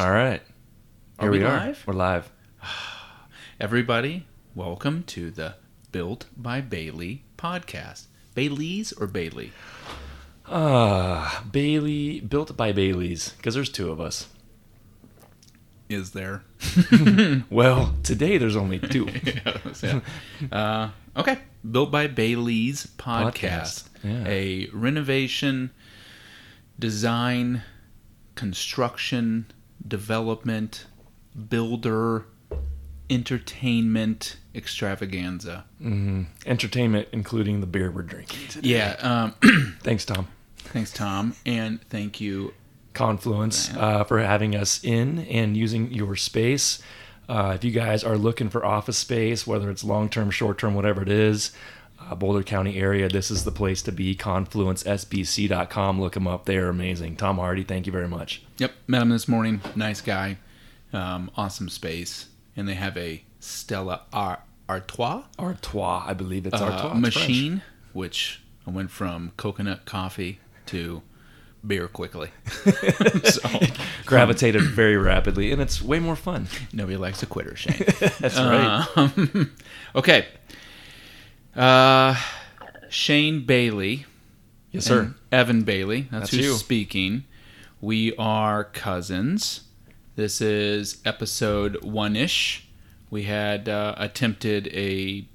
All right. Are Here we we, are. live? We're live. Everybody, welcome to the Built by Bailey podcast. Bailey's or Bailey? Ah, Bailey, built by Bailey's, because there's two of us. Is there? Well, today there's only two. Yeah. uh, okay. Built by Bailey's podcast. Podcast, yeah. A renovation, design, construction, development, builder, entertainment extravaganza. hmm Entertainment, including the beer we're drinking today. Yeah. Um, Thanks, Tom. thanks, Tom. And thank you, Confluence uh, for having us in and using your space. Uh, if you guys are looking for office space, whether it's long term, short term, whatever it is, uh, Boulder County area, this is the place to be. ConfluenceSBC.com. Look them up. They are amazing. Tom Hardy, thank you very much. Yep, met him this morning. Nice guy, um, awesome space, and they have a Stella Ar- Artois, Artois, I believe it's uh, Artois. It's French. machine, which I went from coconut coffee to beer quickly. so Gravitated very rapidly, and it's way more fun. nobody likes a quitter, Shane. That's right. Um, okay, uh, Shane Bailey. Yes, sir. Evan Bailey. That's, That's who's you. speaking. We are cousins. This is episode one ish. We had uh, attempted a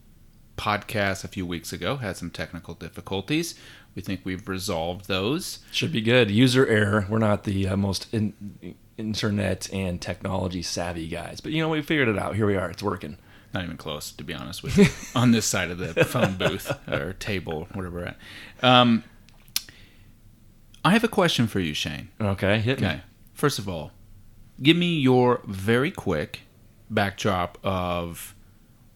podcast a few weeks ago, had some technical difficulties. We think we've resolved those. Should be good. User error. We're not the uh, most in, internet and technology savvy guys, but you know we figured it out. Here we are. It's working. Not even close, to be honest with you, on this side of the phone booth or table, whatever we're at. Um, I have a question for you, Shane. Okay, hit me. First of all, give me your very quick backdrop of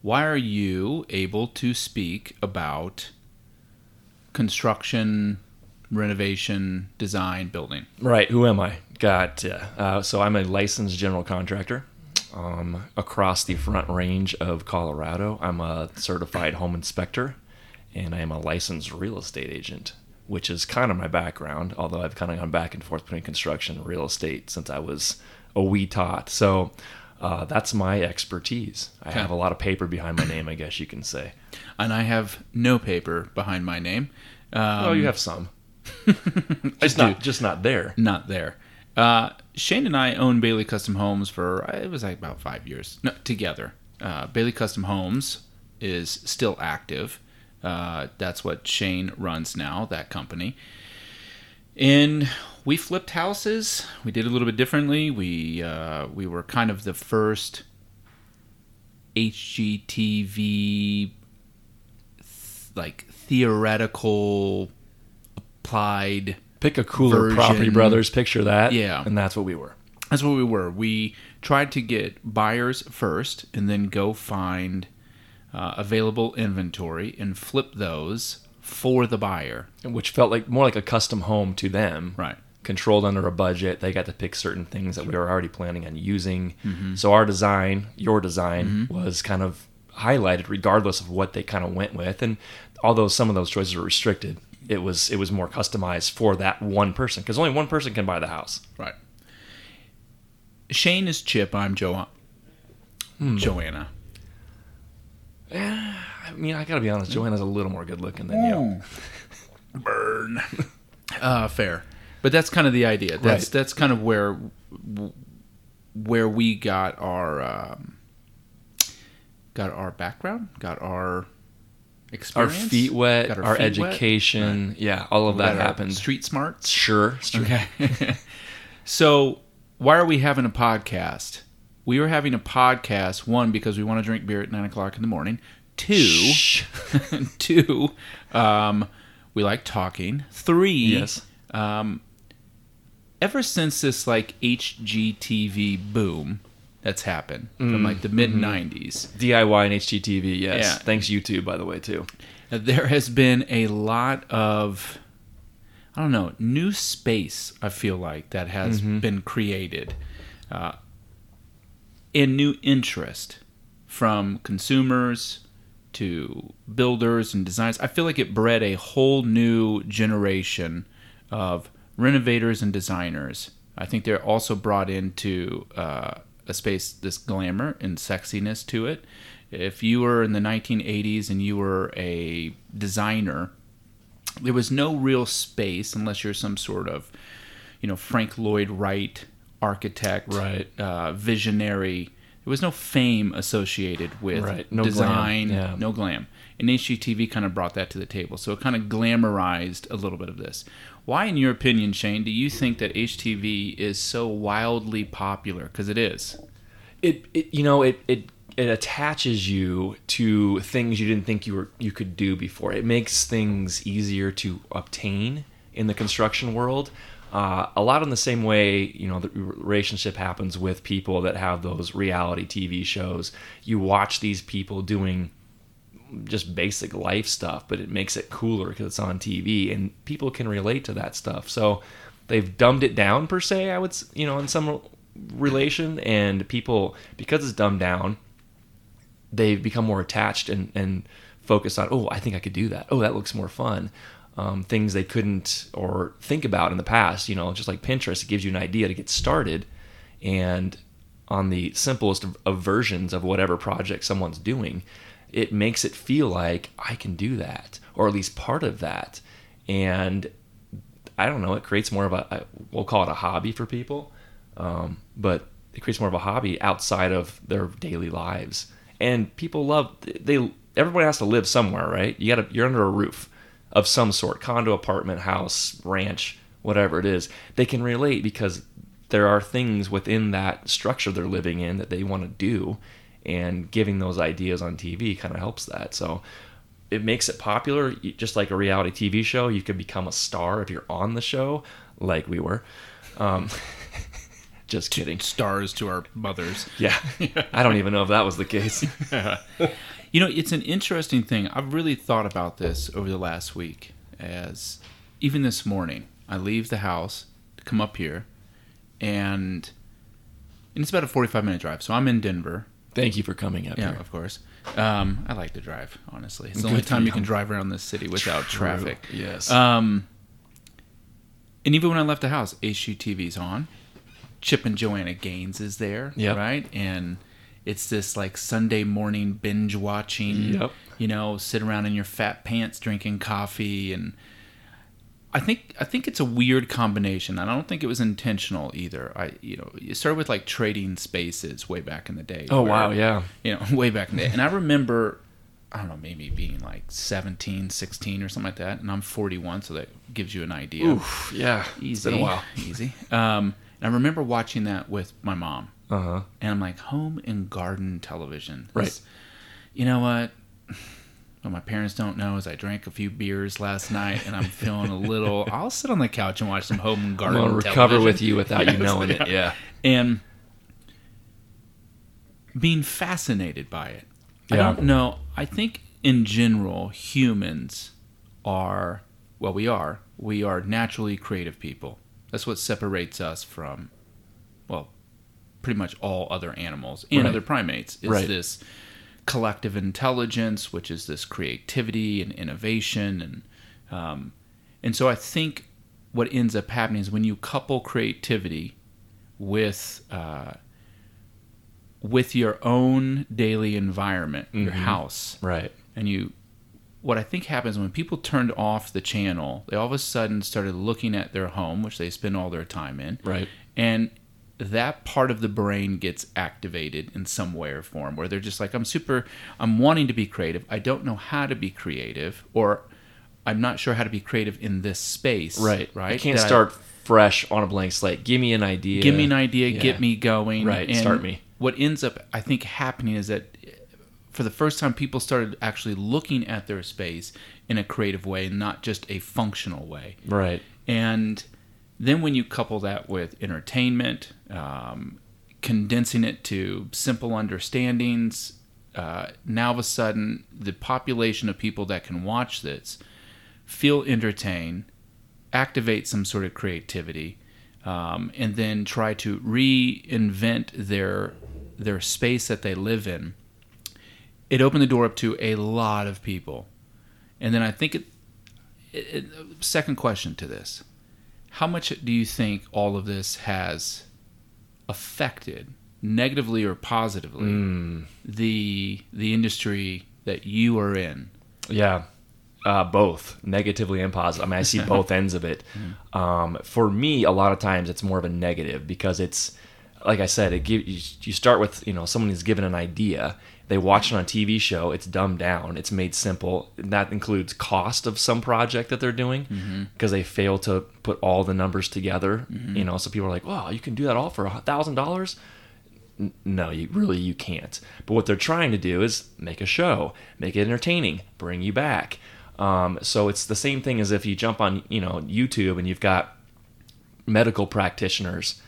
why are you able to speak about construction, renovation, design, building? Right. Who am I? Got uh, so I'm a licensed general contractor um, across the Front Range of Colorado. I'm a certified home inspector, and I am a licensed real estate agent, which is kind of my background. Although I've kind of gone back and forth between construction and real estate since I was a wee tot. So. Uh, that's my expertise. I Okay. have a lot of paper behind my name, I guess you can say. And I have no paper behind my name. Um, oh, you have some, just not just not there. not there. Uh, Shane and I own Bailey Custom Homes for it was like about five years no, together. Uh, Bailey Custom Homes is still active. Uh, that's what Shane runs now, that company. And we flipped houses. We did a little bit differently. We uh, we were kind of the first HGTV th- like theoretical applied Pick a cooler Version. Property Brothers, picture that. Yeah. And that's what we were. That's what we were. We tried to get buyers first and then go find uh, available inventory and flip those for the buyer. Which felt like more like a custom home to them. Right. Controlled under a budget. They got to pick certain things that we were already planning on using. Mm-hmm. So our design, your design, was kind of highlighted regardless of what they kind of went with. And although some of those choices were restricted, it was it was more customized for that one person because only one person can buy the house. Right. Shane is Chip. I'm jo- Joanna. I mean, I gotta be honest, Joanna's a little more good looking than you. Burn. uh, fair. But that's kind of the idea. That's Right. that's kind of where where we got our um, got our background, got our Our feet wet, got our, feet wet. education, yeah, all of that our happened. Street smarts. Sure, sure. Okay. so, why are we having a podcast? We are having a podcast, one, because we want to drink beer at 9 o'clock in the morning. Two, two um, we like talking. Three, Yes. um, ever since this like HGTV boom that's happened from like the mid 90s, DIY and HGTV, yes. Yeah. Thanks YouTube, by the way, too. there has been a lot of I don't know new space. I feel like that has been created, uh, and new interest from consumers to builders and designers. I feel like it bred a whole new generation of renovators and designers I think they're also brought into uh, a space, this glamour and sexiness to it. If you were in the 1980s and you were a designer, there was no real space unless you're some sort of, you know, Frank Lloyd Wright architect, Right. uh, visionary. There was no fame associated with Right. No design, glam. Yeah. no glam. And HGTV kind of brought that to the table. So it kind of glamorized a little bit of this. Why, in your opinion, Shane, do you think that HGTV is so wildly popular? Because it is. it, it you know it it it attaches you to things you didn't think you were you could do before. It makes things easier to obtain in the construction world. Uh, a lot in the same way, you know, the relationship happens with people that have those reality TV shows. You watch these people doing just basic life stuff, but it makes it cooler because it's on TV and people can relate to that stuff. So they've dumbed it down per se. I would, you know, in some relation, and people because it's dumbed down, they've become more attached and and focused on. Oh, I think I could do that. Oh, that looks more fun. Um, things they couldn't or think about in the past. You know, just like Pinterest, it gives you an idea to get started, and on the simplest of, of versions of whatever project someone's doing, it makes it feel like I can do that, or at least part of that. And I don't know, it creates more of a, we'll call it a hobby for people, um, but it creates more of a hobby outside of their daily lives. And people love they. Everybody has to live somewhere, right? You got to you're under a roof of some sort, condo, apartment, house, ranch, whatever it is. They can relate because there are things within that structure they're living in that they want to do, and giving those ideas on TV kind of helps that. So it makes it popular, just like a reality TV show. You could become a star if you're on the show, like we were. Um, just kidding. Stars to our mothers. Yeah, I don't even know if that was the case. You know, it's an interesting thing. I've really thought about this over the last week. As even this morning, I leave the house to come up here, and and it's about a forty-five minute drive. So I'm in Denver. Thank you for coming up Yeah, here. of course. Um, I like to drive. Honestly, it's the Good only time you can drive around this city without True. traffic. Yes. Um, and even when I left the house, HGTV's on. Chip and Joanna Gaines is there, Yep. right? And it's this like Sunday morning binge watching. Yep. You know, sit around in your fat pants drinking coffee, and I think I think it's a weird combination. and I don't think it was intentional either. I you know it started with like trading spaces way back in the day. oh where- wow, yeah. you know, way back in the day. And I remember, I don't know, maybe being like 17, 16 or something like that. And I'm 41, so that gives you an idea. Oof, yeah. easy. Been a while. Easy. Um, and I remember watching that with my mom. Uh huh. And I'm like, home and garden television. Right. You know what? What my parents don't know is I drank a few beers last night and I'm feeling a little. I'll sit on the couch and watch some home and garden gonna recover television. with you without you Yes, knowing it. Yeah. and being fascinated by it. I don't know. I think in general, humans are, well, we are, we are naturally creative people. That's what separates us from, well, pretty much all other animals and Right. other primates is Right. this collective intelligence, which is this creativity and innovation, and um, and so I think what ends up happening is when you couple creativity with uh, with your own daily environment, your house, Right. and you what I think happens when people turned off the channel, they all of a sudden started looking at their home, which they spend all their time in, Right. and that part of the brain gets activated in some way or form where they're just like i'm super i'm wanting to be creative i don't know how to be creative or i'm not sure how to be creative in this space Right. right I can't That I- start fresh on a blank slate. Give me an idea. give me an idea Yeah. get me going Right, and start me. what ends up i think happening is that for the first time people started actually looking at their space in a creative way not just a functional way Right. and then when you couple that with entertainment, um, condensing it to simple understandings, uh, now of a sudden the population of people that can watch this feel entertained, activate some sort of creativity, um, and then try to reinvent their their space that they live in. It opened the door up to a lot of people, and then I think it, it, it second question to this How much do you think all of this has affected, negatively or positively, Mm. the the industry that you are in? Yeah, uh, both negatively and positive. I mean, I see both ends of it. Um, for me, a lot of times it's more of a negative because it's like I said, it give you, you start with you know someone who's given an idea. They watch it on a TV show. It's dumbed down. It's made simple. And that includes cost of some project that they're doing because they fail to put all the numbers together. You know, so people are like, "Wow, you can do that all for a thousand dollars." No, you really you can't. But what they're trying to do is make a show, make it entertaining, bring you back. Um, so it's the same thing as if you jump on you know YouTube and you've got medical practitioners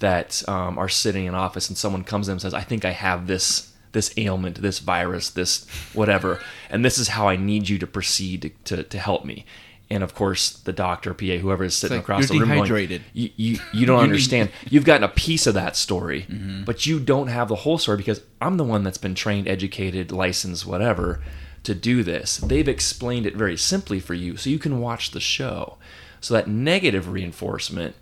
that um, are sitting in office and someone comes in and says, "I think I have this this ailment, this virus, this whatever, and this is how I need you to proceed to, to, to help me." And of course, the doctor, PA, whoever is sitting like, across "You're the room, going, dehydrated." you, you, you don't understand. You've gotten a piece of that story, Mm-hmm. but you don't have the whole story because I'm the one that's been trained, educated, licensed, whatever, to do this. They've explained it very simply for you so you can watch the show. So that negative reinforcement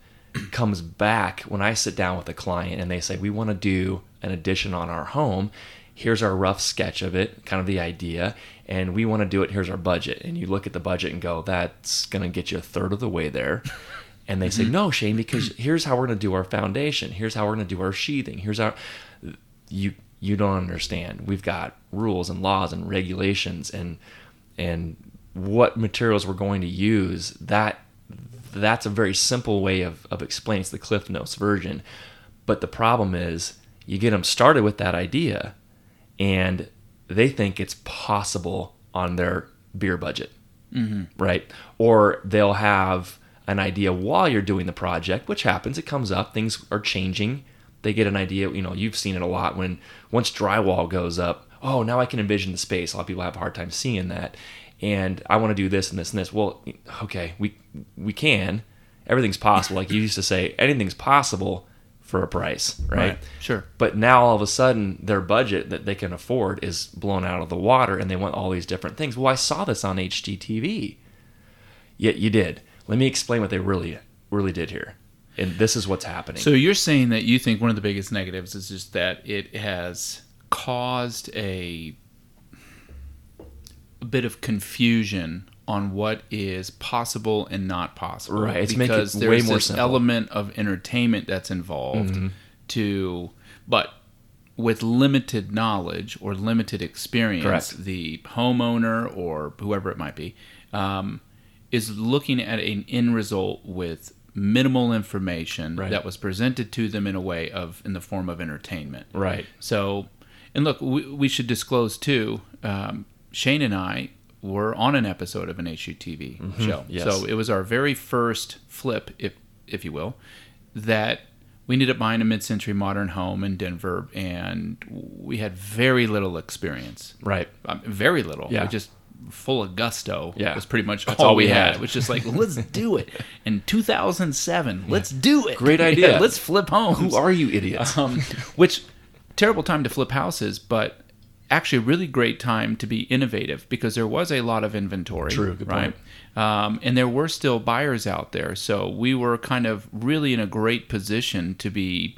comes back when I sit down with a client and they say, We want to do an addition on our home. Here's our rough sketch of it, kind of the idea, and we want to do it. Here's our budget. And you look at the budget and go, That's going to get you a third of the way there. And they say, mm-hmm. No, Shane, because here's how we're going to do our foundation. Here's how we're going to do our sheathing. Here's how you you don't understand. We've got rules and laws and regulations and and what materials we're going to use. That that's a very simple way of, of explaining. It's the Cliff Notes version. But the problem is you get them started with that idea and they think it's possible on their beer budget mm-hmm. right? Or they'll have an idea while you're doing the project, which happens. It comes up. Things are changing. They get an idea. You know, you've seen it a lot when once drywall goes up. Oh, now I can envision the space. A lot of people have a hard time seeing that, and I want to do this and this and this. Well, okay, we we can. Everything's possible. Like you used to say, anything's possible for a price, right? Sure. But now all of a sudden, their budget that they can afford is blown out of the water, and they want all these different things. Well, I saw this on HGTV. Yet you did. Let me explain what they really, really did here, and this is what's happening. So you're saying that you think one of the biggest negatives is just that it has caused a, a bit of confusion on what is possible and not possible. Right, it's it because way there's more this simple. Mm-hmm. element of entertainment that's involved to, but with limited knowledge or limited experience, Correct. the homeowner or whoever it might be um, is looking at an end result with minimal information Right. that was presented to them in a way of in the form of entertainment. right. So, and look, we, we should disclose too. Um, Shane and I were on an episode of an HGTV show. Mm-hmm. yes. So it was our very first flip, if if you will, that we ended up buying a mid-century modern home in Denver, and we had very little experience. Right. Um, very little. Yeah. We just full of gusto. Yeah. was pretty much That's all, all we had. had. It was just like, let's do it. In 2007, let's do it. Great Yeah, idea. let's flip homes Who are you idiots? um, which terrible time to flip houses, but actually a really great time to be innovative because there was a lot of inventory. True, good right? Um, and there were still buyers out there, so we were kind of really in a great position to be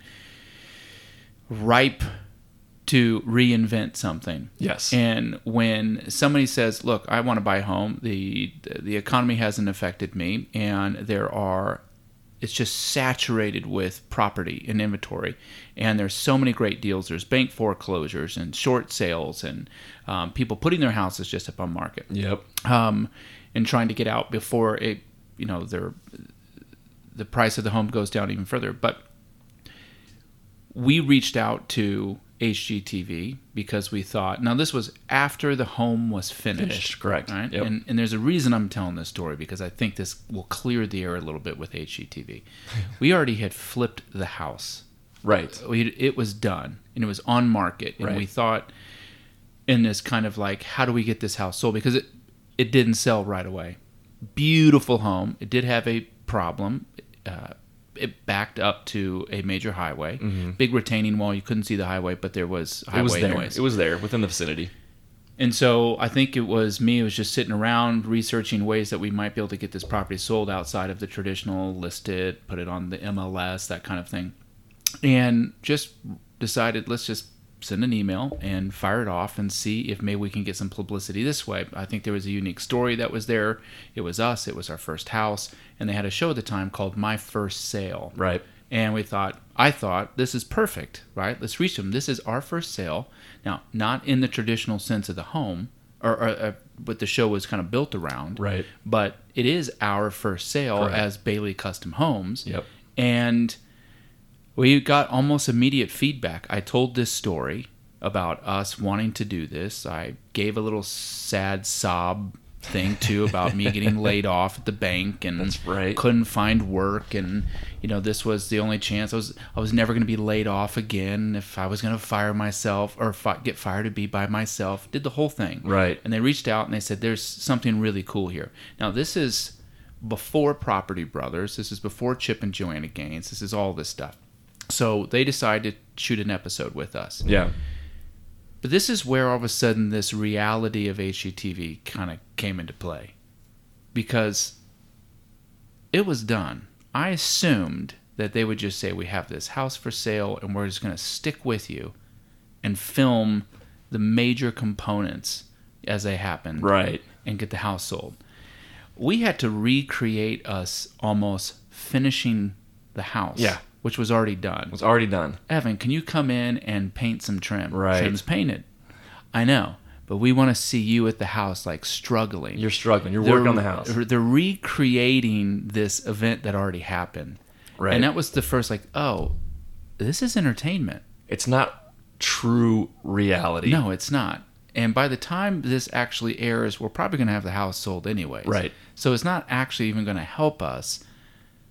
ripe to reinvent something. Yes. And when somebody says, "Look, I want to buy a home. the The economy hasn't affected me, and there are, it's just saturated with property and inventory, and there's so many great deals. There's bank foreclosures and short sales, and um, people putting their houses just up on market, yep. um, and trying to get out before it, you know, their the price of the home goes down even further. But we reached out to HGTV because we thought now this was after the home was finished. Finished, correct. Right? Yep. And and there's a reason I'm telling this story because I think this will clear the air a little bit with HGTV. we already had flipped the house. Right. We, it was done and it was on market and Right. we thought in this kind of like how do we get this house sold because it it didn't sell right away. Beautiful home. It did have a problem. Uh, it backed up to a major highway, big retaining wall. You couldn't see the highway, but there was highway Mm-hmm. It was there. noise. It was there within the vicinity. And so I think it was me. It was just sitting around researching ways that we might be able to get this property sold outside of the traditional listed, put it on the MLS, that kind of thing, and just decided let's just send an email and fire it off and see if maybe we can get some publicity this way. I think there was a unique story that was there. It was us. It was our first house, and they had a show at the time called My First Sale. Right. And we thought, I thought, this is perfect, right? Let's reach them. This is our first sale. Now, not in the traditional sense of the home, or, or, or what the show was kind of built around, Right. but it is our first sale Correct. as Bailey Custom Homes. Yep. And we got almost immediate feedback. I told this story about us wanting to do this. I gave a little sad sob thing too about me getting laid off at the bank and right. couldn't find work and you know this was the only chance I was I was never going to be laid off again if I was going to fire myself or fi- get fired to be by myself did the whole thing Right. and they reached out and they said there's something really cool here now this is before property brothers this is before chip and joanna gaines this is all this stuff so they decided to shoot an episode with us Yeah. but this is where all of a sudden this reality of HGTV kind of came into play. Because it was done. I assumed that they would just say, We have this house for sale and we're just going to stick with you and film the major components as they happen Right. and get the house sold. We had to recreate us almost finishing the house, Yeah. Which was already done. It was already done. Evan, can you come in and paint some trim? Right. Trim's painted. I know, but we want to see you at the house like struggling. You're struggling. You're They're- working on the house. They're recreating this event that already happened. Right. And that was the first like, oh, this is entertainment. It's not true reality. No, it's not. And by the time this actually airs, we're probably going to have the house sold anyways. Right. So it's not actually even going to help us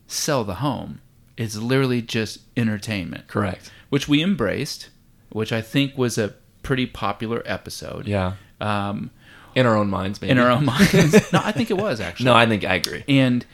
sell the home. It's literally just entertainment. Correct. which we embraced, which I think was a pretty popular episode. Yeah. Um, In our own minds, maybe. in our own minds. no, I think it was actually. No, I think I agree. And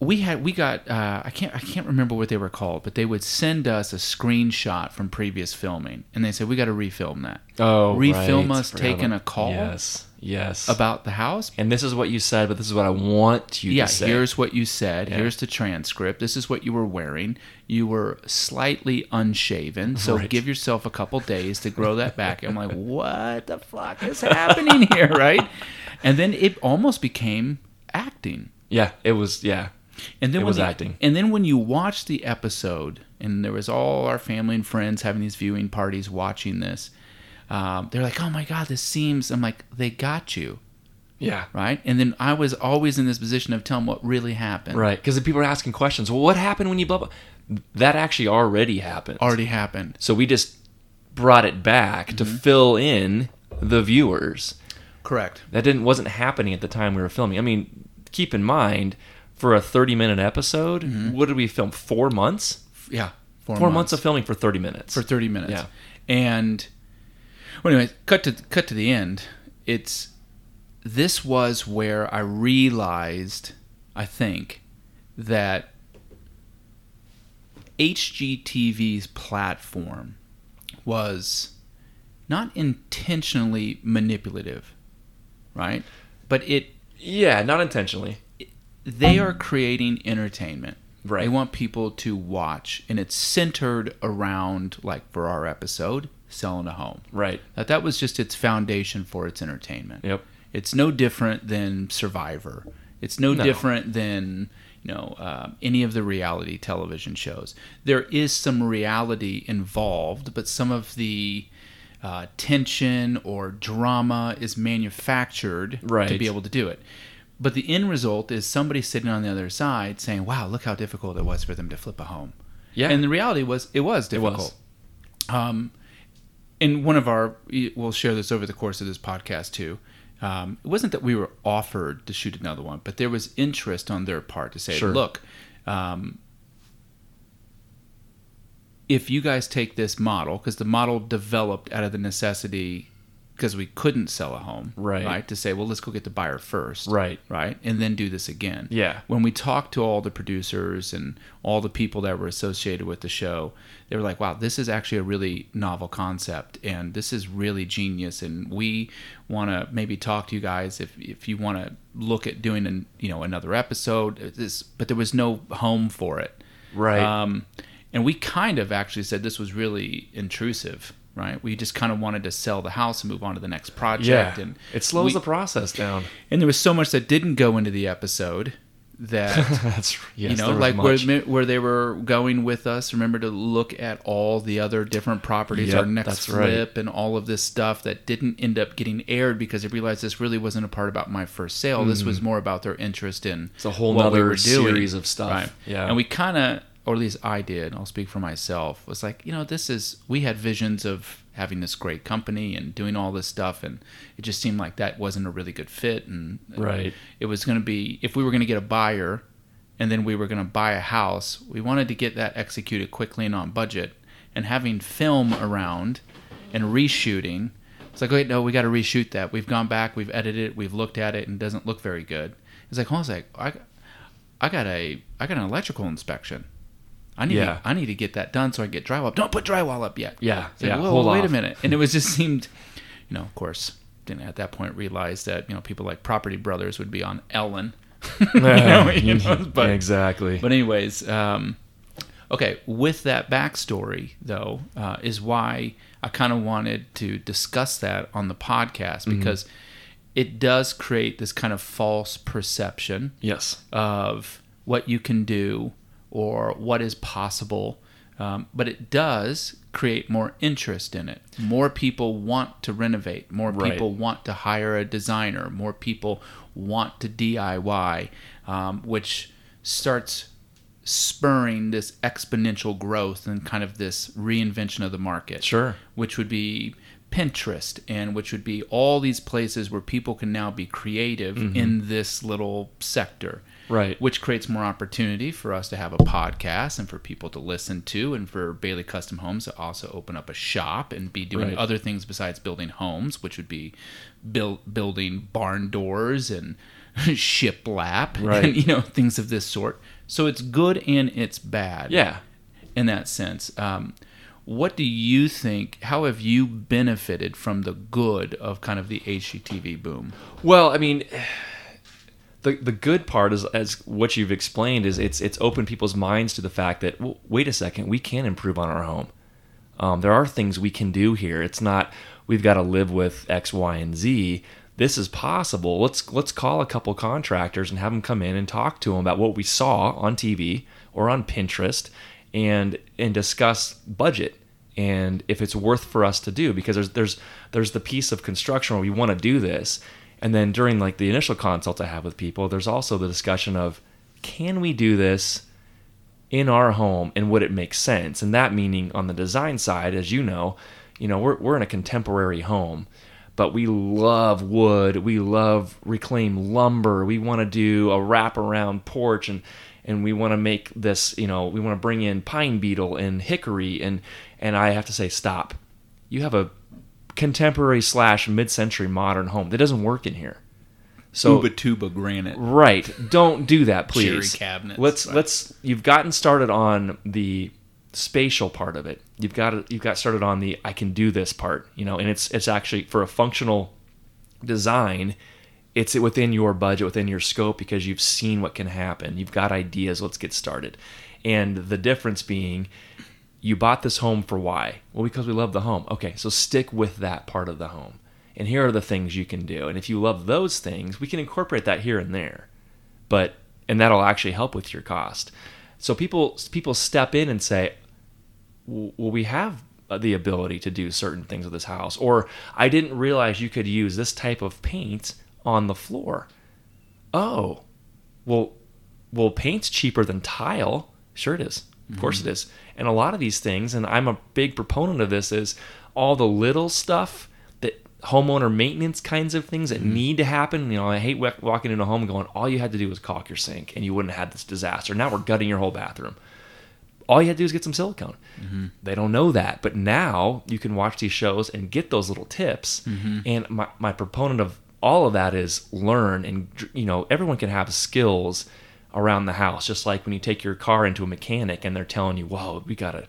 we had we got uh, I can't I can't remember what they were called, but they would send us a screenshot from previous filming, and they said we got to refilm that. Oh, refilm right. us taking a call Yes. Yes. about the house. and this is what you said, but this is what I want you yeah, to say. here's what you said. Yeah. Here's the transcript. This is what you were wearing. You were slightly unshaven, so Right. give yourself a couple days to grow that back. I'm like, what the fuck is happening here, right? And then it almost became acting. yeah, it was. Yeah. And then It was acting. And then when you watch the episode, and there was all our family and friends having these viewing parties watching this, um, they're like, "Oh my god, this seems." I'm like, "They got you." Yeah. Right, and then I was always in this position of telling what really happened. Right. Because people are asking questions. Well, what happened when you blah blah? That actually already happened. already happened. So we just brought it back Mm-hmm. to fill in the viewers. Correct. That didn't wasn't happening at the time we were filming. I mean, keep in mind for a 30 minute episode, Mm-hmm. what did we film? 4 months? Yeah, Four, months. of filming for 30 minutes. for thirty minutes. Yeah. and well, anyway, cut to cut to the end. It's this was where I realized, I think, that HGTV's platform was not intentionally manipulative, right? But it yeah, not intentionally. they are creating entertainment. Right. They want people to watch, and it's centered around, like for our episode, selling a home. Right. That that was just its foundation for its entertainment. Yep. It's no different than Survivor. It's no, No. different than you know uh, any of the reality television shows. There is some reality involved, but some of the uh, tension or drama is manufactured to be able to do it. But the end result is somebody sitting on the other side saying, "Wow, look how difficult it was for them to flip a home." Yeah. And the reality was, it was It was. difficult. Um, and one of our, we'll share this over the course of this podcast too. Um, it wasn't that we were offered to shoot another one, but there was interest on their part to say, Sure. look, um, if you guys take this model, because the model developed out of the necessity because we couldn't sell a home, Right. Right. To say, well, let's go get the buyer first, Right. Right, and then do this again. Yeah. When we talked to all the producers and all the people that were associated with the show, they were like, "Wow, this is actually a really novel concept, and this is really genius." And we want to maybe talk to you guys if if you want to look at doing an you know another episode. This, but there was no home for it. Right. Um, and we kind of actually said this was really intrusive, right? We just kind of wanted to sell the house and move on to the next project. yeah. And it slows we- the process down. And there was so much that didn't go into the episode that That's yes, you know, like where where they were going with us. Remember to look at all the other different properties, Yep, our next that's right. flip, and all of this stuff that didn't end up getting aired because they realized this really wasn't a part about my first sale. This mm. was more about their interest in. It's a whole what we nother were doing. series of stuff. Right. Yeah. And we kind of, or at least I did, I'll speak for myself, was like, you know, this is, we had visions of having this great company and doing all this stuff. And it just seemed like that wasn't a really good fit. And Right. it was going to be, if we were going to get a buyer and then we were going to buy a house, we wanted to get that executed quickly and on budget. And having film around and reshooting, it's like, wait, no, we got to reshoot that. We've gone back, we've edited it, we've looked at it, and it doesn't look very good. It's like, hold on a sec, I, I got a, I got an electrical inspection. I need, Yeah. to, I need to get that done so I can get drywall. up. Don't put drywall up yet. Yeah, like, yeah, whoa, wait a minute. And it was just seemed, you know, of course, didn't at that point realize that you know people like Property Brothers would be on Ellen. you know, you know, but exactly. but anyways, um, okay. With that backstory, though, uh, is why I kind of wanted to discuss that on the podcast because it does create this kind of false perception yes. of what you can do or what is possible. Um, but it does create more interest in it. More people want to renovate. More Right. people want to hire a designer. More people want to DIY, um, which starts spurring this exponential growth and kind of this reinvention of the market Sure. which would be Pinterest, and which would be all these places where people can now be creative in this little sector. Right. Which creates more opportunity for us to have a podcast and for people to listen to, and for Bailey Custom Homes to also open up a shop and be doing Right. other things besides building homes, which would be build, building barn doors and shiplap, Right. and you know things of this sort. So it's good and it's bad Yeah. in that sense. Um, what do you think? How have you benefited from the good of kind of the HGTV boom? Well, I mean, the the good part is as what you've explained is it's it's opened people's minds to the fact that well, wait a second, we can improve on our home. Um, there are things we can do here. It's not we've got to live with X, Y, and Z. This is possible. Let's let's call a couple contractors and have them come in and talk to them about what we saw on TV or on Pinterest, and and discuss budget and if it's worth for us to do because there's there's there's the piece of construction where we want to do this, and then during like the initial consults I have with people, there's also the discussion of can we do this in our home and would it make sense? And that meaning on the design side as you know you know we're, we're in a contemporary home but we love wood. We love reclaimed lumber. We want to do a wraparound porch and and we want to make this you know we want to bring in pine beetle and hickory. And and i have to say stop. You have a contemporary slash mid-century modern home that doesn't work in here so Ubatuba granite. Right. Don't do that, please. Cherry cabinets. Let's Right. let's. You've gotten started on the spatial part of it. You've got you've got started on the I can do this part. You know, and it's it's actually for a functional design. It's within your budget, within your scope, because you've seen what can happen. You've got ideas. Let's get started. And the difference being, you bought this home for why? Well, because we love the home. Okay, so stick with that part of the home. And here are the things you can do. And if you love those things, we can incorporate that here and there. But and that'll actually help with your cost. So people people step in and say, "Well, we have the ability to do certain things with this house," or "I didn't realize you could use this type of paint on the floor." Oh, well, well, paint's cheaper than tile. Sure, it is. Of course, mm-hmm. it is. And a lot of these things, and I'm a big proponent of this, is all the little stuff that homeowner maintenance kinds of things that mm-hmm. need to happen. You know, I hate wa- walking into a home and going, all you had to do was caulk your sink, and you wouldn't have had this disaster. Now we're gutting your whole bathroom. all you had to do is get some silicone. Mm-hmm. They don't know that, but now you can watch these shows and get those little tips. Mm-hmm. And my my proponent of all of that is learn and you know everyone can have skills around the house just like when you take your car into a mechanic and they're telling you whoa we gotta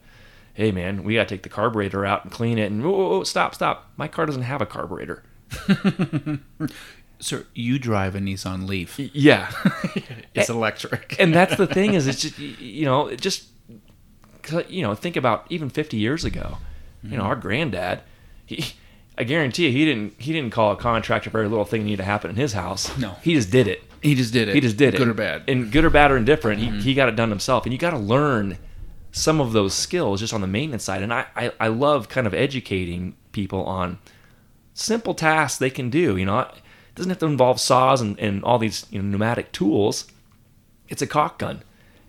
hey man we gotta take the carburetor out and clean it and whoa, whoa, whoa, stop stop my car doesn't have a carburetor Sir, you drive a Nissan Leaf. yeah It's electric. and that's the thing is it's just you know it just you know think about even 50 years ago you know mm-hmm. our granddad he i guarantee you he didn't he didn't call a contractor for every little thing that needed to happen in his house No. he just did it He just did it. he just did it. Good or bad. Mm-hmm. and good or bad or indifferent he, he got it done himself. And you got to learn some of those skills just on the maintenance side. And I, I i love kind of educating people on simple tasks they can do you know? It doesn't have to involve saws and, and all these you know, pneumatic tools. It's a caulk gun.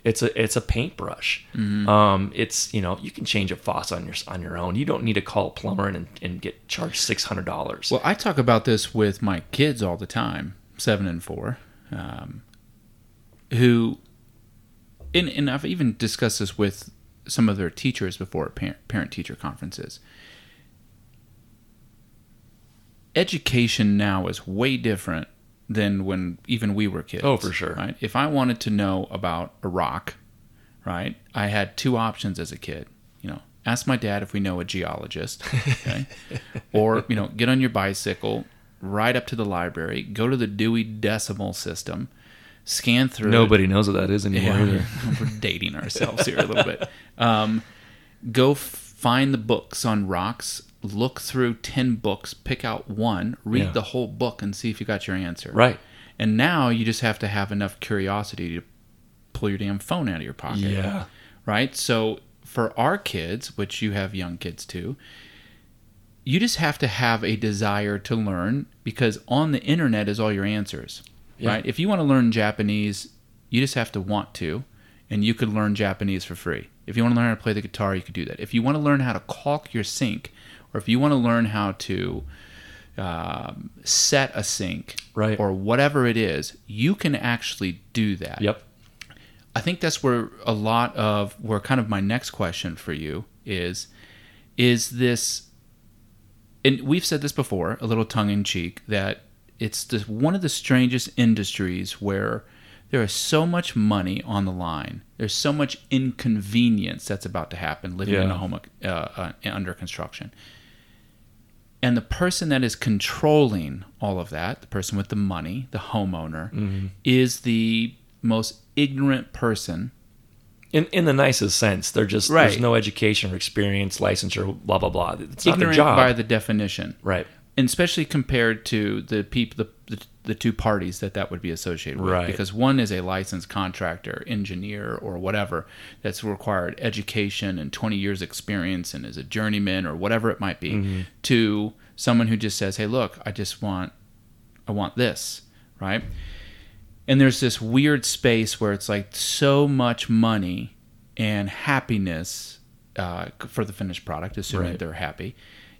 It's a it's a paintbrush. Mm-hmm. um it's you know you can change a faucet on your on your own. You don't need to call a plumber and, and get charged $600 Well, I talk about this with my kids all the time, seven and four, um, who, and, and I've even discussed this with some of their teachers before at parent teacher conferences. Education now is way different than when even we were kids. Oh, for sure. Right? If I wanted to know about a rock, right, I had two options as a kid. You know, ask my dad if we know a geologist, okay, or you know, get on your bicycle, ride up to the library, go to the Dewey Decimal System, scan through. it. nobody knows what that is anymore. Yeah, we're dating ourselves here a little bit. Um, go find the books on rocks. Look through ten books, pick out one, read Yeah. the whole book, and see if you got your answer. right And now you just have to have enough curiosity to pull your damn phone out of your pocket. yeah Right? So for our kids, which you have young kids too, you just have to have a desire to learn because on the internet is all your answers. Yeah. Right? If you want to learn Japanese, you just have to want to, and you could learn Japanese for free. If you want to learn how to play the guitar, you could do that. If you want to learn how to caulk your sink, or if you want to learn how to um, set a sink, Right. or whatever it is, you can actually do that. yep I think that's where a lot of where kind of my next question for you is is this and we've said this before, a little tongue in cheek, that it's the, one of the strangest industries where there is so much money on the line. There's so much inconvenience that's about to happen living in a home uh, uh, under construction. And the person that is controlling all of that, the person with the money, the homeowner, is the most ignorant person in in the nicest sense they're just Right. there's no education or experience licensure blah blah blah it's not their job by the definition, right and especially compared to the people, the, the the two parties that that would be associated with. Right. Because one is a licensed contractor, engineer, or whatever that's required education and 20 years experience and is a journeyman or whatever it might be, Mm-hmm. to someone who just says, "Hey, look, I just want, I want this," right? And there's this weird space where it's like so much money and happiness uh, for the finished product, assuming Right. they're happy,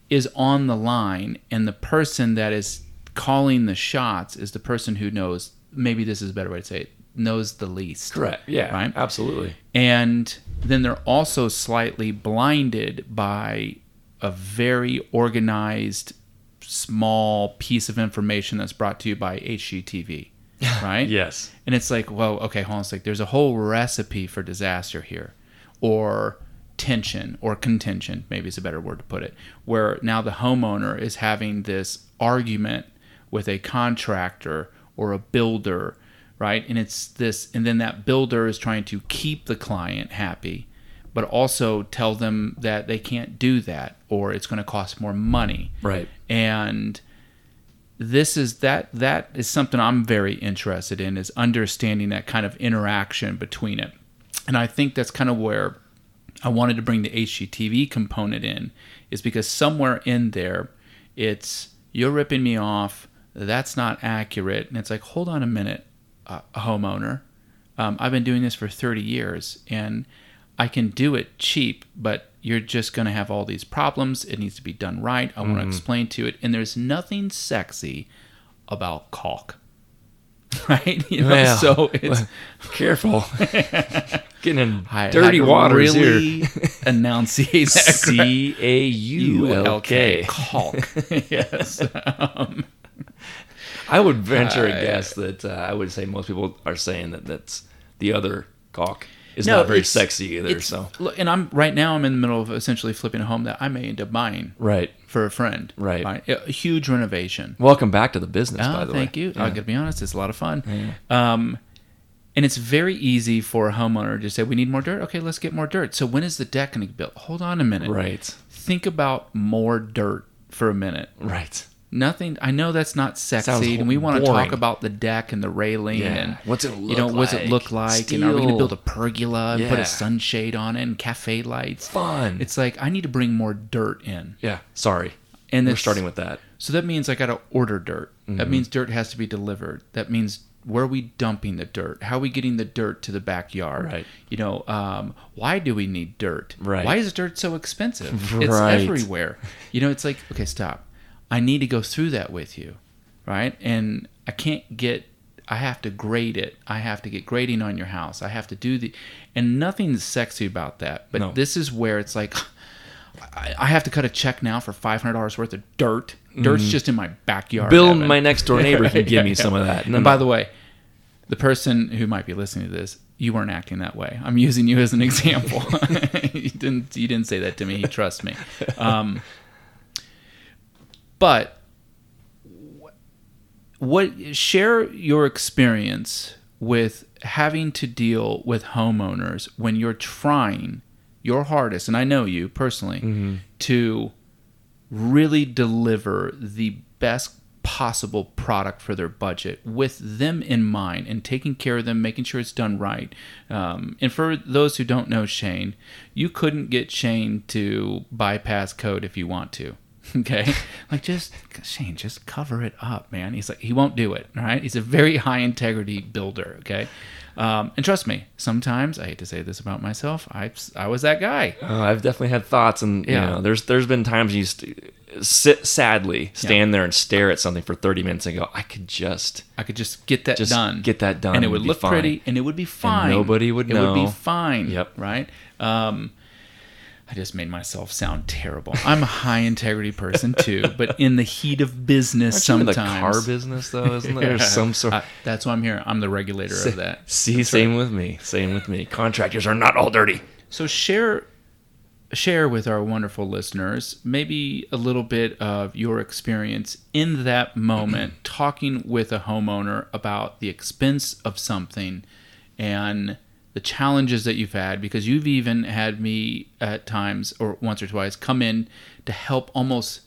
is on the line, and the person that is calling the shots is the person who knows. Maybe this is a better way to say it. Knows the least. correct yeah Right. absolutely And then they're also slightly blinded by a very organized, small piece of information that's brought to you by HGTV. Right? yes And it's like, well, okay, hold on a sec. There's a whole recipe for disaster here, or tension, or contention, maybe is a better word to put it, where now the homeowner is having this argument with a contractor or a builder, right? And it's this, and then that builder is trying to keep the client happy, but also tell them that they can't do that, or it's going to cost more money right and this is that that is something I'm very interested in is understanding that kind of interaction between it. And I think that's kind of where I wanted to bring the HGTV component in is because somewhere in there it's you're ripping me off, that's not accurate. And it's like, hold on a minute, uh, homeowner. Um, I've been doing this for 30 years and I can do it cheap, but you're just going to have all these problems. It needs to be done right. I want to explain to it. And there's nothing sexy about caulk. right? You know, Well, so it's Careful. Getting in I dirty to waters really here. enunciate. C A U L K. Caulk. yes. Um, I would venture a Uh, guess that uh, I would say most people are saying that that's the other caulk is No, not very sexy either. So and I'm right now. I'm in the middle of essentially flipping a home that I may end up buying right. for a friend. Right. Fine. A huge renovation. Welcome back to the business, Oh, by the way. thank you. I Yeah. gotta be honest, it's a lot of fun. Um, and it's very easy for a homeowner to say, "We need more dirt." Okay, let's get more dirt. So when is the deck going to be built? Hold on a minute. Right. Think about more dirt for a minute. Right. Nothing. I know that's not sexy, Sounds and we want to boring. talk about the deck and the railing Yeah. and What's it you know look what's it like? look like, and are we going to build a pergola and put a sunshade on it and cafe lights? Fun. It's like I need to bring more dirt in, yeah. Sorry. and We're starting with that. so that means I got to order dirt. Mm-hmm. That means dirt has to be delivered. That means where are we dumping the dirt? How are we getting the dirt to the backyard? Right. You know, um, why do we need dirt? Right. Why is dirt so expensive? It's everywhere. You know, it's like, okay, stop. I need to go through that with you, right? And I can't get. I have to grade it. I have to get grading on your house. I have to do the, and nothing's sexy about that. But No. this is where it's like, I, I have to cut a check now for five hundred dollars worth of dirt. Dirt's just in my backyard. Bill, my next door neighbor, can give yeah, me yeah. some of that. No, and no. by the way, the person who might be listening to this, you weren't acting that way. I'm using you as an example. you didn't. You didn't say that to me. Trust me. Um, but what share your experience with having to deal with homeowners when you're trying your hardest, and I know you personally, to really deliver the best possible product for their budget with them in mind and taking care of them, making sure it's done right. Um, and for those who don't know Shane, you couldn't get Shane to bypass code if you want to. Okay, like just Shane, just cover it up, man. He's like he won't do it. All right, he's a very high integrity builder. Okay, um, and trust me, sometimes I hate to say this about myself, I I was that guy. Oh, I've definitely had thoughts, and Yeah. you know, there's there's been times you st- sit sadly stand there and stare at something for 30 minutes and go, I could just I could just get that Just done. get that done And it would look fine. pretty and it would be fine. nobody would It would be fine. Yep. Right? Um, I just made myself sound terrible. I'm a high integrity person too, but in the heat of business Aren't you in sometimes. the car business though, isn't there? Yeah. some sort I- that's why I'm here. I'm the regulator of that. See, same with me. Same with me. Contractors are not all dirty. So share share with our wonderful listeners maybe a little bit of your experience in that moment talking with a homeowner about the expense of something and the challenges that you've had because you've even had me at times or once or twice come in to help almost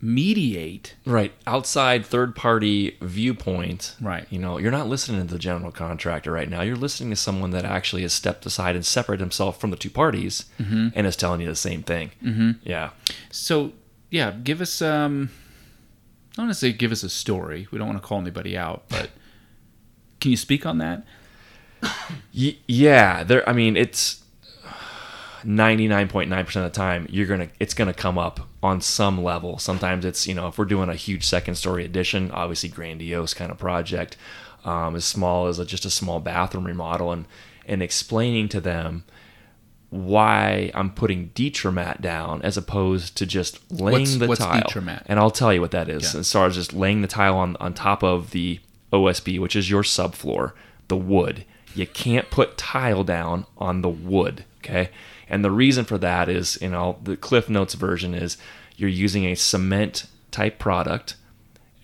mediate Right. Outside third party viewpoint. Right. You know, you're not listening to the general contractor right now. You're listening to someone that actually has stepped aside and separated himself from the two parties Mm-hmm. and is telling you the same thing. Mm-hmm. Yeah. So, yeah, give us um I don't want to say give us a story. We don't want to call anybody out, but can you speak on that? Y- yeah. There. I mean, it's. 99.9% of the time you're to it's going to come up on some level sometimes it's you know if we're doing a huge second story addition obviously grandiose kind of project um, as small as a, just a small bathroom remodel and and explaining to them why I'm putting Ditra mat down as opposed to just laying What's- the what's tile. Ditra mat? And I'll tell you what that is. Yeah. As far as just laying the tile on on top of the OSB, which is your subfloor, the wood. You can't put tile down on the wood. Okay. And the reason for that is, you know, the Cliff Notes version is you're using a cement type product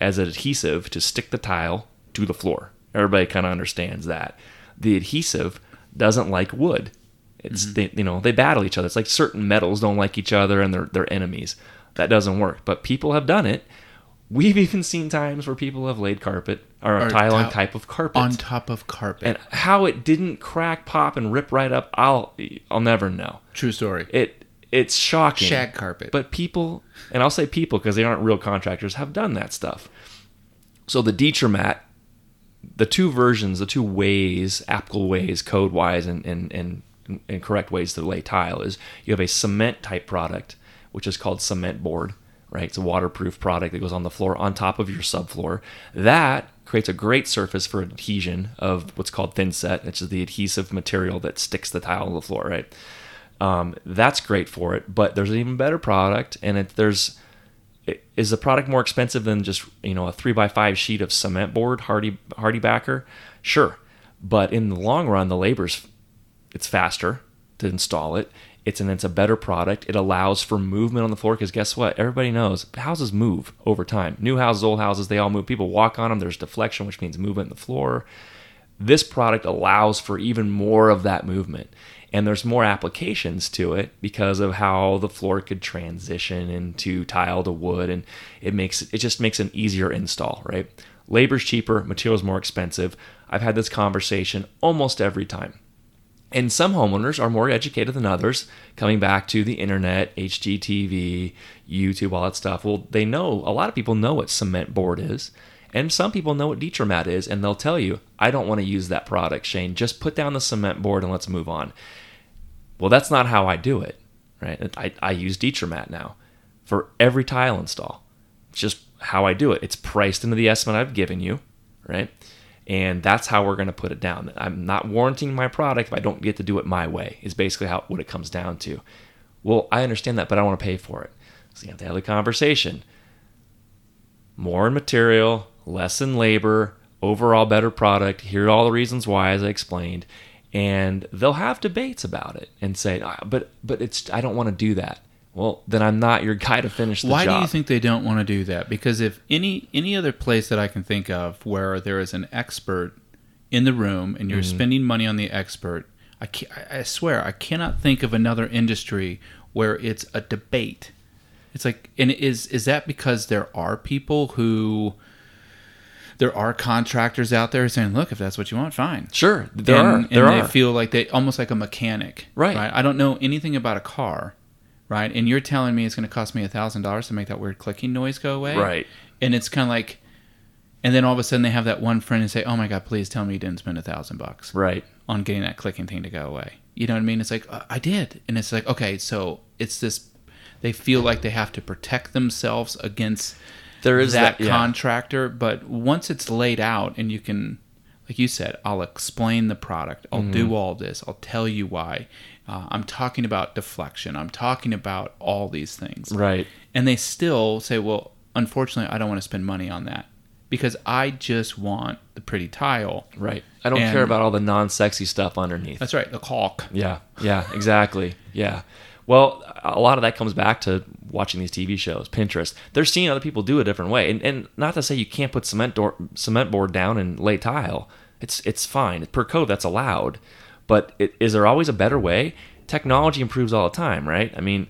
as an adhesive to stick the tile to the floor. Everybody kind of understands that. The adhesive doesn't like wood. It's mm-hmm. they, you know they battle each other. It's like certain metals don't like each other and they're they're enemies. That doesn't work. But people have done it. We've even seen times where people have laid carpet or, Or tile on type of carpet. On top of carpet. and how it didn't crack, pop, and rip right up, I'll I'll never know. True story. It it's shocking. Shag carpet. But people, and I'll say people because they aren't real contractors, have done that stuff. So the Ditra mat, the two versions, the two ways, applicable ways, code wise, and, and, and, and correct ways to lay tile is you have a cement type product, which is called cement board, right? It's a waterproof product that goes on the floor on top of your subfloor. That creates a great surface for adhesion of what's called thin set, which is the adhesive material that sticks the tile on the floor, right? Um, that's great for it, but there's an even better product, and it, there's is the product more expensive than just you know a three by five sheet of cement board, Hardie Hardie backer? Sure, but in the long run, the labor's it's faster to install it. It's and it's a better product. It allows for movement on the floor because guess what? Everybody knows houses move over time. New houses, old houses, they all move. People walk on them. There's deflection, which means movement in the floor. This product allows for even more of that movement and there's more applications to it because of how the floor could transition into tile to wood and it makes it just makes an easier install right labor's cheaper materials more expensive i've had this conversation almost every time and some homeowners are more educated than others coming back to the internet hgtv youtube all that stuff well they know a lot of people know what cement board is and some people know what Ditra mat is, and they'll tell you, I don't want to use that product, Shane. Just put down the cement board and let's move on. Well, that's not how I do it, right? I, I use Ditra mat now for every tile install. It's just how I do it. It's priced into the estimate I've given you, right? And that's how we're going to put it down. I'm not warranting my product if I don't get to do it my way. Is basically how what it comes down to. Well, I understand that, but I want to pay for it. So you have to have the conversation. More in material, less in labor, overall better product. Here are all the reasons why, as I explained, and they'll have debates about it and say, ah, "But, but it's I don't want to do that." Well, then I'm not your guy to finish the Why job. do you think they don't want to do that? Because if any any other place that I can think of where there is an expert in the room and you're mm-hmm. spending money on the expert, I, I swear I cannot think of another industry where it's a debate. It's like, and is is that because there are people who there are contractors out there saying, "Look, if that's what you want, fine." Sure, there and, are. And there they are. feel like they almost like a mechanic, right. right? I don't know anything about a car, right? And you're telling me it's going to cost me a thousand dollars to make that weird clicking noise go away, right? And it's kind of like, and then all of a sudden they have that one friend and say, "Oh my god, please tell me you didn't spend a thousand bucks, right, on getting that clicking thing to go away." You know what I mean? It's like uh, I did, and it's like okay, so it's this. They feel like they have to protect themselves against there is that, that yeah. contractor, but once it's laid out and you can, like you said, I'll explain the product. I'll mm-hmm. do all this. I'll tell you why. Uh, I'm talking about deflection. I'm talking about all these things. Right. And they still say, well, unfortunately, I don't want to spend money on that because I just want the pretty tile. Right. I don't and, care about all the non-sexy stuff underneath. That's right. The caulk. Yeah. Yeah. Exactly. yeah. Well, a lot of that comes back to watching these TV shows, Pinterest. They're seeing other people do it a different way, and, and not to say you can't put cement door, cement board down and lay tile. It's it's fine per code that's allowed, but it, is there always a better way? Technology improves all the time, right? I mean,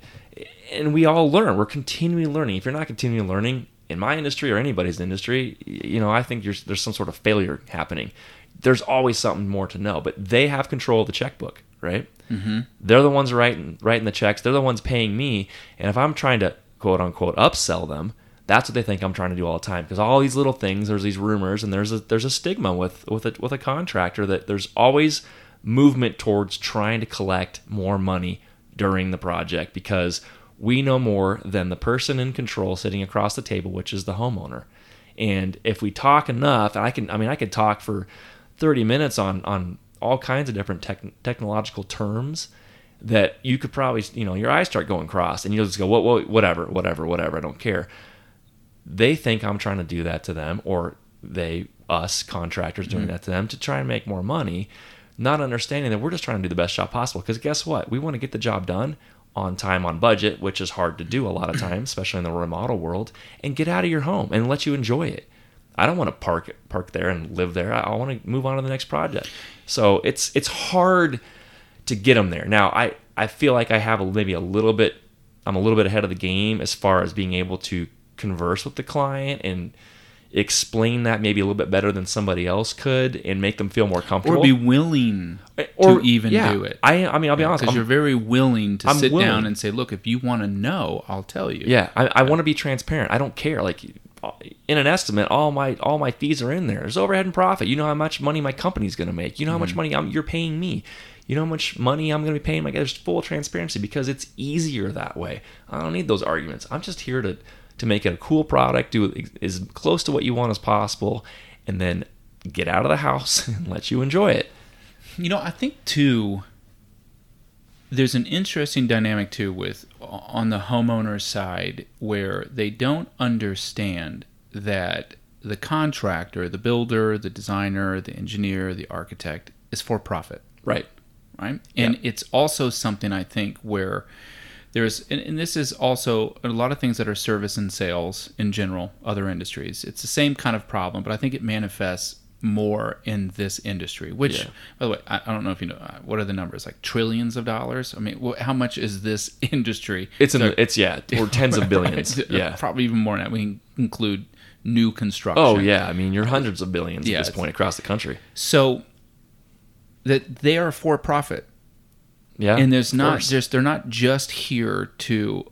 and we all learn. We're continually learning. If you're not continually learning in my industry or anybody's industry, you know, I think there's some sort of failure happening. There's always something more to know, but they have control of the checkbook, right? Mm-hmm. They're the ones writing writing the checks. They're the ones paying me. And if I'm trying to quote unquote upsell them, that's what they think I'm trying to do all the time. Because all these little things, there's these rumors, and there's a there's a stigma with with a, with a contractor that there's always movement towards trying to collect more money during the project because we know more than the person in control sitting across the table, which is the homeowner. And if we talk enough, and I can, I mean, I could talk for 30 minutes on on all kinds of different tech, technological terms that you could probably, you know, your eyes start going cross and you'll just go, what, whatever, whatever, whatever, I don't care. They think I'm trying to do that to them, or they, us contractors, doing mm-hmm. that to them to try and make more money, not understanding that we're just trying to do the best job possible. Because guess what? We want to get the job done on time, on budget, which is hard to do a lot of times, especially in the remodel world, and get out of your home and let you enjoy it. I don't want to park park there and live there. I, I want to move on to the next project. So it's it's hard to get them there. Now I I feel like I have a, maybe a little bit I'm a little bit ahead of the game as far as being able to converse with the client and explain that maybe a little bit better than somebody else could and make them feel more comfortable or be willing or, to even yeah, do it i i mean i'll be yeah, honest because you're very willing to I'm sit willing. down and say look if you want to know i'll tell you yeah i, I want to be transparent i don't care like in an estimate, all my all my fees are in there. There's overhead and profit. You know how much money my company's going to make. You know how much mm-hmm. money I'm, you're paying me. You know how much money I'm going to be paying my guys. There's full transparency because it's easier that way. I don't need those arguments. I'm just here to to make it a cool product, do as close to what you want as possible, and then get out of the house and let you enjoy it. You know, I think too. There's an interesting dynamic too with on the homeowner side where they don't understand that the contractor, the builder, the designer, the engineer, the architect is for profit, Right. right? And it's also something I think where there's, and, and this is also a lot of things that are service and sales in general, other industries. It's the same kind of problem, but I think it manifests more in this industry. Which, Yeah. by the way, I, I don't know if you know uh, what are the numbers like trillions of dollars. I mean, wh- how much is this industry? It's So- the, it's yeah, or tens of billions. Right. Yeah. probably even more than that. We can include new construction. Oh yeah, I mean you're hundreds of billions Yeah, at this point across the country. So that they are for profit, Yeah, and there's not just they're not just here to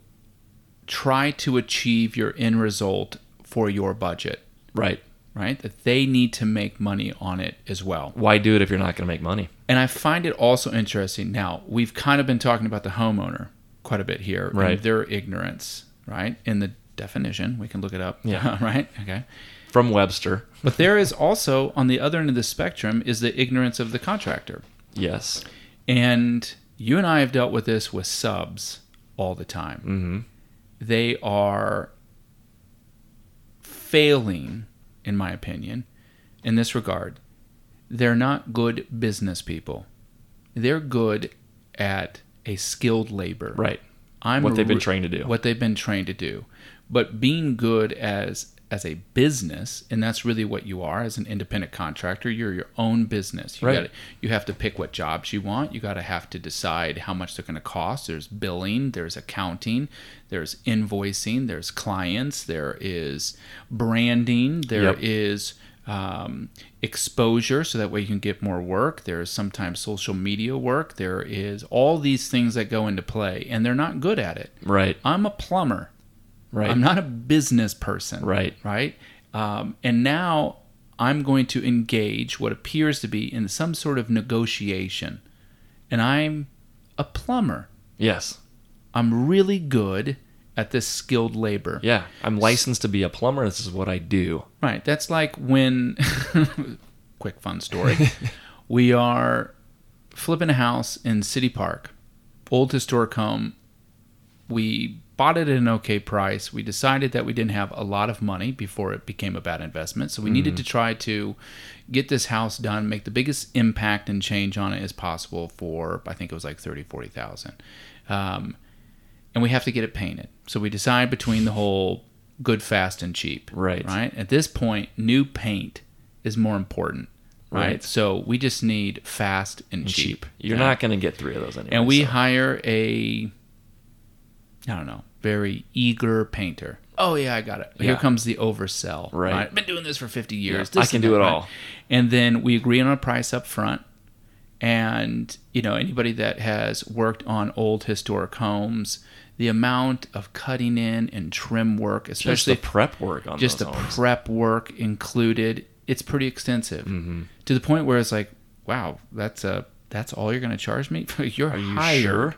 try to achieve your end result for your budget, right. right? That they need to make money on it as well. Why do it if you're not going to make money? And I find it also interesting. Now, we've kind of been talking about the homeowner quite a bit here, Right. And their ignorance, right? In the definition, we can look it up. Yeah. right. Okay. From Webster, But there is also on the other end of the spectrum is the ignorance of the contractor. yes, And you and I have dealt with this with subs all the time. hmm They are failing, in my opinion, in this regard. They're not good business people. They're good at a skilled labor. right. I'm What they've been re- trained to do. What they've been trained to do. But being good as as a business, and that's really what you are as an independent contractor. You're your own business. You Right. gotta, you have to pick what jobs you want. You got to have to decide how much they're going to cost. There's billing, there's accounting, there's invoicing, there's clients, there is branding, there is Yep. um, exposure so that way you can get more work. There's sometimes social media work. There is all these things that go into play, and they're not good at it. Right. I'm a plumber. Right. I'm not a business person. Right. Right. Um, and now I'm going to engage what appears to be in some sort of negotiation. And I'm a plumber. yes. I'm really good at this skilled labor. Yeah. I'm licensed to be a plumber. This is what I do. Right. That's like when, quick fun story. we are flipping a house in City Park, old historic home. We bought it at an okay price. We decided that we didn't have a lot of money before it became a bad investment. So we needed to try to get this house done, make the biggest impact and change on it as possible for, I think it was like 30, 40,000. Um, and we have to get it painted. So we decide between the whole good, fast, and cheap. Right. Right. At this point, new paint is more important. Right. Right. So we just need fast and, cheap. You're Yeah. not going to get three of those anyway. And we so- hire a, I don't know, very eager painter. Oh yeah, I got it. Here Yeah. comes the oversell. Right. I've been doing this for 50 years. Yeah, I can do it right? all. And then we agree on a price up front. And you know anybody that has worked on old historic homes, the amount of cutting in and trim work, just especially the prep work on just the homes. prep work included, it's pretty extensive Mm-hmm. to the point where it's like, wow, that's a that's all you're going to charge me. you're Are you hired. sure?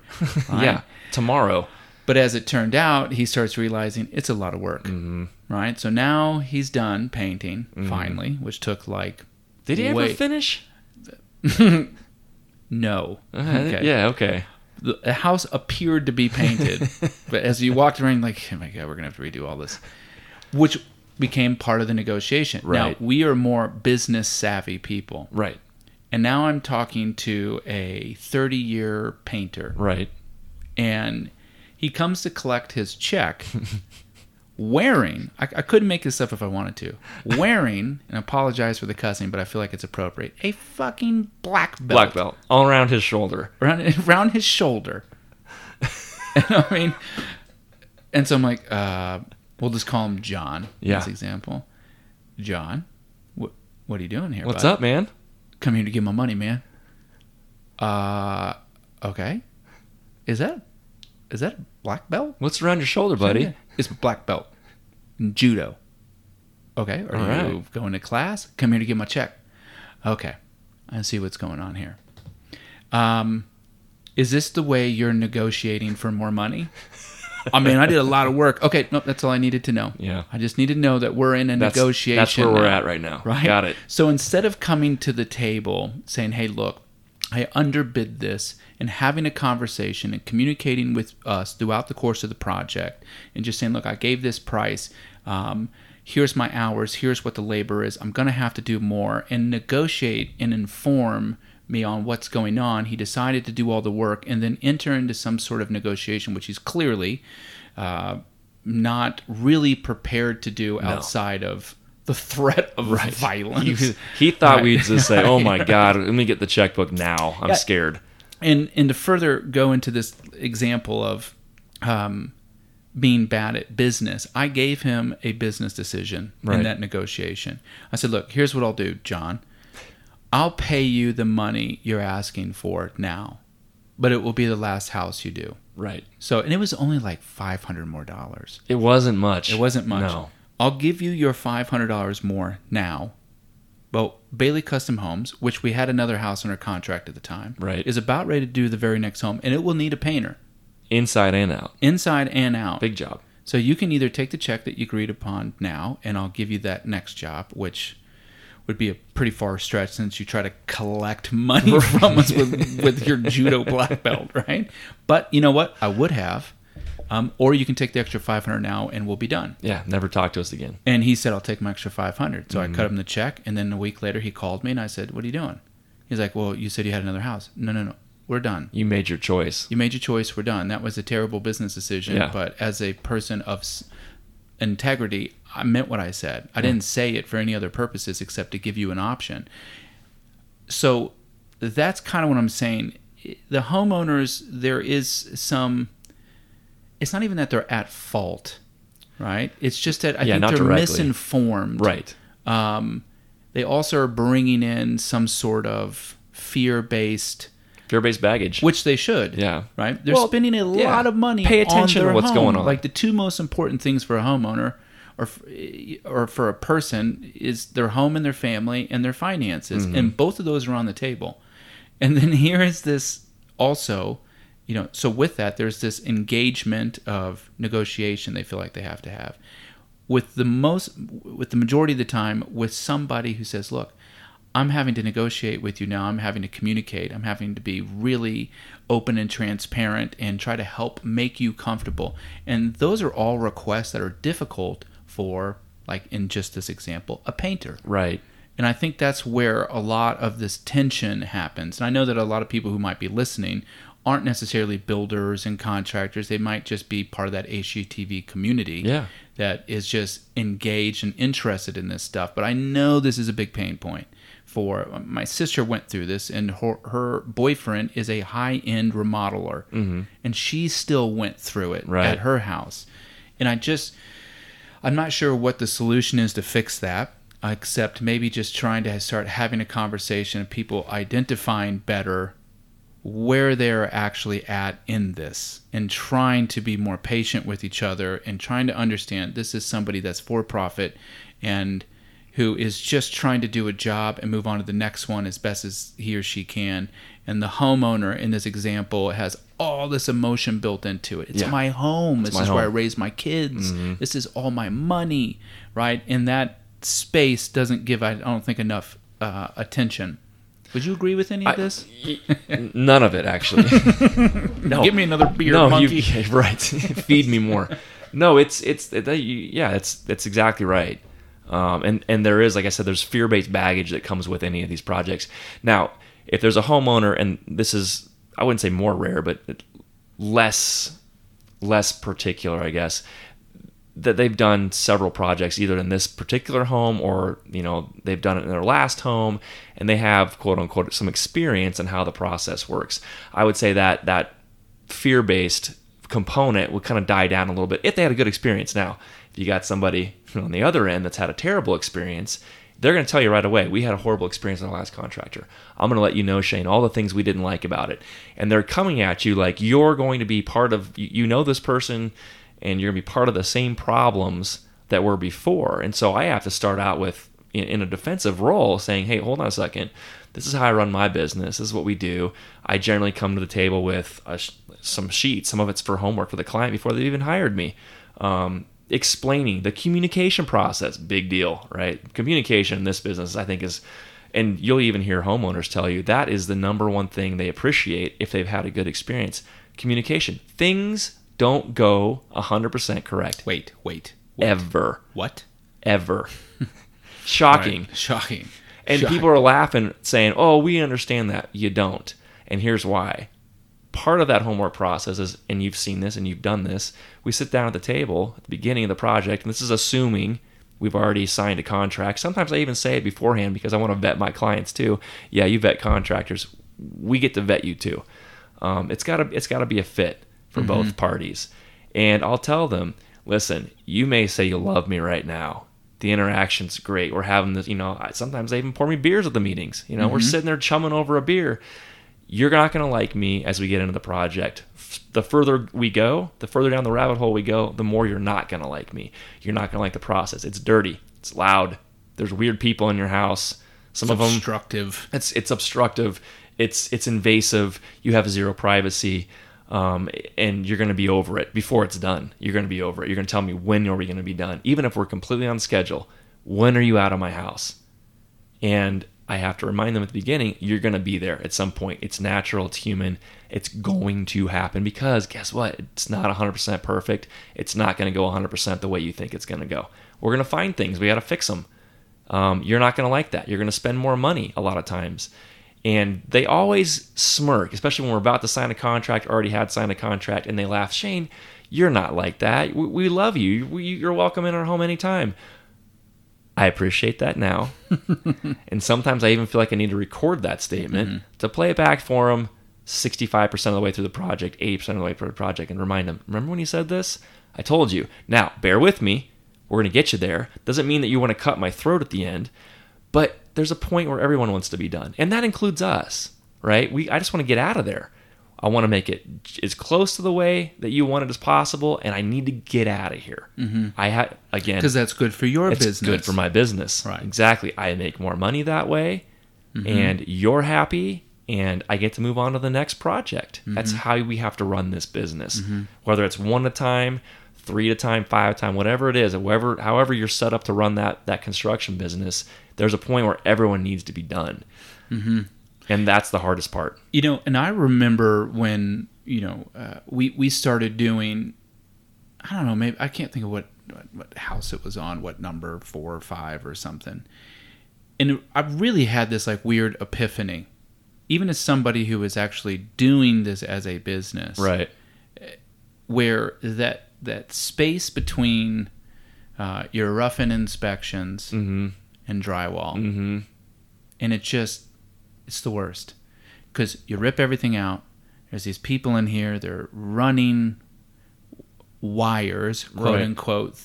yeah. Tomorrow. But as it turned out, he starts realizing it's a lot of work. Mm-hmm. Right. So now he's done painting finally, which took like Did he ever finish? no. Uh, Okay. Yeah. Okay. The, the house appeared to be painted, but as you walked around, like, oh my god, we're gonna have to redo all this, which became part of the negotiation. Now Right. we are more business savvy people. Right. And now I'm talking to a 30 year painter, Right. and he comes to collect his check wearing, I, I couldn't make this up if I wanted to, wearing, and apologize for the cussing, but I feel like it's appropriate, a fucking black belt, Black belt all around his shoulder. Around, around his shoulder. and I mean, and so I'm like, uh, we'll just call him John, Yeah. this example. John, what, what are you doing here? What's bud? up, man? come here to get my money, man. Uh, okay. Is that is that a black belt? What's around your shoulder, buddy? Yeah. It's black belt judo. Okay. Are All you right. going to class? Come here to get my check. Okay. I see what's going on here. Um, is this the way you're negotiating for more money? I mean, I did a lot of work. Okay, nope, that's all I needed to know. Yeah. I just needed to know that we're in a That's, negotiation. that's where we're at right now. Right. Got it. So instead of coming to the table saying, "Hey, look, I underbid this," and having a conversation and communicating with us throughout the course of the project, and just saying, "Look, I gave this price. Um, here's my hours. Here's what the labor is. I'm going to have to do more," and negotiate and inform me on what's going on. He decided to do all the work and then enter into some sort of negotiation, which he's clearly uh, not really prepared to do outside of the threat of violence. He, he thought Right. we'd just say, "Oh my God, let me get the checkbook now. I'm Yeah. scared." And and to further go into this example of um, being bad at business, I gave him a business decision in that negotiation. I said, "Look, here's what I'll do, John. I'll pay you the money you're asking for now, but it will be the last house you do." Right. So, and it was only like five hundred more dollars. It wasn't much. It wasn't much. No. I'll give you your five hundred dollars more now. Well, Bailey Custom Homes, which we had another house under contract at the time, Right. is about ready to do the very next home, and it will need a painter Inside and out. inside and out. Big job. So you can either take the check that you agreed upon now, and I'll give you that next job, which would be a pretty far stretch since you try to collect money from us with, with your judo black belt, right? But you know what? I would have. Um, or you can take the extra 500 now and we'll be done. Yeah. Never talk to us again. And he said, I'll take my extra 500. So Mm-hmm. I cut him the check. And then a week later, he called me and I said, What are you doing? He's like, Well, you said you had another house. No, no, no. We're done. You made your choice. You made your choice. We're done. That was a terrible business decision. Yeah. But as a person of s- integrity, I meant what I said. I didn't say it for any other purposes except to give you an option. So that's kind of what I'm saying. The homeowners, there is some. It's not even that they're at fault, right? It's just that I Yeah, think they're directly. misinformed. Right. Um, they also are bringing in some sort of fear-based, Fear-based baggage. which they should. Yeah. Right. They're Well, spending a yeah. lot of money. Pay attention on to what's home. going on. Like the two most important things for a homeowner, or or for a person, is their home and their family and their finances, Mm-hmm. and both of those are on the table. And then here is this also, you know. So with that, there's this engagement of negotiation they feel like they have to have with the most with the majority of the time with somebody who says look i'm having to negotiate with you now i'm having to communicate i'm having to be really open and transparent and try to help make you comfortable and those are all requests that are difficult for like in just this example a painter right. and I think that's where a lot of this tension happens. And I know that a lot of people who might be listening aren't necessarily builders and contractors. They might just be part of that HGTV community Yeah. that is just engaged and interested in this stuff. But I know this is a big pain point for um, my sister went through this and her, her boyfriend is a high-end remodeler mm-hmm. and she still went through it Right. at her house. And I just I'm not sure what the solution is to fix that, except maybe just trying to start having a conversation of people identifying better where they're actually at in this and trying to be more patient with each other and trying to understand this is somebody that's for profit and who is just trying to do a job and move on to the next one as best as he or she can. And the homeowner in this example has all this emotion built into it. It's Yeah. my home. This my is where I home. raise my kids. This is all my money, right? And that space doesn't give, I don't think, enough uh, attention. Would you agree with any of I- this? None of it actually. no. Give me another beer, no, monkey. You, right. Feed me more. No, it's it's that yeah, it's that's exactly right. Um, and and there is, like I said, there's fear-based baggage that comes with any of these projects. Now, if there's a homeowner, and this is, I wouldn't say more rare, but less less particular, I guess, that they've done several projects either in this particular home or you know they've done it in their last home and they have quote unquote some experience in how the process works. I would say that that fear-based component would kind of die down a little bit if they had a good experience. Now if you got somebody on the other end that's had a terrible experience they're going to tell you right away we had a horrible experience in the last contractor. I'm going to let you know shane all the things we didn't like about it. And they're coming at you like you're going to be part of you you know this person and you're going to be part of the same problems that were before. And so I have to start out with in, a defensive role, saying, "Hey, hold on a second. This is how I run my business. This is what we do. I generally come to the table with a, some sheets. Some of it's for homework for the client before they even hired me. Um, explaining the communication process, big deal, right? Communication in this business, I think, is, and you'll even hear homeowners tell you that is the number one thing they appreciate if they've had a good experience. Communication. Things don't go 100% correct. Wait, wait. Ever. What? Ever. Shocking. Right. Shocking. And Shocking. people are laughing, saying, "Oh, we understand that." You don't, and here's why. Part of that homework process is, and you've seen this and you've done this. We sit down at the table at the beginning of the project, and this is assuming we've already signed a contract. Sometimes I even say it beforehand because I want to vet my clients too. Yeah, you vet contractors. We get to vet you too. Um, it's gotta it's gotta be a fit for both mm-hmm. parties. And I'll tell them, listen, you may say you love me right now. The interaction's great. We're having this, you know, sometimes they even pour me beers at the meetings. You know, we're mm-hmm. sitting there chumming over a beer. You're not going to like me as we get into the project. The further we go, the further down the rabbit hole we go, the more you're not going to like me. You're not going to like the process. It's dirty. It's loud. There's weird people in your house. Some of them obstructive. it's it's obstructive it's it's invasive you have zero privacy um, and you're going to be over it before it's done. You're going to be over it. You're going to tell me when are we going to be done. Even if we're completely on schedule when are you out of my house? And i have to remind them at the beginning you're going to be there at some point. It's natural it's human it's going to happen because guess what? It's not 100% perfect. It's not going to go 100% the way you think it's going to go. We're going to find things. We got to fix them um, you're not going to like that. You're going to spend more money a lot of times. And they always smirk, especially when we're about to sign a contract, already had signed a contract, and they laugh. Shane, you're not like that. We, we love you. We, you're welcome in our home anytime. I appreciate that now. and sometimes I even feel like I need to record that statement mm-hmm. to play it back for them 65% of the way through the project, 80% of the way through the project, and remind them, remember when you said this? I told you. Now, bear with me. We're going to get you there. Doesn't mean that you want to cut my throat at the end, but there's a point where everyone wants to be done. And that includes us, right? We I just want to get out of there. I want to make it as close to the way that you want it as possible, and I need to get out of here. Mm-hmm. I had again Because that's good for your it's business. good for my business. Right. Exactly. I make more money that way, mm-hmm. and you're happy, and I get to move on to the next project. Mm-hmm. That's how we have to run this business. Mm-hmm. Whether it's one at a time, three at a time, five at a time, whatever it is, however, however you're set up to run that that construction business, there's a point where everyone needs to be done, and that's the hardest part. You know, and I remember when you know uh, we we started doing. I don't know. Maybe I can't think of what, what what house it was on. What number four or five or something. And I really had this like weird epiphany, even as somebody who is actually doing this as a business, Right. where that that space between uh, your rough-in inspections Mm-hmm. And drywall, Mm-hmm. and it just it's the worst because you rip everything out. There's these people in here. They're running wires, quote Right. unquote,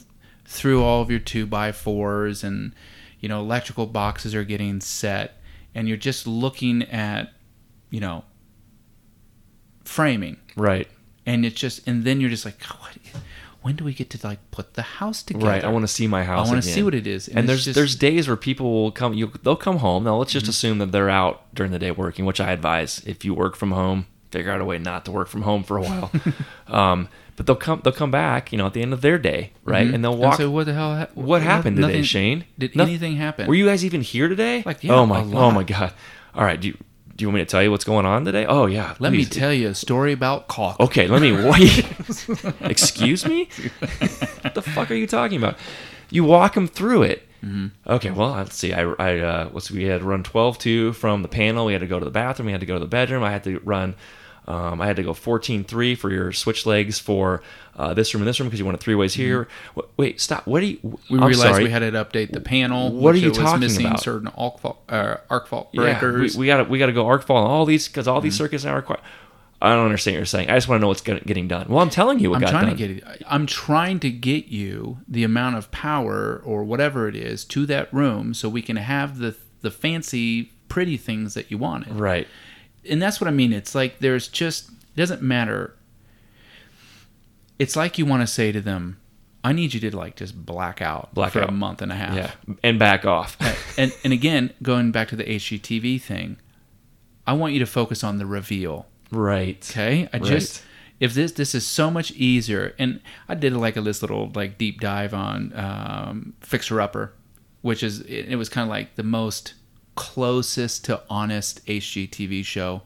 through all of your two by fours, and you know electrical boxes are getting set, and you're just looking at you know framing, Right. and it's just, and then you're just like, "God, what? When do we get to like put the house together? Right. I want to see my house. I want to see what it is. And, it's there's just- there's days where people will come. You they'll come home. Now let's just Mm-hmm. assume that they're out during the day working, which I advise. If you work from home, figure out a way not to work from home for a while. um, but they'll come they'll come back, you know, at the end of their day, right? And they'll And walk. so what the hell? Ha- what happened today, nothing- Shane? Did Noth- anything happen? Were you guys even here today? Like, yeah, oh my oh my god. All right. Do you do you want me to tell you what's going on today? Oh yeah. Let me tell you a story about caulk. Okay, let me wait. Excuse me? what the fuck are you talking about? You walk them through it. Mm-hmm. Okay, well, let's see. I, I uh, we had to run 12 2 from the panel. We had to go to the bathroom. We had to go to the bedroom. I had to run. Um, I had to go 14 3 for your switch legs for uh, this room and this room because you went three ways here. Wait, wait, stop. What do you? Mm-hmm. We I'm realized sorry. we had to update the panel. What are you talking missing about? certain arc fault, uh, arc fault Yeah, breakers. Mm-hmm. we, we gotta we gotta go arc fault and all these because all these circuits now require. I don't understand what you're saying. I just want to know what's getting done. Well, I'm telling you what I'm got trying done. to get. I'm trying to get you the amount of power or whatever it is to that room so we can have the the fancy, pretty things that you wanted. right. And that's what I mean. It's like there's just it doesn't matter. It's like you want to say to them, I need you to like just black out Black for out. a month and a half. Yeah, and back off. and and again, going back to the HGTV thing, I want you to focus on the reveal. right. Okay, I Right. just if this this is so much easier, and I did like a this little like deep dive on um, Fixer Upper, which is it, it was kind of like the most closest to honest HGTV show,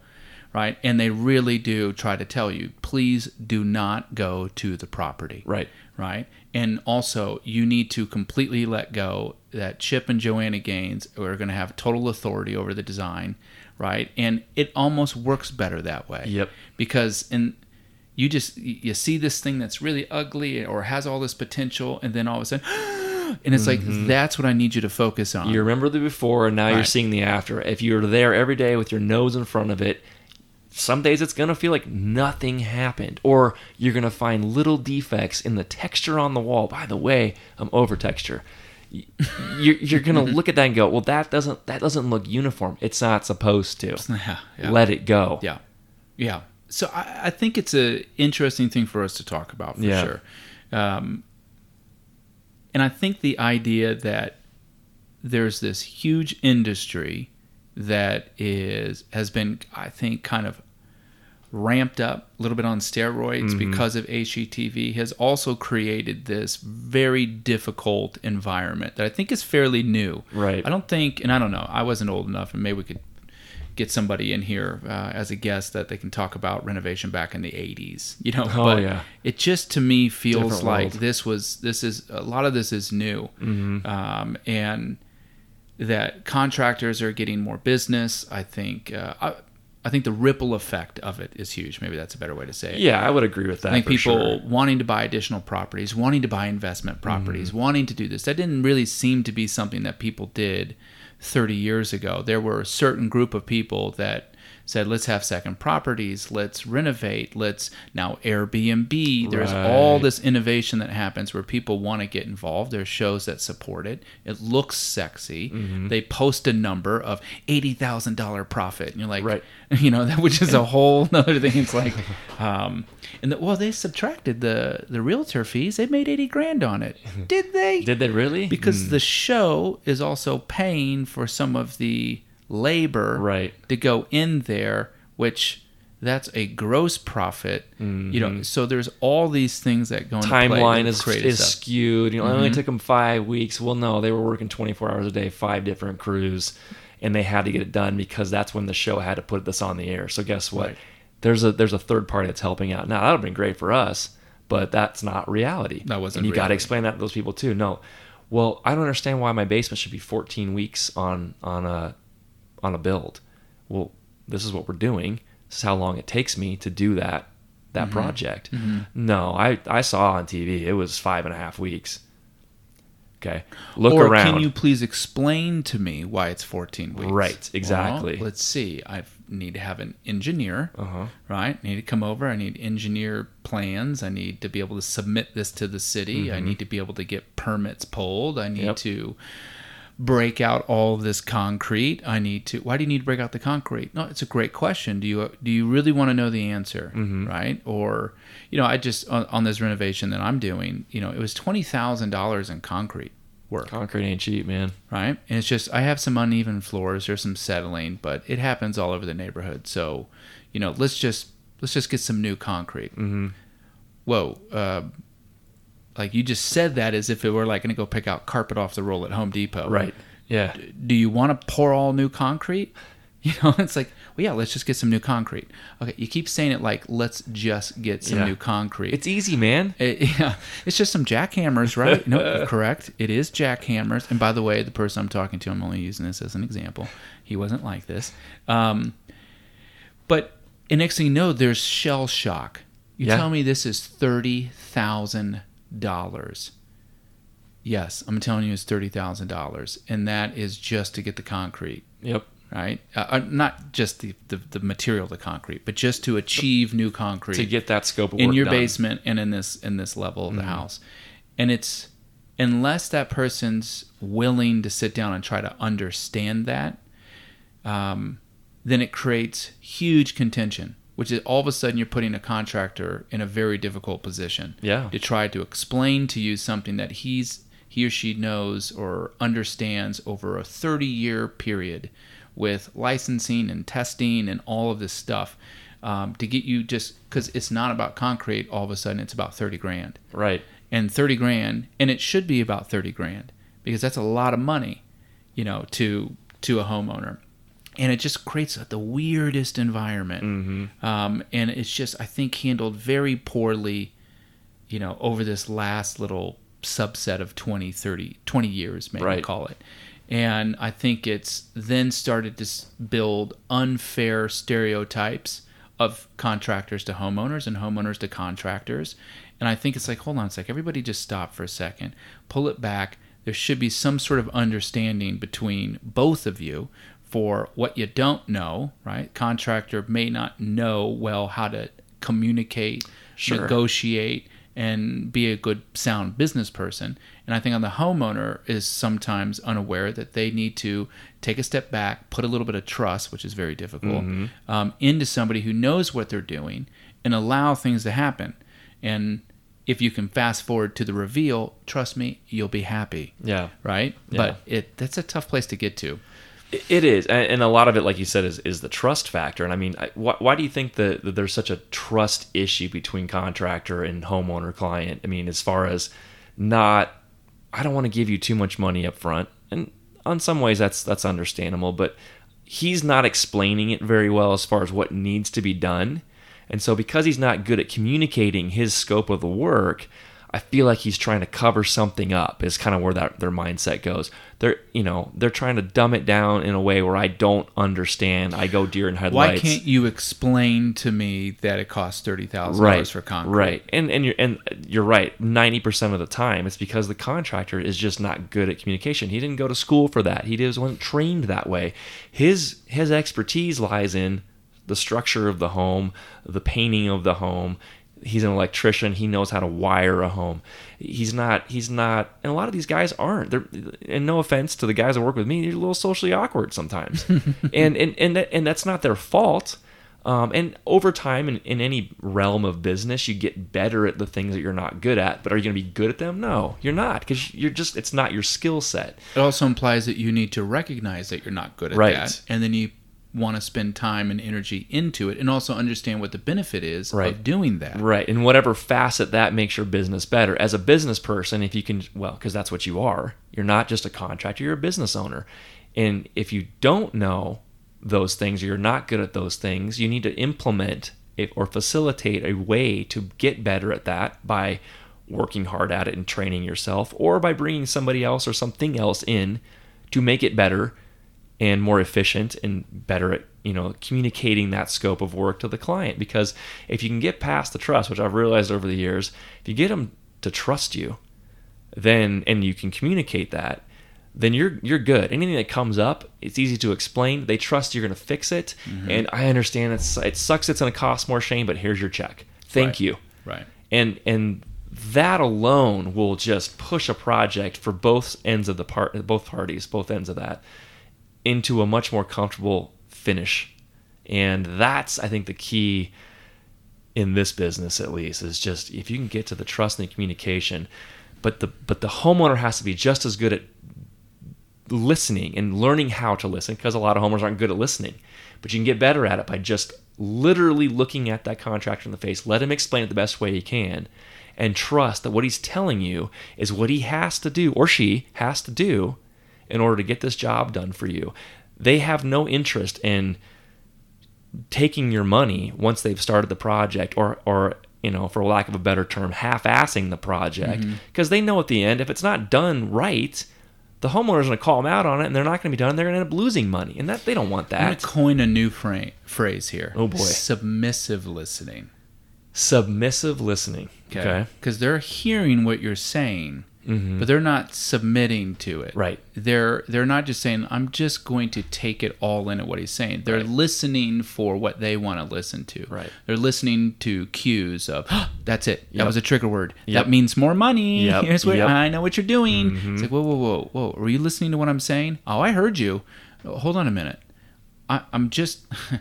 right? And they really do try to tell you, please do not go to the property, Right. right? And also, you need to completely let go that Chip and Joanna Gaines are going to have total authority over the design, right? And it almost works better that way. Yep. Because in you just you see this thing that's really ugly or has all this potential, and then all of a sudden, and it's like that's what I need you to focus on. You remember the before, and now you're seeing the after. If you're there every day with your nose in front of it, some days it's gonna feel like nothing happened, or you're gonna find little defects in the texture on the wall. By the way, I'm over texture. You're, you're gonna look at that and go, "Well, that doesn't that doesn't look uniform. It's not supposed to." yeah, yeah. Let it go. Yeah, yeah. So I, I think it's a interesting thing for us to talk about for Yeah. sure. Um, and I think the idea that there's this huge industry that is has been, I think, kind of ramped up a little bit on steroids Mm-hmm. because of HGTV has also created this very difficult environment that I think is fairly new. Right. I don't think, and I don't know, I wasn't old enough, and maybe we could get somebody in here uh, as a guest that they can talk about renovation back in the 80s you know Oh, but yeah. it just to me feels Different like world. this was this is a lot of this is new Mm-hmm. um, and that contractors are getting more business i think uh, I, I think the ripple effect of it is huge maybe that's a better way to say it Yeah, I would agree with that. I think people sure. wanting to buy additional properties, wanting to buy investment properties, Mm-hmm. wanting to do this. That didn't really seem to be something that people did 30 years ago. There were a certain group of people that said, let's have second properties, let's renovate, let's now Airbnb. There's all this innovation that happens where people want to get involved. There's shows that support it. It looks sexy. Mm-hmm. They post a number of $80,000 profit. And you're like, Right. you know, that which is a whole nother thing. It's like, um, and the, well, they subtracted the the realtor fees. They made eighty grand on it. Did they? Did they really? because the show is also paying for some of the labor Right. to go in there, which that's a gross profit. You know, so there's all these things that go into Mm-hmm. timeline is, is skewed. You know, it only took them five weeks. Well, no, they were working 24 hours a day, five different crews, and they had to get it done because that's when the show had to put this on the air. So guess what? Right. There's a there's a third party that's helping out. Now that would have been great for us, but that's not reality. That wasn't And you got to explain that to those people too. No, well, I don't understand why my basement should be 14 weeks on on a on a build. Well, this is what we're doing. This is how long it takes me to do that that Mm-hmm. project. No, I I saw on TV it was five and a half weeks. Okay, look or around. can you please explain to me why it's 14 weeks? Right, exactly. Well, let's see. I need to have an engineer, Uh-huh. right? I need to come over. I need engineer plans. I need to be able to submit this to the city. I need to be able to get permits pulled. I need Mm-hmm. Yep. to break out all of this concrete. I need to. Why do you need to break out the concrete? No, it's a great question. Do you do you really want to know the answer, Mm-hmm. right? Or you know, I just on, on this renovation that I'm doing, you know, it was twenty thousand dollars in concrete work Concrete ain't cheap, man. right? And it's just I have some uneven floors, there's some settling, but it happens all over the neighborhood. So, you know, let's just let's just get some new concrete. Mm-hmm. Whoa, uh, like you just said that as if it were like going to go pick out carpet off the roll at Home Depot, Right. Yeah. Do you want to pour all new concrete? You know, it's like, well, yeah, let's just get some new concrete. Okay, you keep saying it like, let's just get some Yeah. new concrete. It's easy, man. It- yeah, it's just some jackhammers, right? no, correct. It is jackhammers. And by the way, the person I'm talking to, I'm only using this as an example. He wasn't like this. Um, but and next thing you know, there's shell shock. You Yeah. tell me this is thirty thousand dollars. Yes, I'm telling you, it's thirty thousand dollars, and that is just to get the concrete Yep. right? Uh, uh, not just the, the the material the concrete, but just to achieve new concrete To get that scope of work in your done. Mm-hmm. basement and in this in this level of the house. And it's unless that person's willing to sit down and try to understand that, um, then it creates huge contention which is all of a sudden you're putting a contractor in a very difficult position. Yeah. To try to explain to you something that he's he or she knows or understands over a 30 year period with licensing and testing and all of this stuff um, to get you just because it's not about concrete all of a sudden it's about 30 grand Right. and 30 grand and it should be about 30 grand because that's a lot of money you know to to a homeowner and it just creates the weirdest environment. Um, and it's just i think handled very poorly you know over this last little subset of 20 30 20 years maybe Right. call it. And i think it's then started to build unfair stereotypes of contractors to homeowners and homeowners to contractors. And i think it's like hold on a sec everybody just stop for a second. Pull it back. There should be some sort of understanding between both of you for what you don't know right? Contractor may not know well how to communicate Sure. negotiate and be a good sound business person. And i think on the homeowner is sometimes unaware that they need to take a step back put a little bit of trust which is very difficult um, into somebody who knows what they're doing and allow things to happen. And if you can fast forward to the reveal trust me you'll be happy. Yeah. right? Yeah. but it that's a tough place to get to It- is, and and a lot of it, like you said, is is the trust factor. And I mean, why, why do you think that, that there's such a trust issue between contractor and homeowner client? I mean, as far as not, I don't want to give you too much money up front, and on some ways that's that's understandable, but he's not explaining it very well as far as what needs to be done, and so because he's not good at communicating his scope of the work. I feel like he's trying to cover something up. Is kind of where that their mindset goes. They're you know they're trying to dumb it down in a way where I don't understand. I go deer in headlights. why can't you explain to me that it costs $30000 right for concrete right and and you're and you're right 90% of the time it's because the contractor is just not good at communication he didn't go to school for that he just wasn't trained that way his his expertise lies in the structure of the home the painting of the home he's an electrician he knows how to wire a home he's not he's not and a lot of these guys aren't they're and no offense to the guys that work with me they're a little socially awkward sometimes and and and, that, and that's not their fault um, and over time, in, in any realm of business, you get better at the things that you're not good at. But are you going to be good at them? No, you're not, because you're just it's not your skill set. It also implies that you need to recognize that you're not good at Right. that, and then you want to spend time and energy into it, and also understand what the benefit is Right. of doing that. Right, and whatever facet that makes your business better. As a business person, if you can, well, because that's what you are. You're not just a contractor; you're a business owner. And if you don't know those things, or you're not good at those things, you need to implement it or facilitate a way to get better at that by working hard at it and training yourself, or by bringing somebody else or something else in to make it better and more efficient and better at you know communicating that scope of work to the client. Because if you can get past the trust which i've realized over the years if you get them to trust you then and you can communicate that then you're you're good. Anything that comes up it's easy to explain. They trust you're going to fix it. Mm-hmm. And i understand it's it sucks it's going to cost more shane but here's your check. Thank Right. you. Right. and and that alone will just push a project for both ends of the part both parties both ends of that into a much more comfortable finish. And that's i think the key in this business at least is just if you can get to the trust and the communication but the but the homeowner has to be just as good at listening and learning how to listen because a lot of homeowners aren't good at listening. But you can get better at it by just literally looking at that contractor in the face let him explain it the best way he can and trust that what he's telling you is what he has to do or she has to do in order to get this job done for you they have no interest in taking your money once they've started the project or or you know for lack of a better term half-assing the project mm-hmm. because they know at the end if it's not done right the homeowner's going to call them out on it and they're not going to be done they're going to end up losing money and that they don't want that. I'm going to coin a new fra- phrase here. Oh, boy. Submissive listening. submissive listening okay, Because they're hearing what you're saying, but they're not submitting to it. Mm-hmm. Right. They're they're not just saying, "I'm just going to take it all in at what he's saying." They're Right. listening for what they want to listen to. Right. They're listening to cues of, "That's it. That was a trigger word. Yep. That means more money. Yep. Here's what Yep. Mm-hmm. I know what you're doing." It's like, whoa, whoa, whoa, whoa. Were you listening to what I'm saying? Oh, I heard you. Hold on a minute. I, I'm just.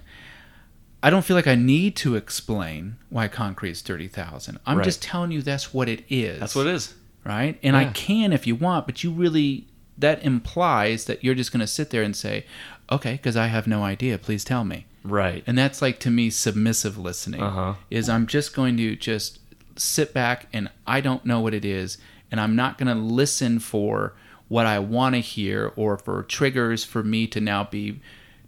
I don't feel like I need to explain why concrete is thirty thousand. I'm Right. just telling you that's what it is. That's what it is. Right? And I can if you want, but you really that implies that you're just going to sit there and say, "Okay, because I have no idea. Please tell me." Right. And that's like to me submissive listening. Uh-huh. Is I'm just going to just sit back and I don't know what it is, and I'm not going to listen for what I want to hear or for triggers for me to now be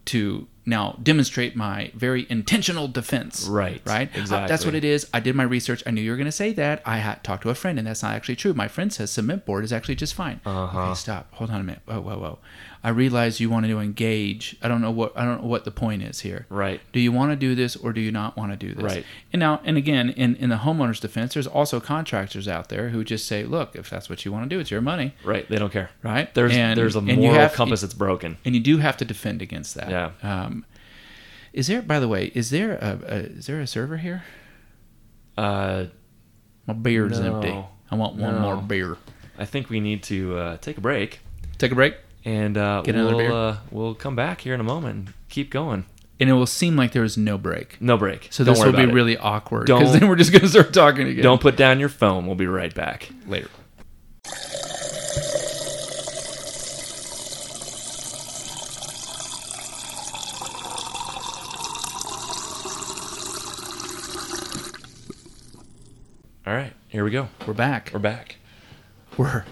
to now demonstrate my very intentional defense. Right. Right. Uh, That's what it is. I did my research. I knew you were going to say that. I had talked to a friend, and that's not actually true. My friend says cement board is actually just fine. Uh-huh. Okay, stop. Hold on a minute. Whoa, whoa, whoa. I realize you want to engage. I don't know what I don't know what the point is here. Right. Do you want to do this or do you not want to do this? Right. And now, and again, in, in the homeowner's defense, there's also contractors out there who just say, look, if that's what you want to do, it's your money, Right. They don't care. right? There's And- there's a moral have- compass that's broken. and you do have to defend against that. Yeah. Um, is there, by the way, is there a, a is there a server here? Uh, My beer's No. empty. I want one No. more beer. I think we need to uh, take a break, Take a break, and uh, Get another we'll beer? uh, we'll come back here in a moment. and Keep going. and it will seem like there is no break. No break. So Don't this worry will be about it. really awkward because Don't- then we're just going to start talking again. Don't put down your phone. We'll be right back. later. All right, here we go. We're back. We're back. We're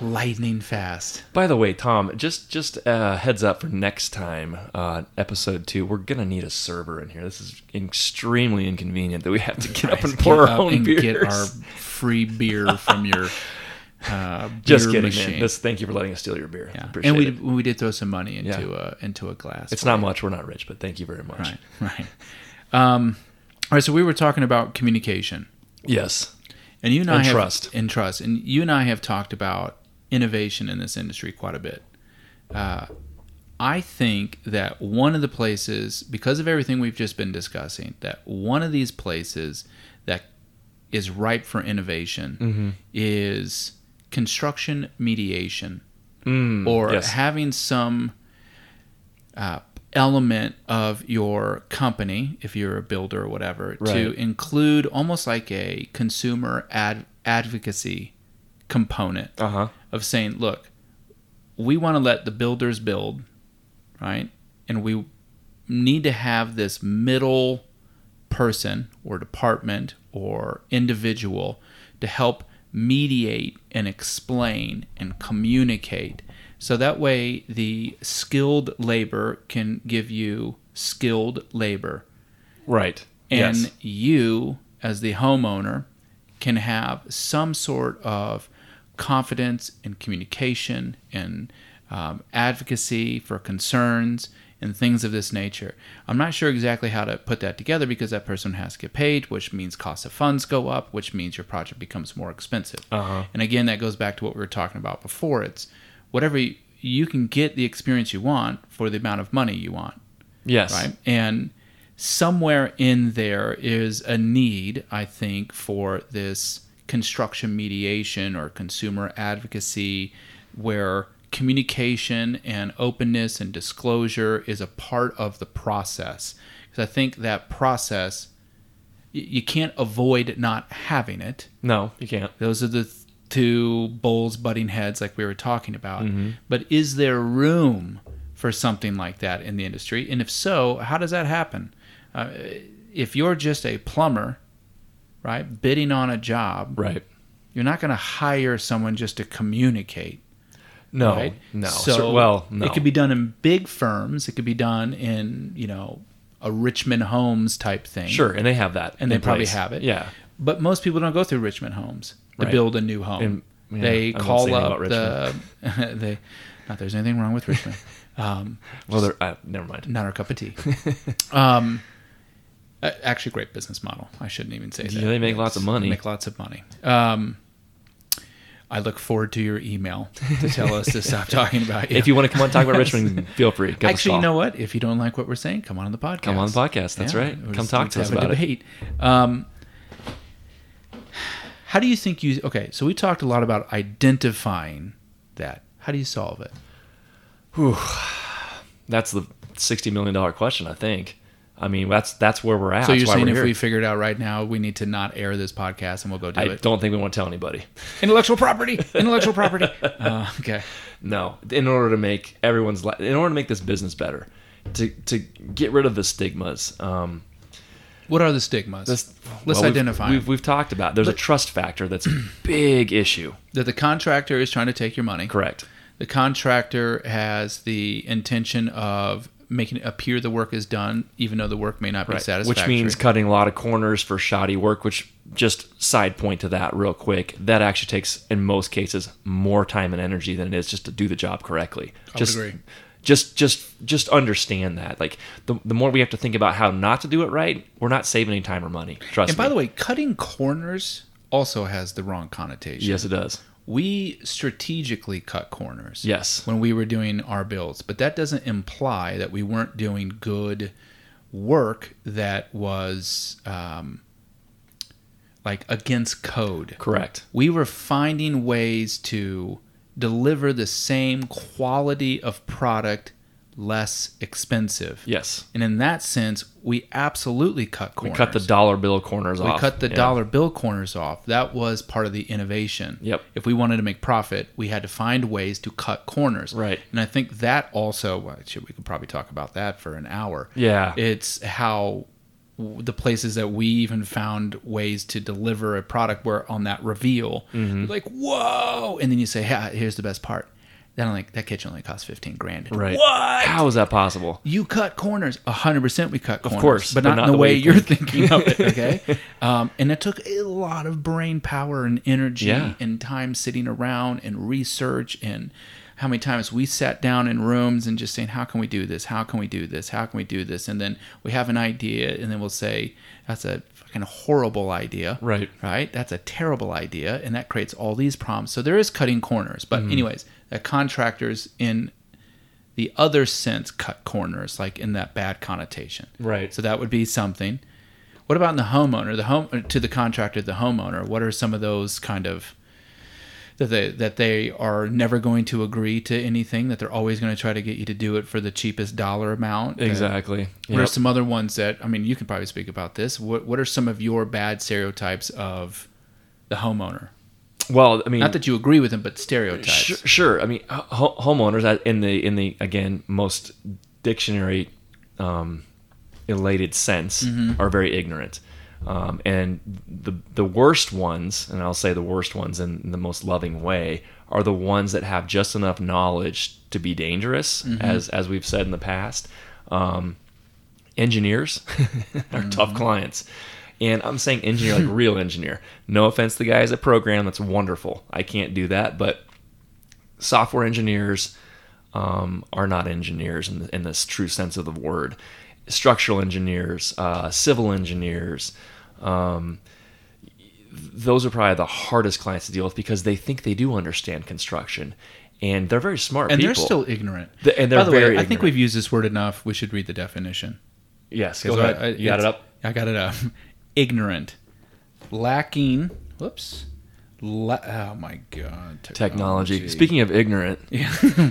lightning fast. By the way, Tom, just just uh, heads up for next time, uh, episode two. We're gonna need a server in here. This is extremely inconvenient that we have to get up and pour our own and beers. get our free beer from your uh, beer just kidding, machine. man. Just thank you for letting us steal your beer. yeah. Appreciate and we it. we did throw some money into Yeah. a into a glass. It's not much. We're not rich, but thank you very much. right, right. Um, all right. So we were talking about communication, Yes. and you and, I And have trust. and trust, and you and I have talked about innovation in this industry quite a bit. Uh, I think that one of the places, because of everything we've just been discussing, that one of these places that is ripe for innovation Mm-hmm. is construction mediation Mm, or yes. having some uh, element of your company, if you're a builder or whatever, to include almost like a consumer ad- advocacy component Uh huh. of saying, look, we want to let the builders build, right? And we need to have this middle person or department or individual to help mediate and explain and communicate. So that way, the skilled labor can give you skilled labor Right. and yes. you as the homeowner can have some sort of confidence and communication and um, advocacy for concerns and things of this nature. I'm not sure exactly how to put that together because that person has to get paid, which means cost of funds go up, which means your project becomes more expensive. Uh-huh. And again, that goes back to what we were talking about before. It's whatever you, you can get the experience you want for the amount of money you want Yes. right? And somewhere in there is a need, I think, for this construction mediation or consumer advocacy where communication and openness and disclosure is a part of the process. Because I think that process, you can't avoid not having it. No, you can't. Those are the two bulls butting heads, like we were talking about. But is there room for something like that in the industry? And if so, how does that happen? Uh, if you're just a plumber, right, bidding on a job, Right. you're not going to hire someone just to communicate. No. right? No. So Cer- well, no. it could be done in big firms. It could be done in you know a Richmond Homes type thing. Sure, and they have that. and they probably have it. Yeah. But most people don't go through Richmond Homes to Right. build a new home. And- yeah, they I call up the they. Not there's anything wrong with Richmond. Um, Well, they're, uh, never mind. not our cup of tea. um, actually, great business model. I shouldn't even say that. They make lots of money. They make lots of money. Um, I look forward to your email to tell us to stop talking about you. If you want to come on and talk about Richmond, feel free. Give Actually, you know what? If you don't like what we're saying, come on on the podcast. Come on the podcast. That's right. Come just- talk to us about it. debate. Um, how do you think you? Okay, so we talked a lot about identifying that. How do you solve it? Whew. That's the sixty million dollar question, I think. I mean, that's that's where we're at. So you're saying if here. we figured out right now we need to not air this podcast and we'll go do I it. don't think we want to tell anybody. Intellectual property. Intellectual property. Uh, okay. No, in order to make everyone's li- in order to make this business better, to to get rid of the stigmas. Um, What are the stigmas? this, Let's well, we've- identify We've, we've talked about. There's a trust factor that's a big issue. that the contractor is trying to take your money. Correct. The contractor has the intention of making it appear the work is done, even though the work may not be Right. satisfactory. Which means cutting a lot of corners for shoddy work. Which just side point to that real quick. That actually takes in most cases more time and energy than it is just to do the job correctly. I just, agree. Just just just understand that. Like the the more we have to think about how not to do it right, we're not saving any time or money. Trust And me. And by the way, cutting corners also has the wrong connotation. yes, it does. We strategically cut corners. Yes. When we were doing our builds, but that doesn't imply that we weren't doing good work that was um, like against code. Correct. we were finding ways to deliver the same quality of product less expensive. Yes. And in that sense, we absolutely cut corners. We cut the dollar bill corners we off. We cut the Yeah. dollar bill corners off. That was part of the innovation. Yep. If we wanted to make profit, we had to find ways to cut corners. Right. And I think that also, well, actually, we could probably talk about that for an hour. Yeah. It's how the places that we even found ways to deliver a product where on that reveal, Mm-hmm. like, whoa. And then you say, yeah, here's the best part. Then I'm like, that kitchen only cost 15 grand. Right. What? How is that possible? You cut corners. hundred percent, we cut corners. course, but not, in the way, you you're thinking of it. Okay, um, and it took a lot of brain power and energy Yeah. and time sitting around and research and how many times we sat down in rooms and just saying, "How can we do this? How can we do this? How can we do this?" And then we have an idea, and then we'll say, "That's a fucking horrible idea." Right. Right. That's a terrible idea, and that creates all these problems. So there is cutting corners. But Mm-hmm. anyways, that contractors in the other sense cut corners, like in that bad connotation. Right. So that would be something. What about in the homeowner, the home to the contractor, the homeowner? What are some of those kind of that they that they are never going to agree to anything that they're always going to try to get you to do it for the cheapest dollar amount? Exactly. What are some other ones that I mean? You can probably speak about this. What What are some of your bad stereotypes of the homeowner? Well, I mean, Not that you agree with them, but stereotypes. Sure, sure. I mean, ho- homeowners uh, in the in the again most dictionary um, elated sense Mm-hmm. are very ignorant, um, and the the worst ones, and I'll say the worst ones in the most loving way, are the ones that have just enough knowledge to be dangerous, Mm-hmm. as as we've said in the past. Um, engineers are tough clients. And I'm saying engineer like real engineer. No offense to the guys that program, that's wonderful. I can't do that, but software engineers um, are not engineers in, the, in this true sense of the word. Structural engineers, uh, civil engineers, um, those are probably the hardest clients to deal with because they think they do understand construction, and they're very smart and people. they're still ignorant. Th- and they're By the way, very I think we've used this word enough. We should read the definition. yes. Go 'Cause I- ahead. I- you got it up. I got it up. Ignorant, lacking. Whoops. La- oh my god. Technology. Speaking of ignorant, Yeah.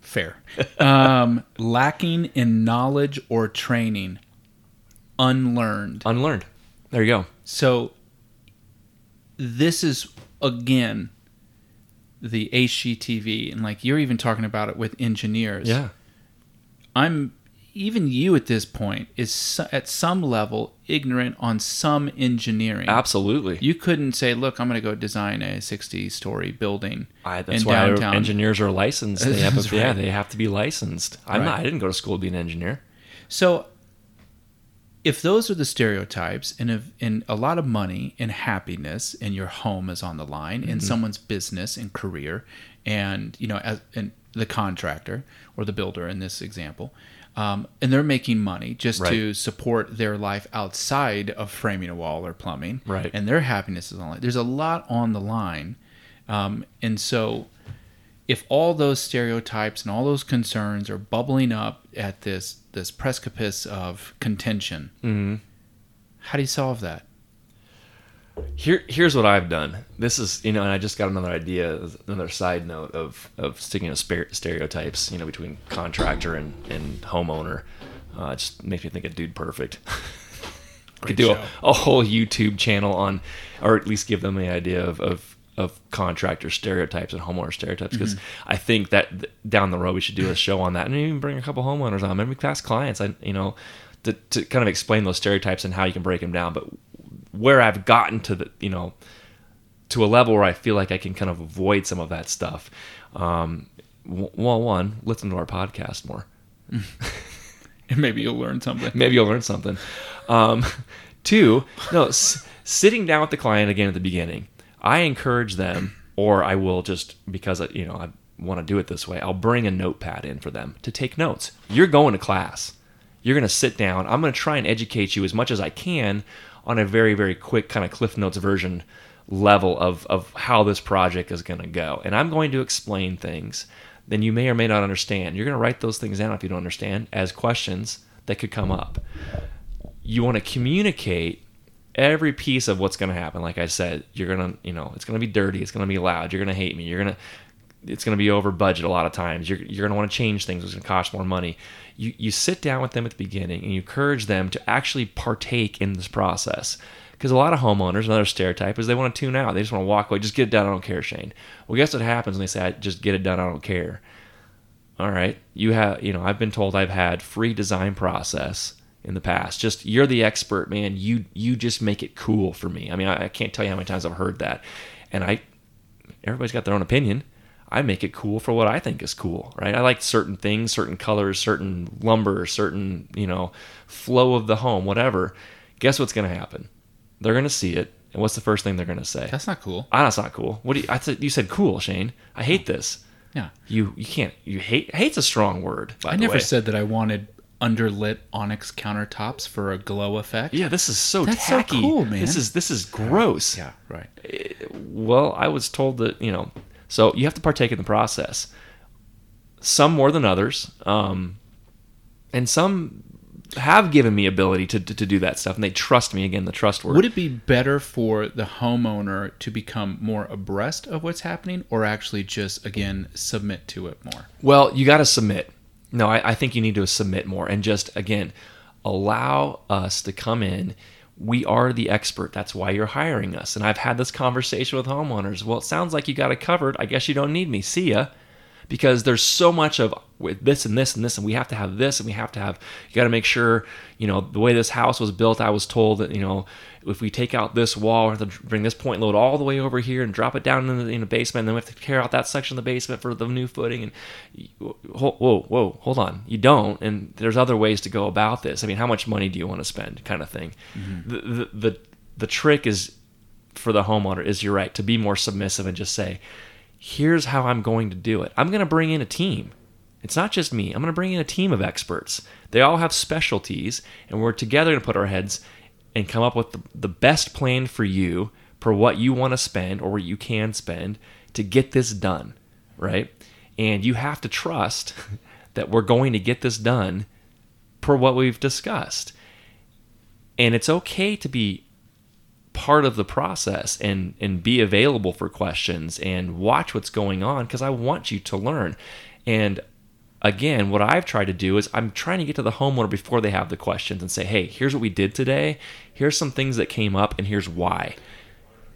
fair. Um, lacking in knowledge or training. Unlearned. unlearned. There you go. So this is again the HGTV, and like you're even talking about it with engineers. Yeah. I'm even you at this point is so, at some level ignorant on some engineering. Absolutely. You couldn't say, "Look, I'm going to go design a 60-story building I, that's in why downtown." engineers are licensed. They have to, yeah, they have to be licensed. I'm Right. not. I didn't go to school to be an engineer. So, if those are the stereotypes, and if and a lot of money and happiness and your home is on the line, in mm-hmm. someone's business and career, and you know, as and the contractor or the builder in this example, um, and they're making money just to support their life outside of framing a wall or plumbing, Right. And their happiness is on line. There's a lot on the line, um, and so if all those stereotypes and all those concerns are bubbling up at this this precipice of contention, Mm-hmm. how do you solve that? Here, here's what I've done. This is, you know, and I just got another idea, another side note of of sticking to stereotypes, you know, between contractor and and homeowner. Uh, it just makes me think of Dude Perfect. Could do a, a whole YouTube channel on, or at least give them the idea of, of, of contractor stereotypes and homeowner stereotypes. Because Mm-hmm. I think that th- down the road we should do a show on that and even bring a couple homeowners on, maybe past clients, I, you know, to, to kind of explain those stereotypes and how you can break them down. But where I've gotten to the, you know, to a level where I feel like I can kind of avoid some of that stuff. Um, well, one, listen to our podcast more. And maybe you'll learn something. Maybe you'll learn something. Um, two, no, s- sitting down with the client again at the beginning. I encourage them, or I will just because you know I want to do it this way. I'll bring a notepad in for them to take notes. You're going to class. You're going to sit down. I'm going to try and educate you as much as I can on a very very quick kind of Cliff Notes version level of of how this project is going to go, and I'm going to explain things. Then you may or may not understand. You're going to write those things down if you don't understand as questions that could come up you want to communicate every piece of what's going to happen. Like I said, you're going to, you know, it's going to be dirty. It's going to be loud. You're going to hate me. You're going to, it's going to be over budget a lot of times. You're, you're going to want to change things. It's going to cost more money. You, you sit down with them at the beginning and you encourage them to actually partake in this process. Because a lot of homeowners, another stereotype is they want to tune out. They just want to walk away. Just get it done. I don't care, Shane. Well, guess what happens when they say, just get it done. I don't care. All right. You have, you know, I've been told I've had free design process in the past. Just you're the expert, man. You you just make it cool for me. I mean, I, I can't tell you how many times I've heard that. And I everybody's got their own opinion. I make it cool for what I think is cool, right? I like certain things, certain colors, certain lumber, certain, you know, flow of the home, whatever. Guess what's going to happen? They're going to see it, and what's the first thing they're going to say? That's not cool. Ah, that's not cool. What do you? I said you said cool, Shane. I hate this. Yeah. You you can't. You hate. Hate's a strong word. I never way. said that I wanted underlit onyx countertops for a glow effect. Yeah, this is so That's so cool, man. This is this is gross. Yeah, right. Well, I was told that you know, so you have to partake in the process. Some more than others, um, and some have given me ability to, to to do that stuff, and they trust me. Again, the trust word. Would it be better for the homeowner to become more abreast of what's happening or actually just, again, submit to it more? Well, you got to submit. No, I, I think you need to submit more and just, again, allow us to come in. We are the expert. That's why you're hiring us. And I've had this conversation with homeowners. Well, it sounds like you got it covered. I guess you don't need me. See ya. Because there's so much of with this and this and this, and we have to have this, and we have to have. You got to make sure, you know, the way this house was built. I was told that, you know, if we take out this wall, we have to bring this point load all the way over here and drop it down in the, in the basement. And then we have to tear out that section of the basement for the new footing. And whoa, whoa, whoa, hold on, you don't. And there's other ways to go about this. I mean, how much money do you want to spend, kind of thing. Mm-hmm. The, the the the trick is for the homeowner is you're right to be more submissive and just say, here's how I'm going to do it. I'm going to bring in a team. It's not just me. I'm going to bring in a team of experts. They all have specialties, and we're together to put our heads and come up with the, the best plan for you for what you want to spend or what you can spend to get this done, right? And you have to trust that we're going to get this done per what we've discussed. And it's okay to be part of the process and and be available for questions and watch what's going on because I want you to learn. And again, what I've tried to do is I'm trying to get to the homeowner before they have the questions and say, "Hey, here's what we did today. Here's some things that came up and here's why."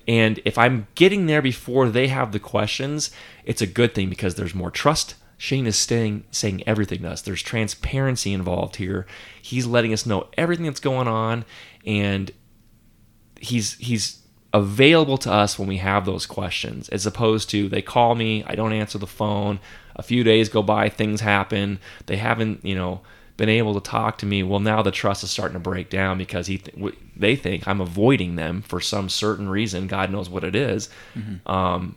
And if I'm getting there before they have the questions, it's a good thing because there's more trust. Shane is staying, saying everything to us. There's transparency involved here. He's letting us know everything that's going on, and he's he's available to us when we have those questions as opposed to they call me i don't answer the phone. A few days go by things happen. They haven't you know been able to talk to me. Well now the trust is starting to break down because he th- w- they think i'm avoiding them for some certain reason. God knows what it is. um,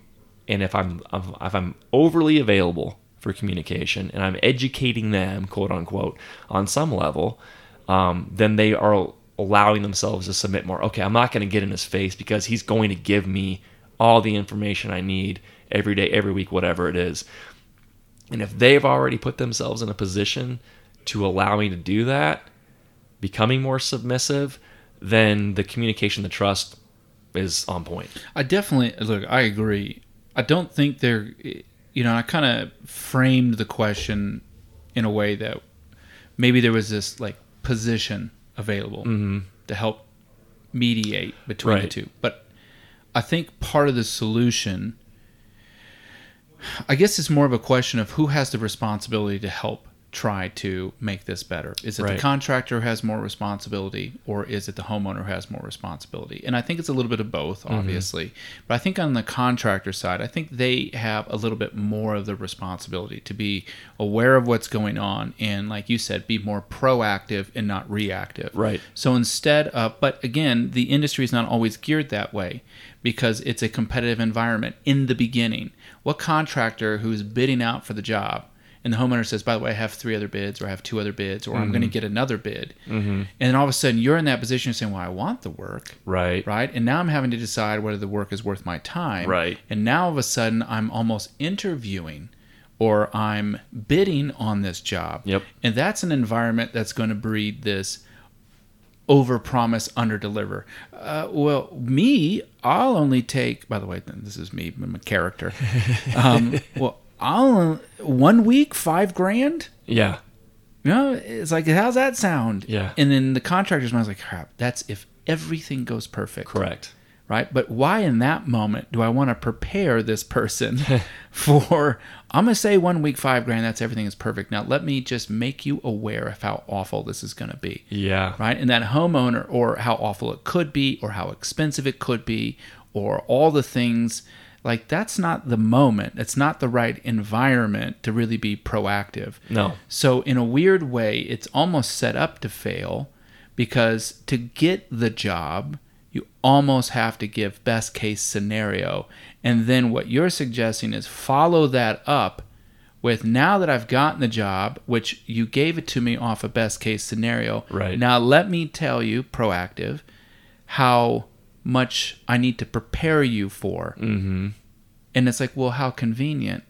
and if i'm if i'm overly available for communication and i'm educating them quote unquote on some level um, then they are allowing themselves to submit more. Okay, I'm not going to get in his face because he's going to give me all the information I need every day, every week, whatever it is. And if they've already put themselves in a position to allow me to do that, becoming more submissive, then the communication, the trust is on point. I definitely look. I agree. I don't think they're. You know, I kind of framed the question in a way that maybe there was this like position available mm-hmm. to help mediate between the two. But I think part of the solution, I guess, it's more of a question of who has the responsibility to help try to make this better. Is it the contractor has more responsibility, or is it the homeowner has more responsibility? And I think it's a little bit of both, mm-hmm. obviously. But I think on the contractor side, I think they have a little bit more of the responsibility to be aware of what's going on and, like you said, be more proactive and not reactive. Right. So instead of, but again, the industry is not always geared that way because it's a competitive environment in the beginning. What contractor who's bidding out for the job and the homeowner says, by the way, I have three other bids or I have two other bids or I'm going to get another bid. Mm-hmm. And then all of a sudden you're in that position of saying, well, I want the work. Right. Right. And now I'm having to decide whether the work is worth my time. Right. And now all of a sudden I'm almost interviewing or I'm bidding on this job. Yep. And that's an environment that's going to breed this over promise, under deliver. Uh, well, me, I'll only take, by the way, this is me, I'm a character. Um, well, I'll, one week, five grand? Yeah. You No, it's like, how's that sound? Yeah. And then the contractor's mind's like, crap, that's if everything goes perfect Correct. right? But why in that moment do I want to prepare this person for? I'm gonna say one week, five grand. That's everything is perfect. Now let me just make you aware of how awful this is gonna be, Yeah. right? And that homeowner, or how awful it could be, or how expensive it could be, or all the things. Like that's not the moment. It's not the right environment to really be proactive. No. So in a weird way, it's almost set up to fail because to get the job, you almost have to give best case scenario. And then what you're suggesting is follow that up with now that I've gotten the job, which you gave it to me off a best case scenario. Right. Now let me tell you, proactive, how much I need to prepare you for. Mm-hmm. And it's like, well, how convenient.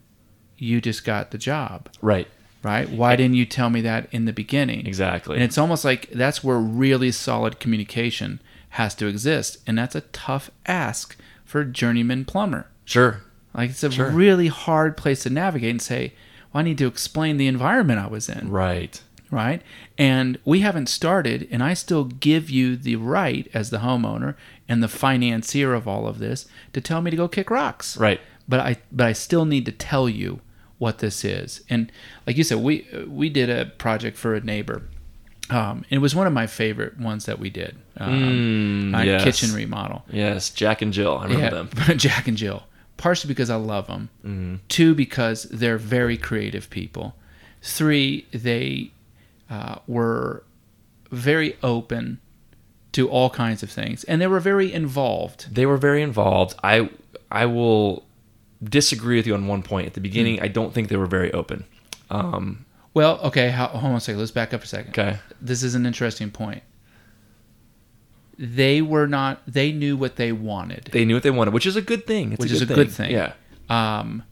You just got the job Right. right? Why didn't you tell me that in the beginning? Exactly. And it's almost like that's where really solid communication has to exist, and that's a tough ask for a journeyman plumber. sure. Like it's a Sure. really hard place to navigate and say, "Well, I need to explain the environment I was in." Right. right? And we haven't started, and I still give you the right as the homeowner and the financier of all of this to tell me to go kick rocks. Right. But I but I still need to tell you what this is. And like you said, we we did a project for a neighbor. Um, it was one of my favorite ones that we did. Um, Mm, yes. kitchen remodel. Yes. Jack and Jill. I remember them. Jack and Jill. Partially because I love them. Two, because they're very creative people. Three, they uh, were very open to all kinds of things, and they were very involved. They were very involved. I I will disagree with you on one point. At the beginning, I don't think they were very open. Um, Well, okay, how, hold on a second. Let's back up a second. okay. This is an interesting point. They were not. They knew what they wanted. They knew what they wanted, which is a good thing. It's Which a is good a good thing. Yeah. Um,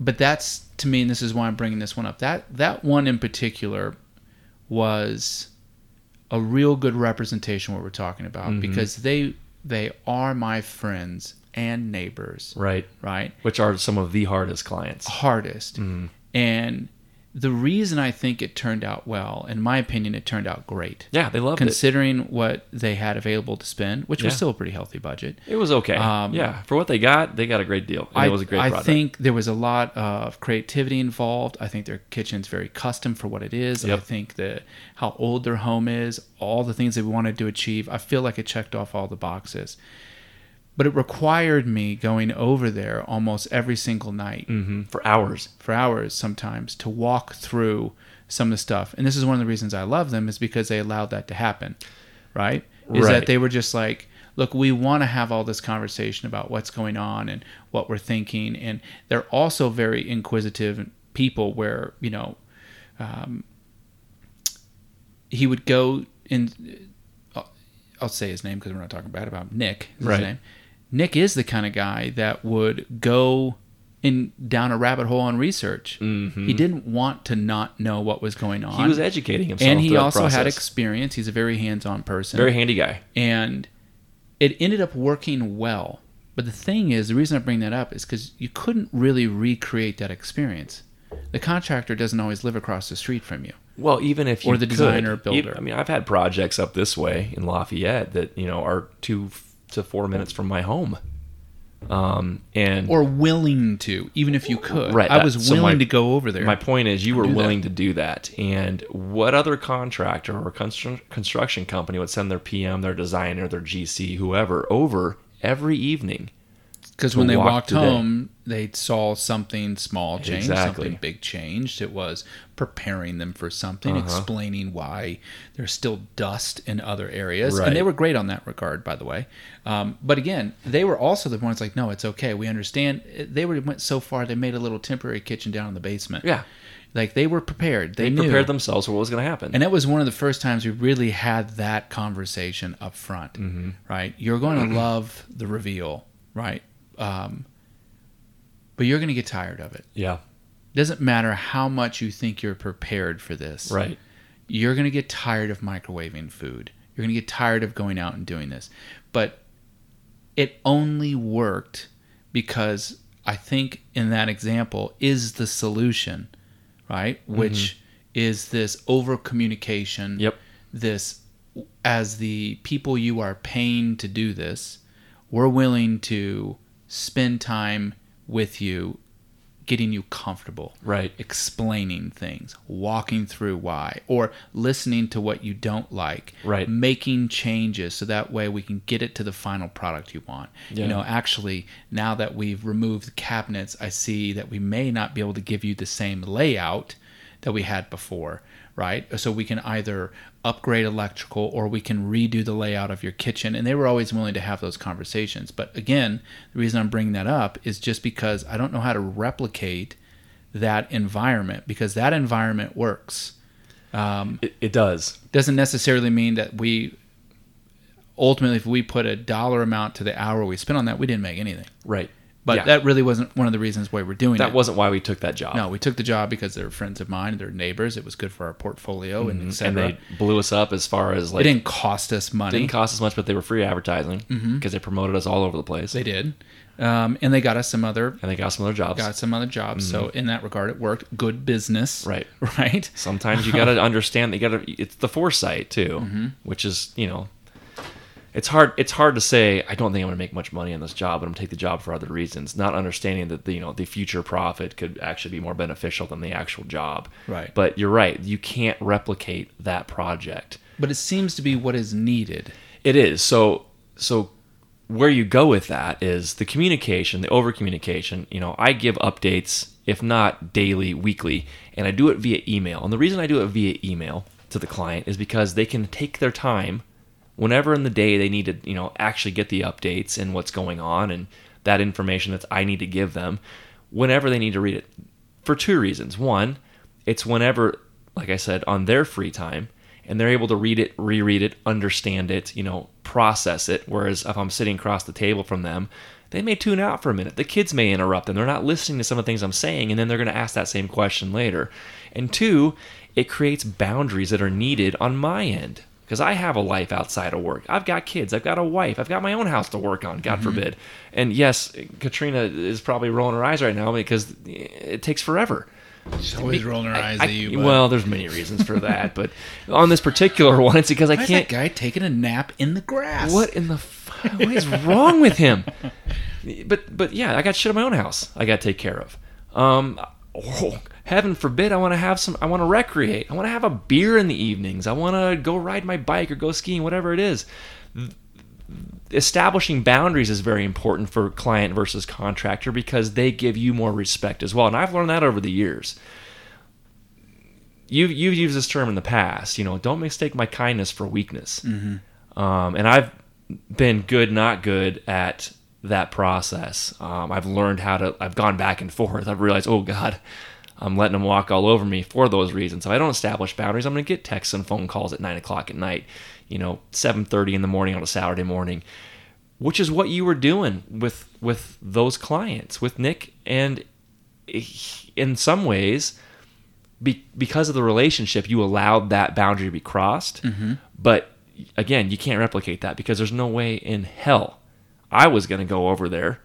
but that's to me, and this is why I'm bringing this one up. That that one in particular was a real good representation of what we're talking about Mm-hmm. because they they are my friends and neighbors, Right. right? Which are some of the hardest clients. Hardest, Mm-hmm. and the reason I think it turned out well, in my opinion, it turned out great. Yeah, they loved it. Considering what they had available to spend, which was still a pretty healthy budget. It was okay. Um, yeah, for what they got, they got a great deal. I, it was a great I product. think there was a lot of creativity involved. I think their kitchen's very custom for what it is. I think that how old their home is, all the things they wanted to achieve. I feel like it checked off all the boxes. But it required me going over there almost every single night Mhm, for hours. for hours sometimes to walk through some of the stuff. And this is one of the reasons I love them is because they allowed that to happen. Right? Is that they were just like, look, we want to have all this conversation about what's going on and what we're thinking. And they're also very inquisitive people where, you know, um, he would go in, I'll- I'll say his name because we're not talking bad about him. Nick. Is Right. His name. Nick is the kind of guy that would go in down a rabbit hole on research. Mhm. He didn't want to not know what was going on. He was educating himself. and he also had experience. He's a very hands-on person. very handy guy. and it ended up working well. But the thing is, the reason I bring that up is because you couldn't really recreate that experience. The contractor doesn't always live across the street from you. Well, even if you Or the could, designer, builder. I mean, I've had projects up this way in Lafayette that you know are two to four minutes from my home, um, and Or willing to, even if you could. Right, I that- was so willing my- to go over there. my point is you were do that. willing to do that. And what other contractor or constru- construction company would send their PM, their designer, their GC, whoever over every evening? Because when they walk walked home, they saw something small change, Exactly. something big changed. It was preparing them for something, Uh-huh. explaining why there's still dust in other areas. Right. And they were great on that regard, by the way. Um, but again, they were also the ones like, no, it's okay. We understand. They were went so far, they made a little temporary kitchen down in the basement. Yeah, Like they were prepared. They, they prepared themselves for what was going to happen. And that was one of the first times we really had that conversation up front, Mm-hmm. right? You're going to love the reveal, right? Um, but you're going to get tired of it. yeah, Doesn't matter how much you think you're prepared for this. right. You're going to get tired of microwaving food. You're going to get tired of going out and doing this. But it only worked because I think in that example is the solution, right? Which is this over communication. Mm-hmm. Yep. This, as the people you are paying to do this, we're willing to spend time with you, getting you comfortable Right. explaining things, walking through why, or listening to what you don't like, Right. making changes so that way we can get it to the final product you want. Yeah. You know, actually, now that we've removed the cabinets, I see that we may not be able to give you the same layout that we had before, right? So we can either upgrade electrical or we can redo the layout of your kitchen. And they were always willing to have those conversations. But again, the reason I'm bringing that up is just because I don't know how to replicate that environment because that environment works. Um, it, it does. Doesn't necessarily mean that we ultimately, if we put a dollar amount to the hour we spent on that, we didn't make anything. Right. But Yeah. that really wasn't one of the reasons why we're doing that it. That wasn't why we took that job. no, we took the job because they're friends of mine, they're neighbors. It was good for our portfolio and and etc. they blew us up as far as like It didn't cost us money. didn't cost us much, but they were free advertising because they promoted us all over the place, they did, um, and they got us some other and they got some other jobs. got some other jobs. So in that regard, it worked. Good business, Mm-hmm. Right. Right. Sometimes you got to understand that you got to. It's the foresight too, Mm-hmm. which is you know, it's hard. It's hard to say. I don't think I'm going to make much money on this job, but I'm going to take the job for other reasons. Not understanding that the you know the future profit could actually be more beneficial than the actual job. Right. But you're right. You can't replicate that project. But it seems to be what is needed. It is. So so where you go with that is the communication, the over communication. You know, I give updates if not daily, weekly, and I do it via email. And the reason I do it via email to the client is because they can take their time whenever in the day they need to, you know, actually get the updates and what's going on and that information that I need to give them whenever they need to read it. For two reasons. One, it's whenever, like I said, on their free time and they're able to read it, reread it, understand it, you know, process it. Whereas if I'm sitting across the table from them, they may tune out for a minute. The kids may interrupt them. They're not listening to some of the things I'm saying, and then they're going to ask that same question later. And two, it creates boundaries that are needed on my end because I have a life outside of work. I've got kids. I've got a wife. I've got my own house to work on. God forbid. And yes, Katrina is probably rolling her eyes right now because it takes forever. She's always rolling her eyes I- at you. bud. well, there's many reasons for that, but on this particular one, it's because I Why is can't. that guy taking a nap in the grass? What in the? F- what is wrong with him? But but yeah, I got shit in my own house. I got to take care of. Um, oh, heaven forbid, I want to have some. I want to recreate. I want to have a beer in the evenings. I want to go ride my bike or go skiing, whatever it is. Establishing boundaries is very important for client versus contractor because they give you more respect as well. And I've learned that over the years you've you've used this term in the past. You know, don't mistake my kindness for weakness. Um, and I've been good, not good at that process. Um, I've learned how to. I've gone back and forth. I've realized, oh God, I'm letting them walk all over me for those reasons. If I don't establish boundaries, I'm going to get texts and phone calls at nine o'clock at night. You know, seven thirty in the morning on a Saturday morning, which is what you were doing with with those clients, with Nick, and in some ways be, because of the relationship, you allowed that boundary to be crossed. Mm-hmm. But again, you can't replicate that because there's no way in hell I was going to go over there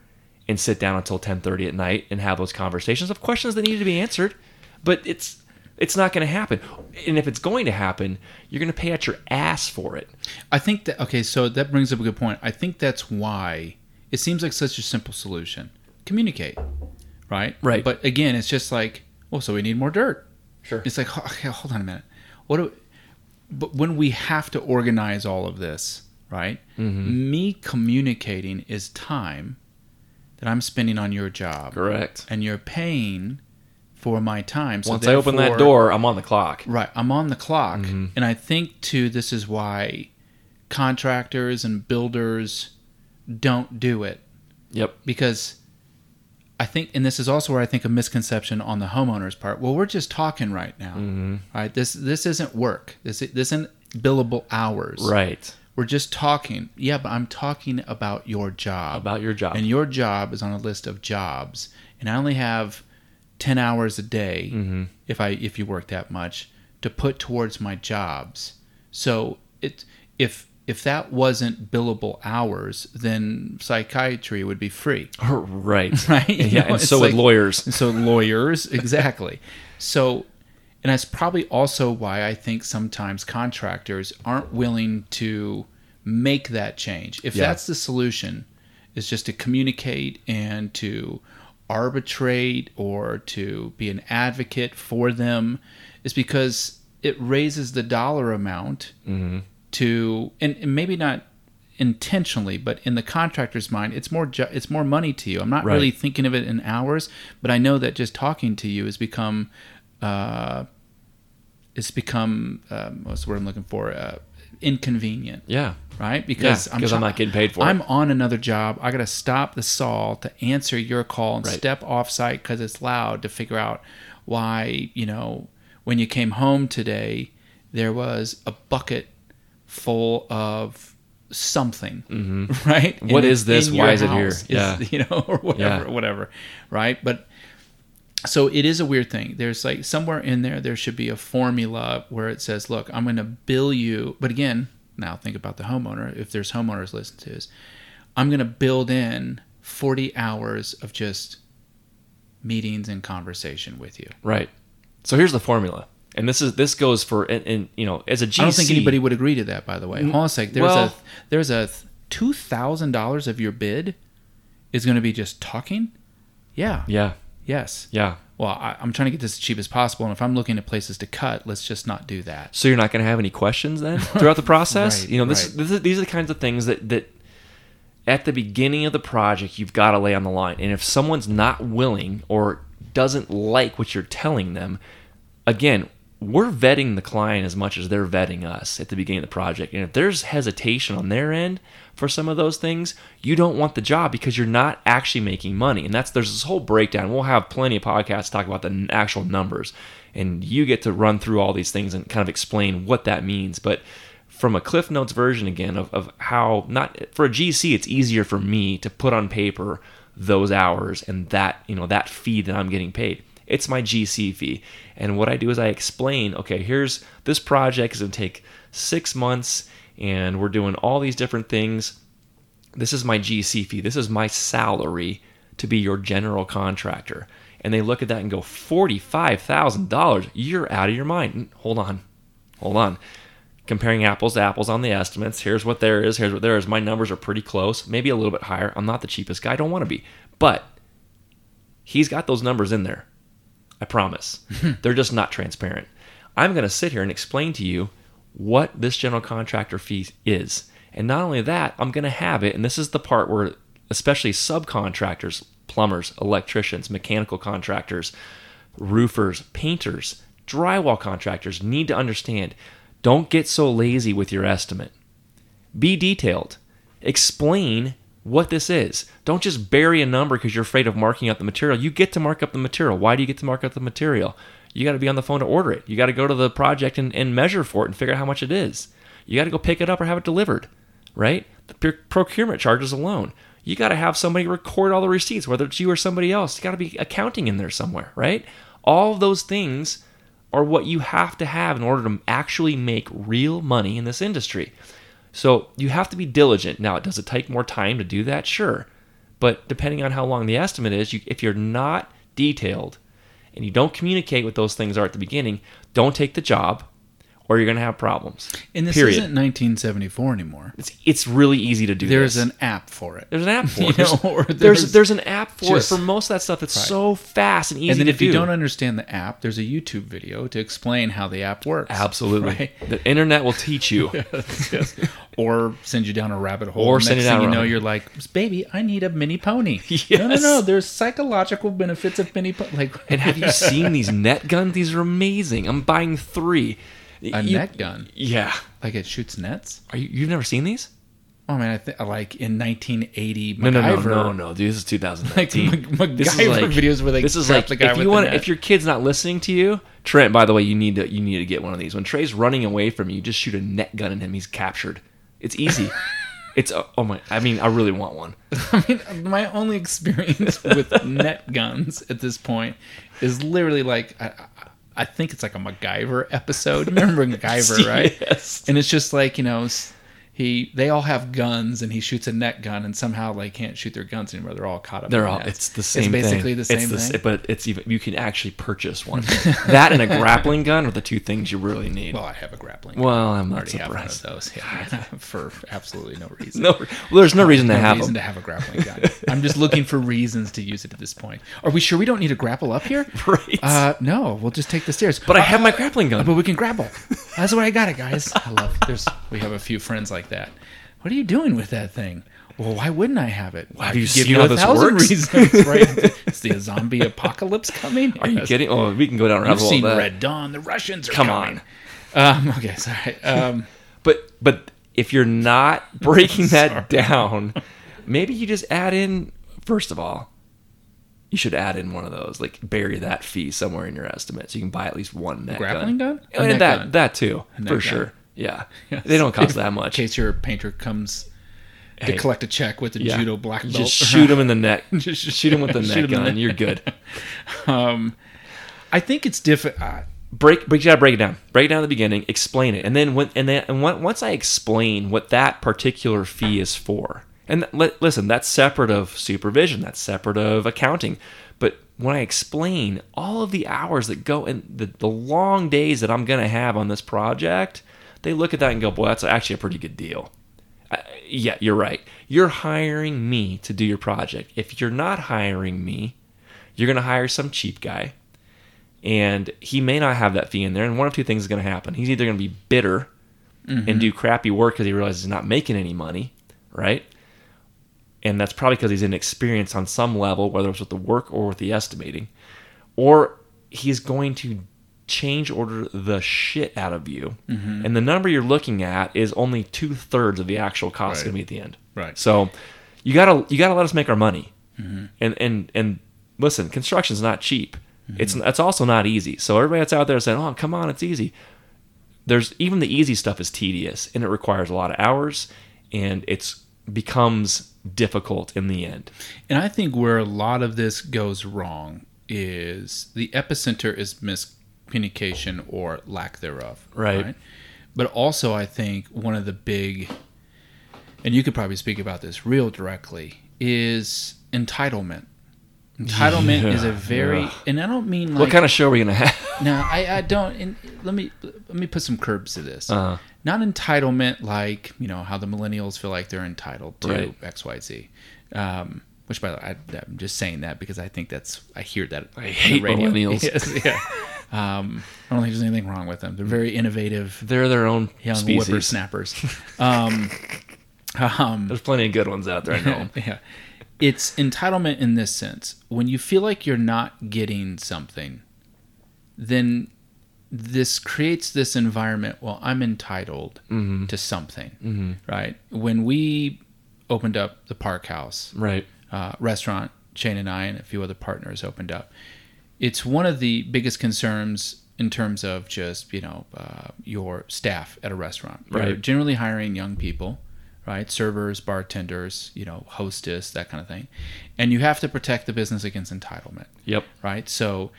and sit down until 10:30 at night and have those conversations of questions that needed to be answered. but it's it's not going to happen. And if it's going to happen, you're going to pay out your ass for it. I think that okay, so that brings up a good point. I think that's why it seems like such a simple solution. Communicate, right? Right. But again, it's just like, well, so we need more dirt. Sure. It's like, okay, hold on a minute. What do? But when we have to organize all of this, right? Mm-hmm. Me communicating is time that I'm spending on your job, Correct. and you're paying for my time. So Once I open that door, I'm on the clock. Right. I'm on the clock. Mm-hmm. And I think, too, this is why contractors and builders don't do it. Yep. Because I think, and this is also where I think a misconception on the homeowner's part. Well, we're just talking right now. Mm-hmm. Right. This this isn't work. This, this isn't billable hours. Right. We're just talking. Yeah, but I'm talking about your job. About your job. And your job is on a list of jobs. And I only have 10 hours a day Mm-hmm. if I if you work that much to put towards my jobs. So it if if that wasn't billable hours, then psychiatry would be free. right. Right? You Yeah, know, and so would lawyers. So lawyers, exactly. So, and that's probably also why I think sometimes contractors aren't willing to make that change. If Yeah. that's the solution, is just to communicate and to arbitrate or to be an advocate for them, is because it raises the dollar amount Mm-hmm. to, and, and maybe not intentionally, but in the contractor's mind, it's more ju- it's more money to you. I'm not Right. really thinking of it in hours, but I know that just talking to you has become, uh, it's become um, what's the word I'm looking for? Uh, inconvenient, Yeah. right? Because Because I'm, try- not getting paid for it. I'm it. on another job. I got to stop the saw to answer your call and Right. step off site because it's loud to figure out why, you know, when you came home today, there was a bucket full of something, right? Mm-hmm. What In- is this? Why is it here? house. Yeah. you know, or whatever, Yeah. whatever, right? But so it is a weird thing. There's like somewhere in there, there should be a formula where it says, look, I'm going to bill you. But again, now think about the homeowner. If there's homeowners listen to this, I'm going to build in 40 hours of just meetings and conversation with you. Right. So here's the formula. And this is this goes for and, and you know as a GC. I don't think anybody would agree to that, by the way. Mm-hmm. Hold on a sec. There's well- a there's a two thousand dollars of your bid is going to be just talking. Yeah. Yeah. Yes. Yeah. Well, I, I'm trying to get this as cheap as possible, and if I'm looking at places to cut, let's just not do that. So you're not going to have any questions then throughout the process. Right, you know, this, right. this is, these are the kinds of things that that at the beginning of the project you've got to lay on the line. And if someone's not willing or doesn't like what you're telling them, again, we're vetting the client as much as they're vetting us at the beginning of the project. And if there's hesitation on their end for some of those things, you don't want the job because you're not actually making money. And that's there's this whole breakdown. We'll have plenty of podcasts talk about the actual numbers, and you get to run through all these things and kind of explain what that means. But from a Cliff Notes version again of, of how not for a GC, it's easier for me to put on paper those hours and that you know that fee that I'm getting paid. It's my GC fee, and what I do is I explain. Okay, here's this project is to take six months, and we're doing all these different things. This is my GC fee. This is my salary to be your general contractor. And they look at that and go, forty-five thousand dollars. You're out of your mind. Hold on, hold on comparing apples to apples on the estimates. Here's what there is. Here's what there is. My numbers are pretty close, maybe a little bit higher. I'm not the cheapest guy. I don't want to be, but he's got those numbers in there. I promise. They're just not transparent. I'm going to sit here and explain to you what this general contractor fee is. And not only that, I'm going to have it, and this is the part where especially subcontractors, plumbers, electricians, mechanical contractors, roofers, painters, drywall contractors need to understand don't get so lazy with your estimate. Be detailed. Explain what this is. Don't just bury a number because you're afraid of marking up the material. You get to mark up the material. Why do you get to mark up the material? You got to be on the phone to order it. You got to go to the project and, and measure for it and figure out how much it is. You got to go pick it up or have it delivered, right? The pr- procurement charges alone. You got to have somebody record all the receipts, whether it's you or somebody else. You got to be accounting in there somewhere, right? All those things are what you have to have in order to actually make real money in this industry. So you have to be diligent. Now, does it take more time to do that? Sure. But depending on how long the estimate is, you, if you're not detailed and you don't communicate what those things are at the beginning, don't take the job or you're going to have problems. And this Period. isn't 1974 anymore. It's, it's really easy to do There's this. an app for it. There's an app for it. There's, know, there's, there's there's an app for just- it for most of that stuff. It's Right. so fast and easy to do. and then if do. you don't understand the app, there's a YouTube video to explain how the app works. Absolutely, Right? the internet will teach you. yes. Or send you down a rabbit hole. Or send next you down you know, you're like, baby, I need a mini pony. Yes. No, no, no. There's psychological benefits of mini pony. Like, And have you seen these net guns? These are amazing. I'm buying three. A You- net gun? Yeah. Like it shoots nets? Are you? You've never seen these? Oh man, I think like in 1980 No, no, no, no, no, dude. This is Like 2019. Mac- This is like- videos where they this is like the guy if you want if your kid's not listening to you, Trent. By the way, you need to you need to get one of these. When Trey's running away from you, just shoot a net gun at him. He's captured. It's easy. it's oh oh my. I mean, I really want one. I mean, my only experience with net guns at this point is literally like I, I- think it's like a MacGyver episode. Remember MacGyver, right? Yes. And it's just like you know, he they all have guns, and he shoots a net gun, and somehow they can't shoot their guns anymore. They're all caught up. They're all. nets. It's the same. It's basically thing. the same it's the, thing. But it's even. You can actually purchase one. that and a grappling gun are the two things you really need. well, I have a grappling. gun. Well, I'm I not already have one of surprised. those. Yeah, for absolutely no reason. No, well, there's no reason to no have reason them. to have a grappling gun. I'm just looking for reasons to use it at this point. Are we sure we don't need to grapple up here? Right. Uh, no, we'll just take the stairs. but I Uh, have my grappling gun. but we can grapple. That's what I got it, guys. I love. There's we have a few friends like that. What are you doing with that thing? Well, why wouldn't I have it? Have I you seen you how this works? reasons, right? Is the zombie apocalypse coming? Are you kidding? Oh, we can go down You've seen that. Red Dawn. The Russians are coming. Come coming. Um, okay, sorry. Um, But but if you're not breaking that down, maybe you just add in. First of all, you should add in one of those. Like bury that fee somewhere in your estimate, so you can buy at least one net grappling gun? A And net that gun. that too, for gun. sure. Yeah, Yes. they don't cost If- that much. in case your painter comes to collect a check with a Yeah. judo black belt. Just shoot him in the neck. Just shoot him with the him gun. the- You're good. Um, I think it's different. Uh, break break you gotta break it down break it down at the beginning explain it and then when and then and once i explain what that particular fee is for and li- listen that's separate of supervision that's separate of accounting but when i explain all of the hours that go and the, the long days that i'm gonna have on this project they look at that and go boy that's actually a pretty good deal uh, yeah you're right you're hiring me to do your project if you're not hiring me you're gonna hire some cheap guy and he may not have that fee in there. And one of two things is going to happen. He's either going to be bitter and do crappy work because he realizes he's not making any money, right? And that's probably because he's inexperienced on some level, whether it's with the work or with the estimating, or he's going to change order the shit out of you. Mm-hmm. And the number you're looking at is only two thirds of the actual cost Right. going to be at the end. Right. So you gotta you gotta let us make our money. Mm-hmm. And and and listen, construction's not cheap. Mm-hmm. It's it's also not easy. So everybody that's out there saying, "Oh, come on, it's easy." There's even the easy stuff is tedious and it requires a lot of hours, and it's becomes difficult in the end. And I think where a lot of this goes wrong is the epicenter is miscommunication or lack thereof. Right. But also, I think one of the big, and you could probably speak about this real directly, is entitlement. Entitlement is a very, yeah. and I don't mean like what kind of show are we gonna have? no, I, I don't. And let me let me put some curbs to this. Uh-huh. Not entitlement, like you know how the millennials feel like they're entitled to Right. X, Y, Z. Um, which, by the way, I, I'm just saying that because I think that's I hear that. I hate millennials. Yes, yeah. Um, I don't think there's anything wrong with them. They're very innovative, They're their own young species. whippersnappers. Um, um, There's plenty of good ones out there. I know. yeah. It's entitlement in this sense. When you feel like you're not getting something, then this creates this environment. Well, I'm entitled Mm-hmm. to something, right? When we opened up the Park House right. uh, restaurant, Shane and I and a few other partners opened up. It's one of the biggest concerns in terms of just you know uh, your staff at a restaurant. You're Right. generally hiring young people, right? Servers, bartenders, you know, hostess, that kind of thing, and you have to protect the business against entitlement Yep. right? So,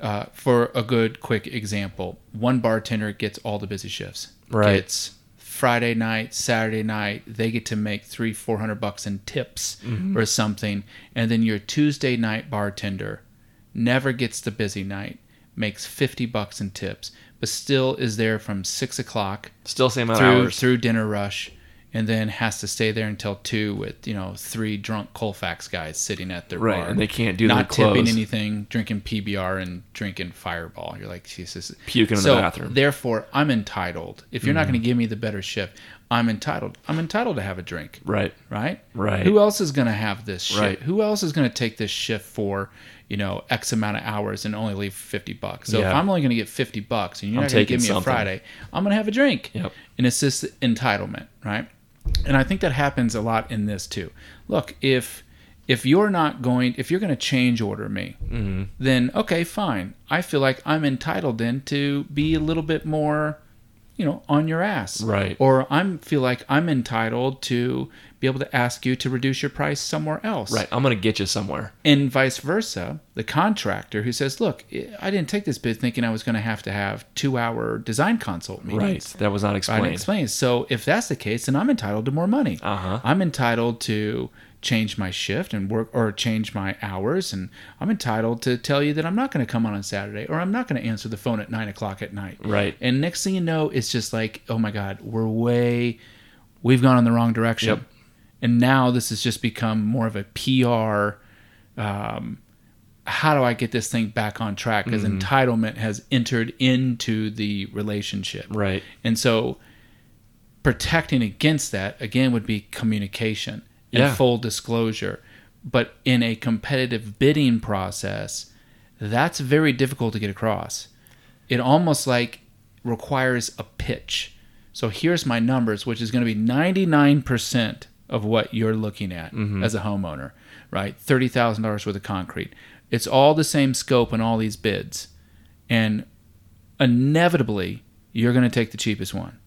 uh, for a good quick example, one bartender gets all the busy shifts. Right. Gets Friday night, Saturday night, they get to make three, four hundred bucks in tips or something, and then your Tuesday night bartender never gets the busy night, makes 50 bucks in tips, but still is there from six o'clock Still same amount of through hours. through dinner rush, and then has to stay there until two with you know three drunk Colfax guys sitting at their Right, bar, and they can't do not tipping anything, drinking PBR and drinking Fireball. You're like Jesus, Puking in the bathroom. Mm-hmm. Therefore, I'm entitled. If you're not going to give me the better shift, I'm entitled. I'm entitled to have a drink. Right. Right. Right. Who else is going to have this shit? Right. Who else is going to take this shift for? You know, X amount of hours and only leave 50 bucks. So if I'm only going to get 50 bucks and you're I'm not going to give me something. a Friday, I'm going to have a drink. Yep. And it's this entitlement, right? And I think that happens a lot in this too. Look, if if you're not going, if you're going to change order me, Mm-hmm. then okay, fine. I feel like I'm entitled then to be a little bit more, you know, on your ass, Right. Or I'm feel like I'm entitled to be able to ask you to reduce your price somewhere else, Right. I'm gonna get you somewhere. and vice versa. The contractor who says, "Look, I didn't take this bid thinking I was going to have to have two-hour design consult meetings." Right. That was not I explained. didn't explain. So if that's the case, then I'm entitled to more money. Uh-huh. I'm entitled to change my shift and work or change my hours and I'm entitled to tell you that I'm not going to come on on Saturday or I'm not going to answer the phone at nine o'clock at night. Right. And next thing you know, it's just like, oh my God, we're way, we've gone in the wrong direction. Yep. And now this has just become more of a PR. Um, how do I get this thing back on track? Because Mm-hmm. entitlement has entered into the relationship. Right. And so protecting against that again would be communication and Yeah. full disclosure. But in a competitive bidding process, that's very difficult to get across. It almost like requires a pitch. So here's my numbers, which is going to be 99% of what you're looking at mm-hmm. as a homeowner, right? $30,000 worth of concrete. It's all the same scope in all these bids. And inevitably, you're going to take the cheapest one.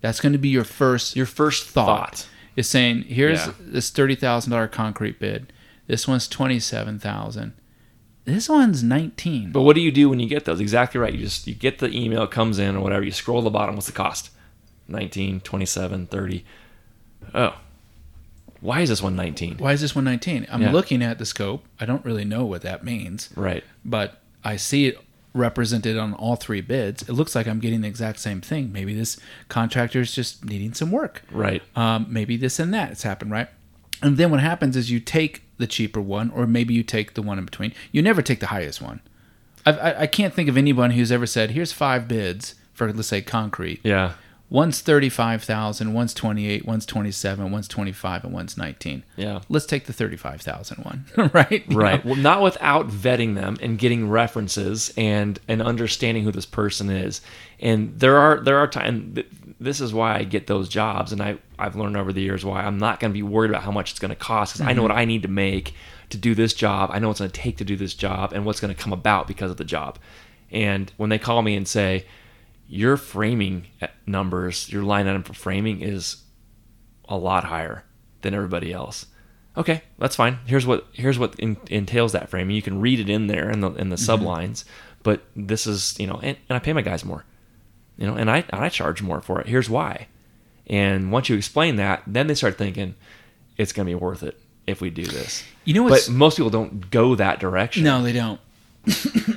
That's going to be your first Your first thought. thought. Is saying, here's Yeah. this thirty thousand dollar concrete bid. This one's twenty seven thousand. This one's nineteen. But what do you do when you get those? Exactly right. You just you get the email, it comes in or whatever. You scroll the bottom. What's the cost? 19, 27, 30. Oh, why is this one 19? Why is this one nineteen? I'm Yeah. looking at the scope. I don't really know what that means, Right. but I see it represented on all three bids. It looks like I'm getting the exact same thing. Maybe this contractor is just needing some work. Right. um, maybe this and that. It's happened, right? And then what happens is you take the cheaper one, or maybe you take the one in between. You never take the highest one. I've, I, I can't think of anyone who's ever said, "Here's five bids for let's say concrete. Yeah. One's thirty-five thousand, one's twenty-eight, one's twenty-seven, one's twenty-five, and one's nineteen. Yeah. Let's take the thirty-five thousand one, right? You Right. know? Well, not without vetting them and getting references and and understanding who this person is. And there are there are times. This is why I get those jobs, and I I've learned over the years why I'm not going to be worried about how much it's going to cost because I know mm-hmm. what I need to make to do this job. I know what's going to take to do this job and what's going to come about because of the job. And when they call me and say, "Your framing numbers, your line item for framing is a lot higher than everybody else. Okay, that's fine. Here's what here's what in, entails that framing. You can read it in there in the in the mm-hmm. sublines, but this is you know, and, and I pay my guys more, you know, and I and I charge more for it. Here's why. And once you explain that, then they start thinking it's gonna be worth it if we do this. You know But most people don't go that direction. No, they don't.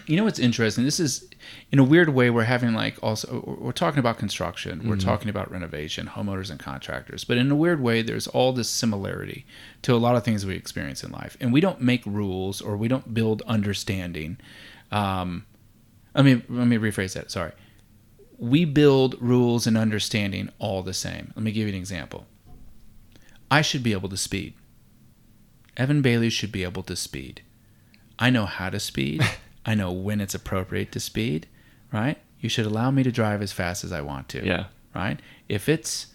You know what's interesting? This is, in a weird way, we're having like also we're talking about construction, we're talking about renovation, homeowners and contractors, but in a weird way, there's all this similarity to a lot of things we experience in life, and we don't make rules or we don't build understanding. Um, I mean, let me rephrase that. Sorry, we build rules and understanding all the same. Let me give you an example. I should be able to speed. Evan Bailey should be able to speed. I know how to speed. I know when it's appropriate to speed, right? You should allow me to drive as fast as I want to. Yeah. Right? If it's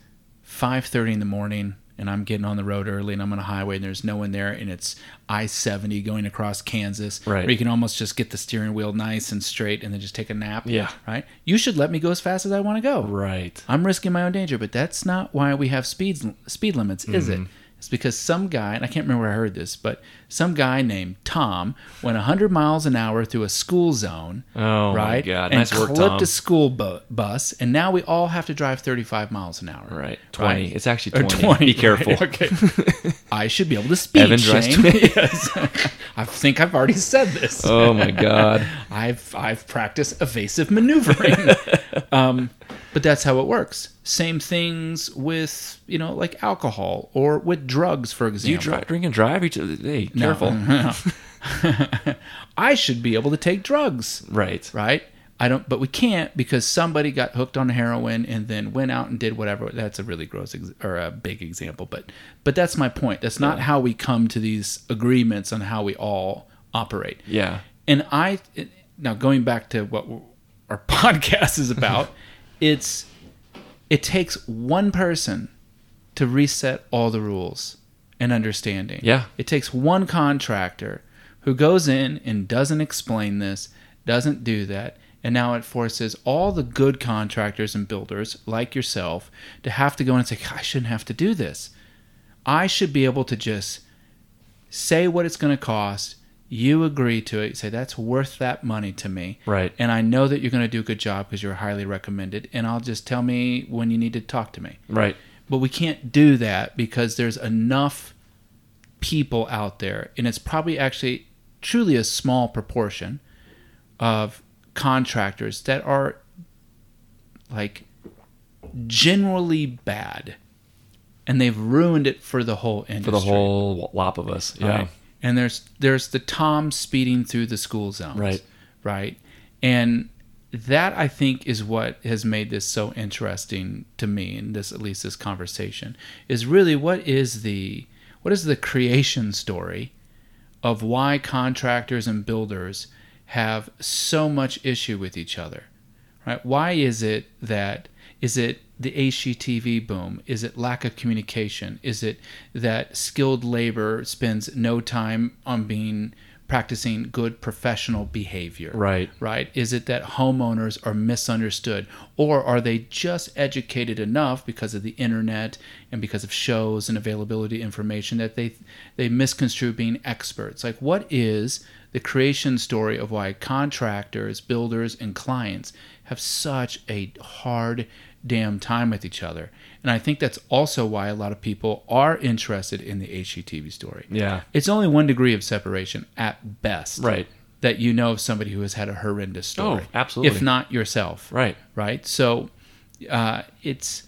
5:30 in the morning and I'm getting on the road early and I'm on a highway and there's no one there and it's I-70 going across Kansas Right. where you can almost just get the steering wheel nice and straight and then just take a nap, Yeah. right? You should let me go as fast as I want to go. Right. I'm risking my own danger, but that's not why we have speed speed limits, is it? Mm-hmm. It's because some guy, and I can't remember where I heard this, but some guy named Tom went 100 miles an hour through a school zone. Oh, my right? God. And Nice work, clipped Tom. a school bu- bus, and now we all have to drive 35 miles an hour. Right. 20. Right. It's actually 20. 20, Be careful. right, okay. I should be able to speak. Evan drives yes. I think I've already said this. Oh my God. I've I've practiced evasive maneuvering. um, but that's how it works. Same things with you know like alcohol or with drugs, for Do example. you drive, drink and drive each other? Hey, No. careful. I should be able to take drugs, Right. right? I don't, but we can't because somebody got hooked on heroin and then went out and did whatever. That's a really gross ex- or a big example, but but that's my point. That's not how we come to these agreements on how we all operate. Yeah. And I now going back to what our podcast is about, it's it takes one person to reset all the rules and understanding. Yeah. It takes one contractor who goes in and doesn't explain this, doesn't do that, and now it forces all the good contractors and builders like yourself to have to go in and say, I shouldn't have to do this. I should be able to just say what it's going to cost. You agree to it. You say that's worth that money to me. Right. And I know that you're going to do a good job because you're highly recommended. And I'll just tell me when you need to talk to me. Right. But we can't do that because there's enough people out there, and it's probably actually truly a small proportion of contractors that are like generally bad, and they've ruined it for the whole industry. For the whole lop of us. Yeah. Right. And there's there's the Tom speeding through the school zones. Right. Right. And that I think is what has made this so interesting to me and this at least this conversation is really what is the what is the creation story of why contractors and builders have so much issue with each other. Right? Why is it that is it the HGTV boom? Is it lack of communication? Is it that skilled labor spends no time on being practicing good professional behavior? Right. Right? Is it that homeowners are misunderstood or are they just educated enough because of the internet and because of shows and availability information that they they misconstrue being experts? Like what is the creation story of why contractors, builders and clients have such a hard damn time with each other. And I think that's also why a lot of people are interested in the HGTV story. Yeah. It's only one degree of separation at best. Right. That you know of somebody who has had a horrendous story. Oh, absolutely. If not yourself. Right. Right. So uh, it's,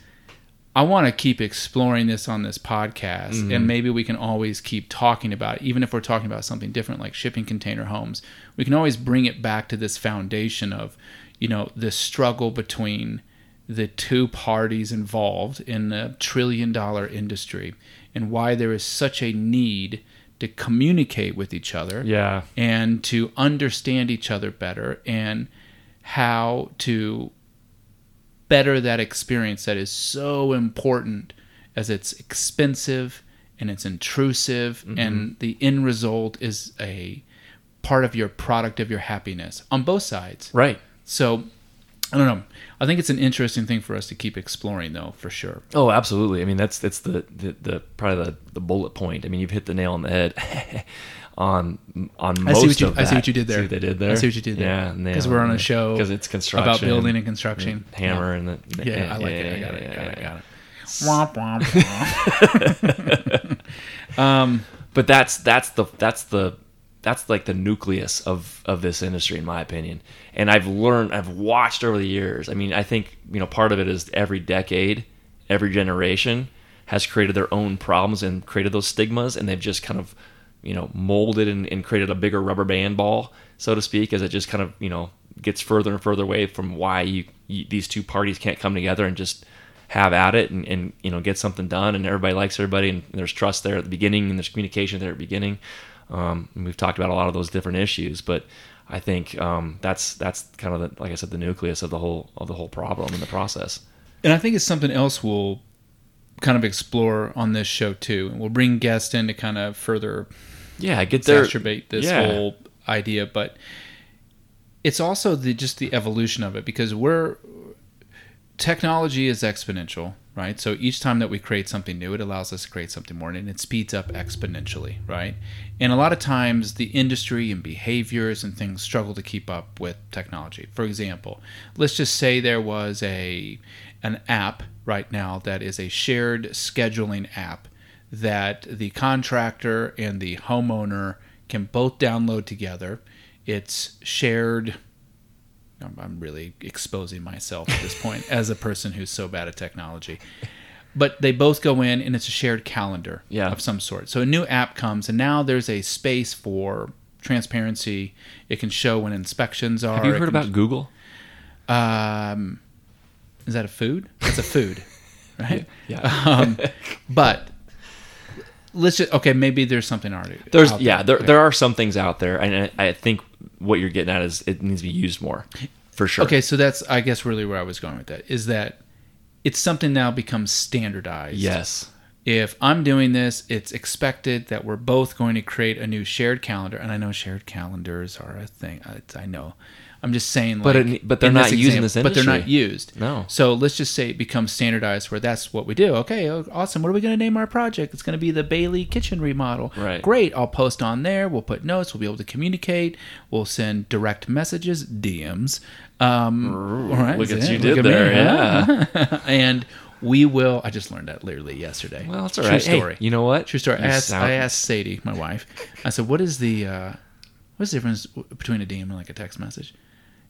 I want to keep exploring this on this podcast, Mm-hmm. and maybe we can always keep talking about it, even if we're talking about something different like shipping container homes. We can always bring it back to this foundation of, you know, the struggle between the two parties involved in a trillion dollar industry and why there is such a need to communicate with each other Yeah. and to understand each other better and how to better that experience that is so important as it's expensive and it's intrusive mm-hmm. and the end result is a part of your product of your happiness on both sides Right. so i don't know i think it's an interesting thing for us to keep exploring though for sure Oh, absolutely. I mean, that's that's the the, the probably the, the bullet point. I mean, you've hit the nail on the head on on I most see what you of I see what you did there. See what they did there. I see what you did there. Yeah, because we're on a show because it's construction about building and construction. hammer and the Yeah, I like it. I got yeah, it. I Got it. yeah. Got it. Womp, womp, womp. um, But that's that's the that's the that's like the nucleus of of this industry, in my opinion. And I've learned, I've watched over the years. I mean, I think you know part of it is every decade, every generation has created their own problems and created those stigmas, and they've just kind of you know molded and, and created a bigger rubber band ball, so to speak, as it just kind of you know gets further and further away from why you, you these two parties can't come together and just have at it and, and you know get something done and everybody likes everybody and there's trust there at the beginning and there's communication there at the beginning um, we've talked about a lot of those different issues but I think um, that's that's kind of the, like I said the nucleus of the whole of the whole problem in the process and I think it's something else we'll kind of explore on this show too, and we'll bring guests in to kind of further yeah get there exacerbate this yeah. whole idea. But it's also the just the evolution of it because we're technology is exponential, right? So each time that we create something new, it allows us to create something more and it speeds up exponentially, right? And a lot of times the industry and behaviors and things struggle to keep up with technology. For example, let's just say there was a an app right now that is a shared scheduling app that the contractor and the homeowner can both download together. It's shared I'm, I'm really exposing myself at this point as a person who's so bad at technology. But they both go in, and it's a shared calendar Yeah. of some sort. So a new app comes, and now there's a space for transparency. It can show when inspections are. Have you heard about Google? Um, is that a food? That's a food, right? Yeah. Um, but let's just okay. Maybe there's something already. There's yeah, there Okay. there are some things out there, and I, I think what you're getting at is it needs to be used more, for sure. Okay, so that's I guess really where I was going with that is that it's something now becomes standardized. Yes. If I'm doing this, it's expected that we're both going to create a new shared calendar, and I know shared calendars are a thing. I, I know. I'm just saying, But it- but they're not using this industry. But they're not used. No. So let's just say it becomes standardized where that's what we do. Okay, oh, awesome. What are we going to name our project? It's going to be the Bailey Kitchen Remodel. Right. Great. I'll post on there. We'll put notes. We'll be able to communicate. We'll send direct messages, DMs. Um, all right, look at see, you did me, there, huh? and we will. I just learned that literally yesterday. Well, that's all True right. Hey, story. you know what? True story. I asked, sound- I asked Sadie, my wife. I said, "What is the uh, what's the difference between a DM and like a text message?"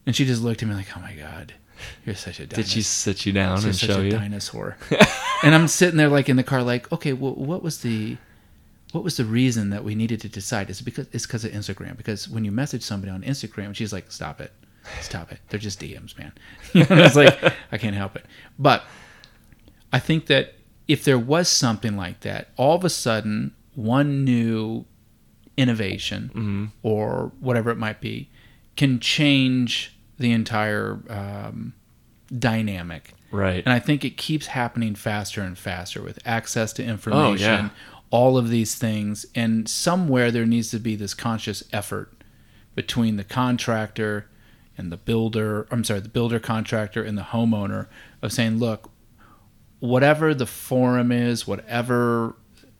And she just looked at me like, "Oh my god, you're such a Did she sit you down She's and such show a you? dinosaur. and I'm sitting there like in the car, like, okay, well, what was the what was the reason that we needed to decide? Is it because it's because of Instagram? Because when you message somebody on Instagram, she's like, "Stop it, stop it. They're just DMs, man." You know, it's like I can't help it. But I think that if there was something like that, all of a sudden, one new innovation Mm-hmm. or whatever it might be can change the entire um, dynamic. Right. And I think it keeps happening faster and faster with access to information, Oh, yeah. all of these things. And somewhere there needs to be this conscious effort between the contractor and the builder, I'm sorry, the builder contractor and the homeowner of saying, look, whatever the forum is, whatever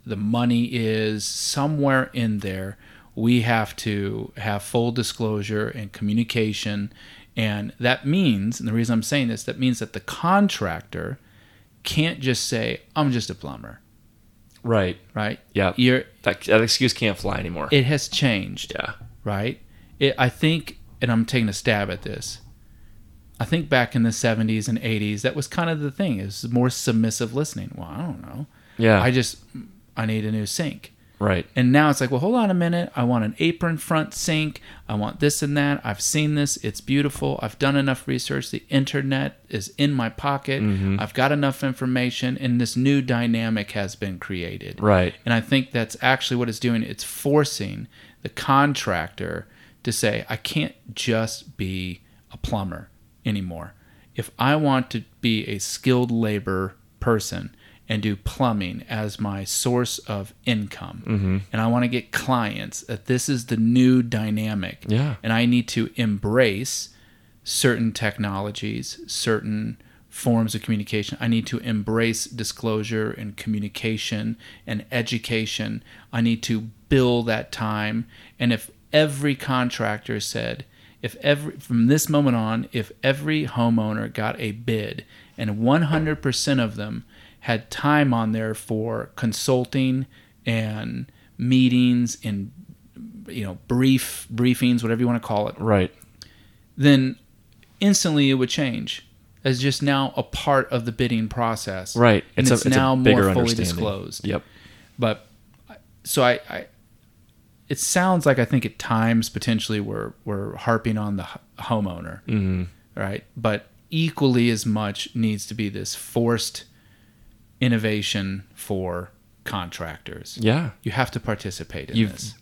the money is, somewhere in there, we have to have full disclosure and communication. And that means, and the reason I'm saying this, that means that the contractor can't just say, I'm just a plumber, right. right? Yeah. You're, That, that excuse can't fly anymore. it has changed yeah. right? It, I think, and I'm taking a stab at this. I think back in the 70s and 80s, that was kind of the thing is more submissive listening. Well, I don't know. Yeah. I just, I need a new sink. Right. And now it's like, well, hold on a minute. I want an apron front sink. I want this and that. I've seen this. It's beautiful. I've done enough research. The internet is in my pocket. Mm-hmm. I've got enough information, and this new dynamic has been created. Right. And I think that's actually what it's doing. It's forcing the contractor to say, I can't just be a plumber anymore. If I want to be a skilled labor person and do plumbing as my source of income, Mm-hmm. and I want to get clients, that this is the new dynamic. Yeah. And I need to embrace certain technologies, certain forms of communication. I need to embrace disclosure and communication and education. I need to bill that time. And if every contractor said, if every from this moment on, if every homeowner got a bid and 100% of them had time on there for consulting and meetings and you know brief briefings whatever you want to call it Right. then instantly it would change as just now a part of the bidding process. Right. And It's a- it's, it's a now bigger more fully disclosed. Yep. But so I, I it sounds like I think at times potentially we're we're harping on the homeowner, Mm-hmm. right? But equally as much needs to be this forced innovation for contractors. Yeah. You have to participate in You, this.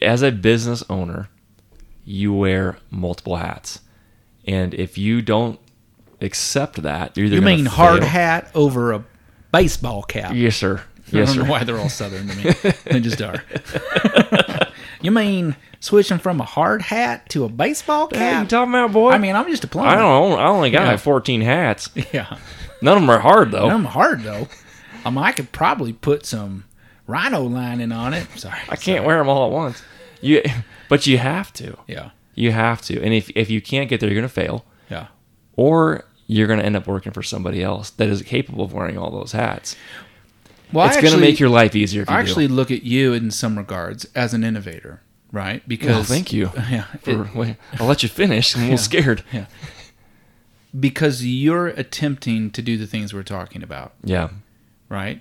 as a business owner, you wear multiple hats, and if you don't accept that, you're either You mean hard fail- hat over a baseball cap? Yes, sir. I Yes, don't sir. know why they're all southern to me. they just are. you mean switching from a hard hat to a baseball Hey, you cap? talking about boy? I mean, I'm just a plumber. I don't. I only got Yeah. like 14 hats. Yeah. None of them are hard though. I'm hard though. Um, I could probably put some rhino lining on it. Sorry, I can't wear them all at once. You, but you have to. Yeah, You have to. And if if you can't get there, you're gonna fail, yeah. or you're gonna end up working for somebody else that is capable of wearing all those hats. Well, it's gonna make your life easier if you I actually do. look at you in some regards as an innovator, right? Because Well, thank you. Yeah, For, it- I'll let you finish. I'm a little scared. yeah. Because you're attempting to do the things we're talking about, Yeah. right?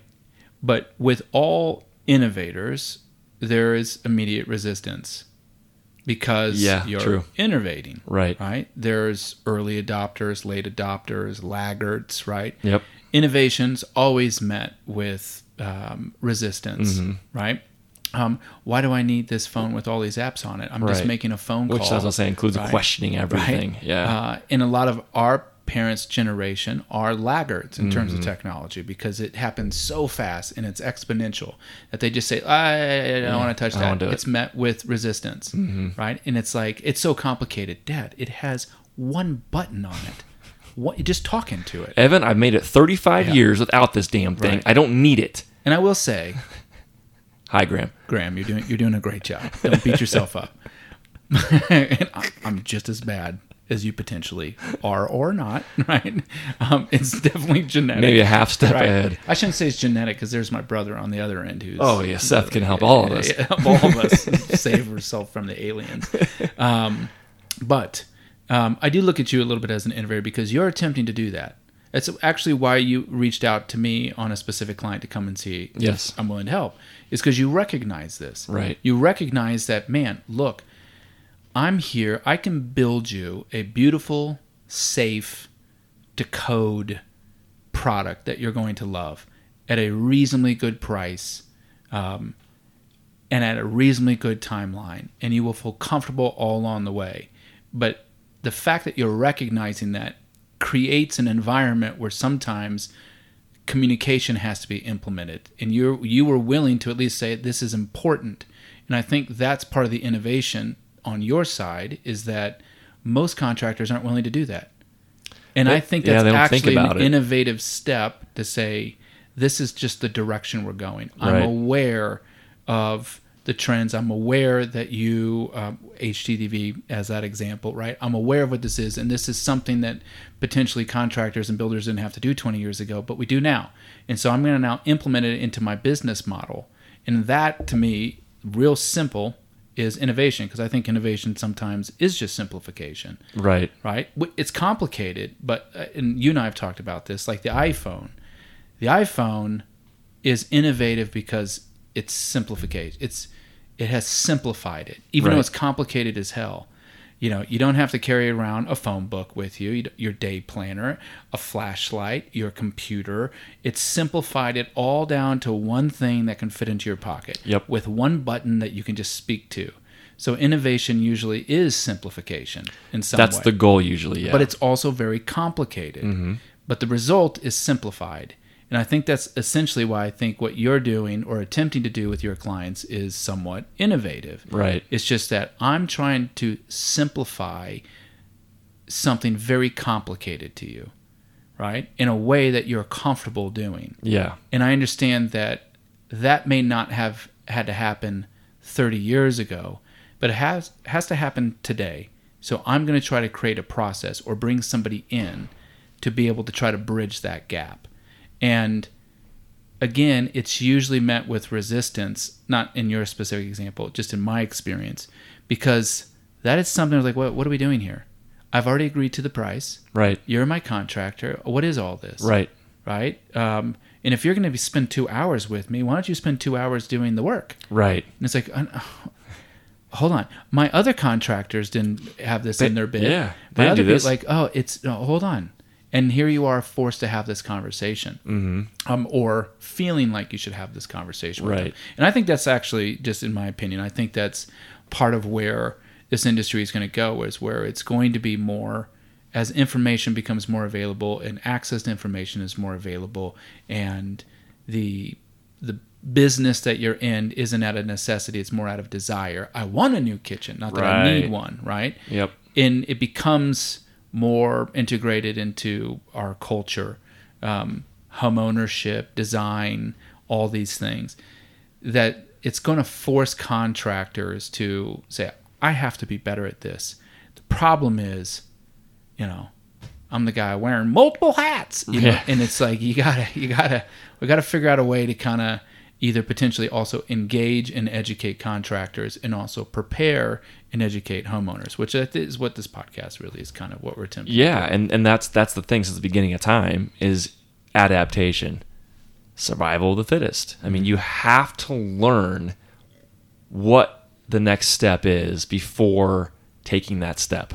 But with all innovators, there is immediate resistance because Yeah, you're true. innovating, Right. right? There's early adopters, late adopters, laggards, right? Yep. Innovations always met with um, resistance, Mm-hmm. right? Um, why do I need this phone with all these apps on it? I'm just making a phone Which call. as I was saying includes right? questioning everything. Right? Yeah. Uh, and a lot of our parents' generation are laggards in terms Mm-hmm. of technology because it happens so fast and it's exponential that they just say, I, I don't want to touch that. do it. Mm-hmm. It's met with resistance, right? And it's like, it's so complicated. Dad, it has one button on it. What, just talking to it. Evan, I've made it 35 years without this damn thing. Right. I don't need it. And I will say, Hi, Graham. Graham, you're doing you're doing a great job. Don't beat yourself up. and I- I'm just as bad as you potentially are or not, right? Um, it's definitely genetic. Maybe a half step Right. ahead. I shouldn't say it's genetic because there's my brother on the other end who's Oh, yeah. Seth can help all of us. Yeah, help all of us save herself from the aliens. Um, but um, I do look at you a little bit as an innovator because you're attempting to do that. That's actually why you reached out to me on a specific client to come and see Yes. I'm willing to help. Is because you recognize this. Right. You recognize that, man, look, I'm here. I can build you a beautiful, safe, to code product that you're going to love at a reasonably good price um, and at a reasonably good timeline, and you will feel comfortable all along the way. But the fact that you're recognizing that creates an environment where sometimes communication has to be implemented, and you you were willing to at least say this is important. And I think that's part of the innovation on your side is that most contractors aren't willing to do that. And I think that's they don't think actually an it. innovative step to say this is just the direction we're going. I'm Right. aware of the trends. I'm aware that you um, HGTV as that example, right? I'm aware of what this is, and this is something that potentially contractors and builders didn't have to do 20 years ago, but we do now. And so I'm going to now implement it into my business model, and that to me, real simple, is innovation because I think innovation sometimes is just simplification Right. right? It's complicated, but uh, and you and I have talked about this. Like the iPhone, the iPhone is innovative because it's simplification. It's it has simplified it, even though it's complicated as hell. You know, you don't have to carry around a phone book with you, you your day planner, a flashlight, your computer. It's simplified it all down to one thing that can fit into your pocket Yep. with one button that you can just speak to. So innovation usually is simplification in some That's way the goal usually. Yeah. but it's also very complicated. Hmm. But the result is simplified. And I think that's essentially why I think what you're doing or attempting to do with your clients is somewhat innovative. right. It's just that I'm trying to simplify something very complicated to you, right? In a way that you're comfortable doing. Yeah. And I understand that that may not have had to happen 30 years ago, but it has has to happen today. So I'm going to try to create a process or bring somebody in to be able to try to bridge that gap. And again, it's usually met with resistance, not in your specific example, just in my experience, because that is something like, what, what are we doing here? I've already agreed to the price. Right. You're my contractor. What is all this? Right. right? Um, and if you're going to spend two hours with me, why don't you spend two hours doing the work? Right. And it's like, hold on, my other contractors didn't have this in their bid. yeah, my other do bid, like, oh, it's no, hold on, and here you are forced to have this conversation, mm-hmm. um, or feeling like you should have this conversation, with them. Right. And I think that's actually, just in my opinion, I think that's part of where this industry is going to go, is where it's going to be more as information becomes more available and access to information is more available, and the the business that you're in isn't out of necessity; it's more out of desire. I want a new kitchen, not that I need one, right? Yep. and it becomes more integrated into our culture um, home ownership, design, all these things, that it's going to force contractors to say, I have to be better at this. The problem is, you know, I'm the guy wearing multiple hats, you know, Yeah. and it's like you gotta, you gotta, we gotta figure out a way to kind of either potentially also engage and educate contractors and also prepare and educate homeowners, which is what this podcast really is kind of what we're attempting. Yeah, and and that's that's the thing since the beginning of time is adaptation, survival of the fittest. I mean, mm-hmm. you have to learn what the next step is before taking that step.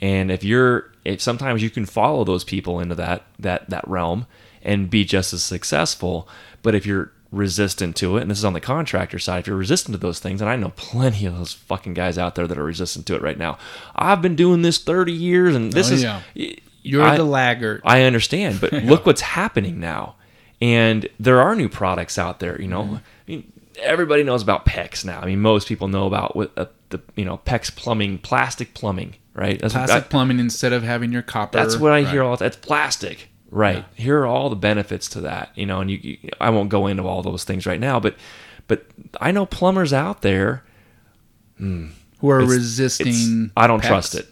And if you're if sometimes you can follow those people into that that that realm and be just as successful, but if you're resistant to it, and this is on the contractor side, if you're resistant to those things, and I know plenty of those fucking guys out there that are resistant to it right now. I've been doing this 30 years and this Oh, is yeah. You're I- the laggard. I understand, but look what's happening now. And there are new products out there, you know. Mm-hmm. I mean, everybody knows about PEX now. I mean, most people know about what uh, the you know PEX plumbing, plastic plumbing, right? That's what- Plastic plumbing instead of having your copper. that's what I Right. hear all. That's plastic, right? Here are all the benefits to that, you know. And you, you, I won't go into all those things right now, but but I know plumbers out there. Hmm. Who are It's- resisting. it's- I don't PEX. trust it.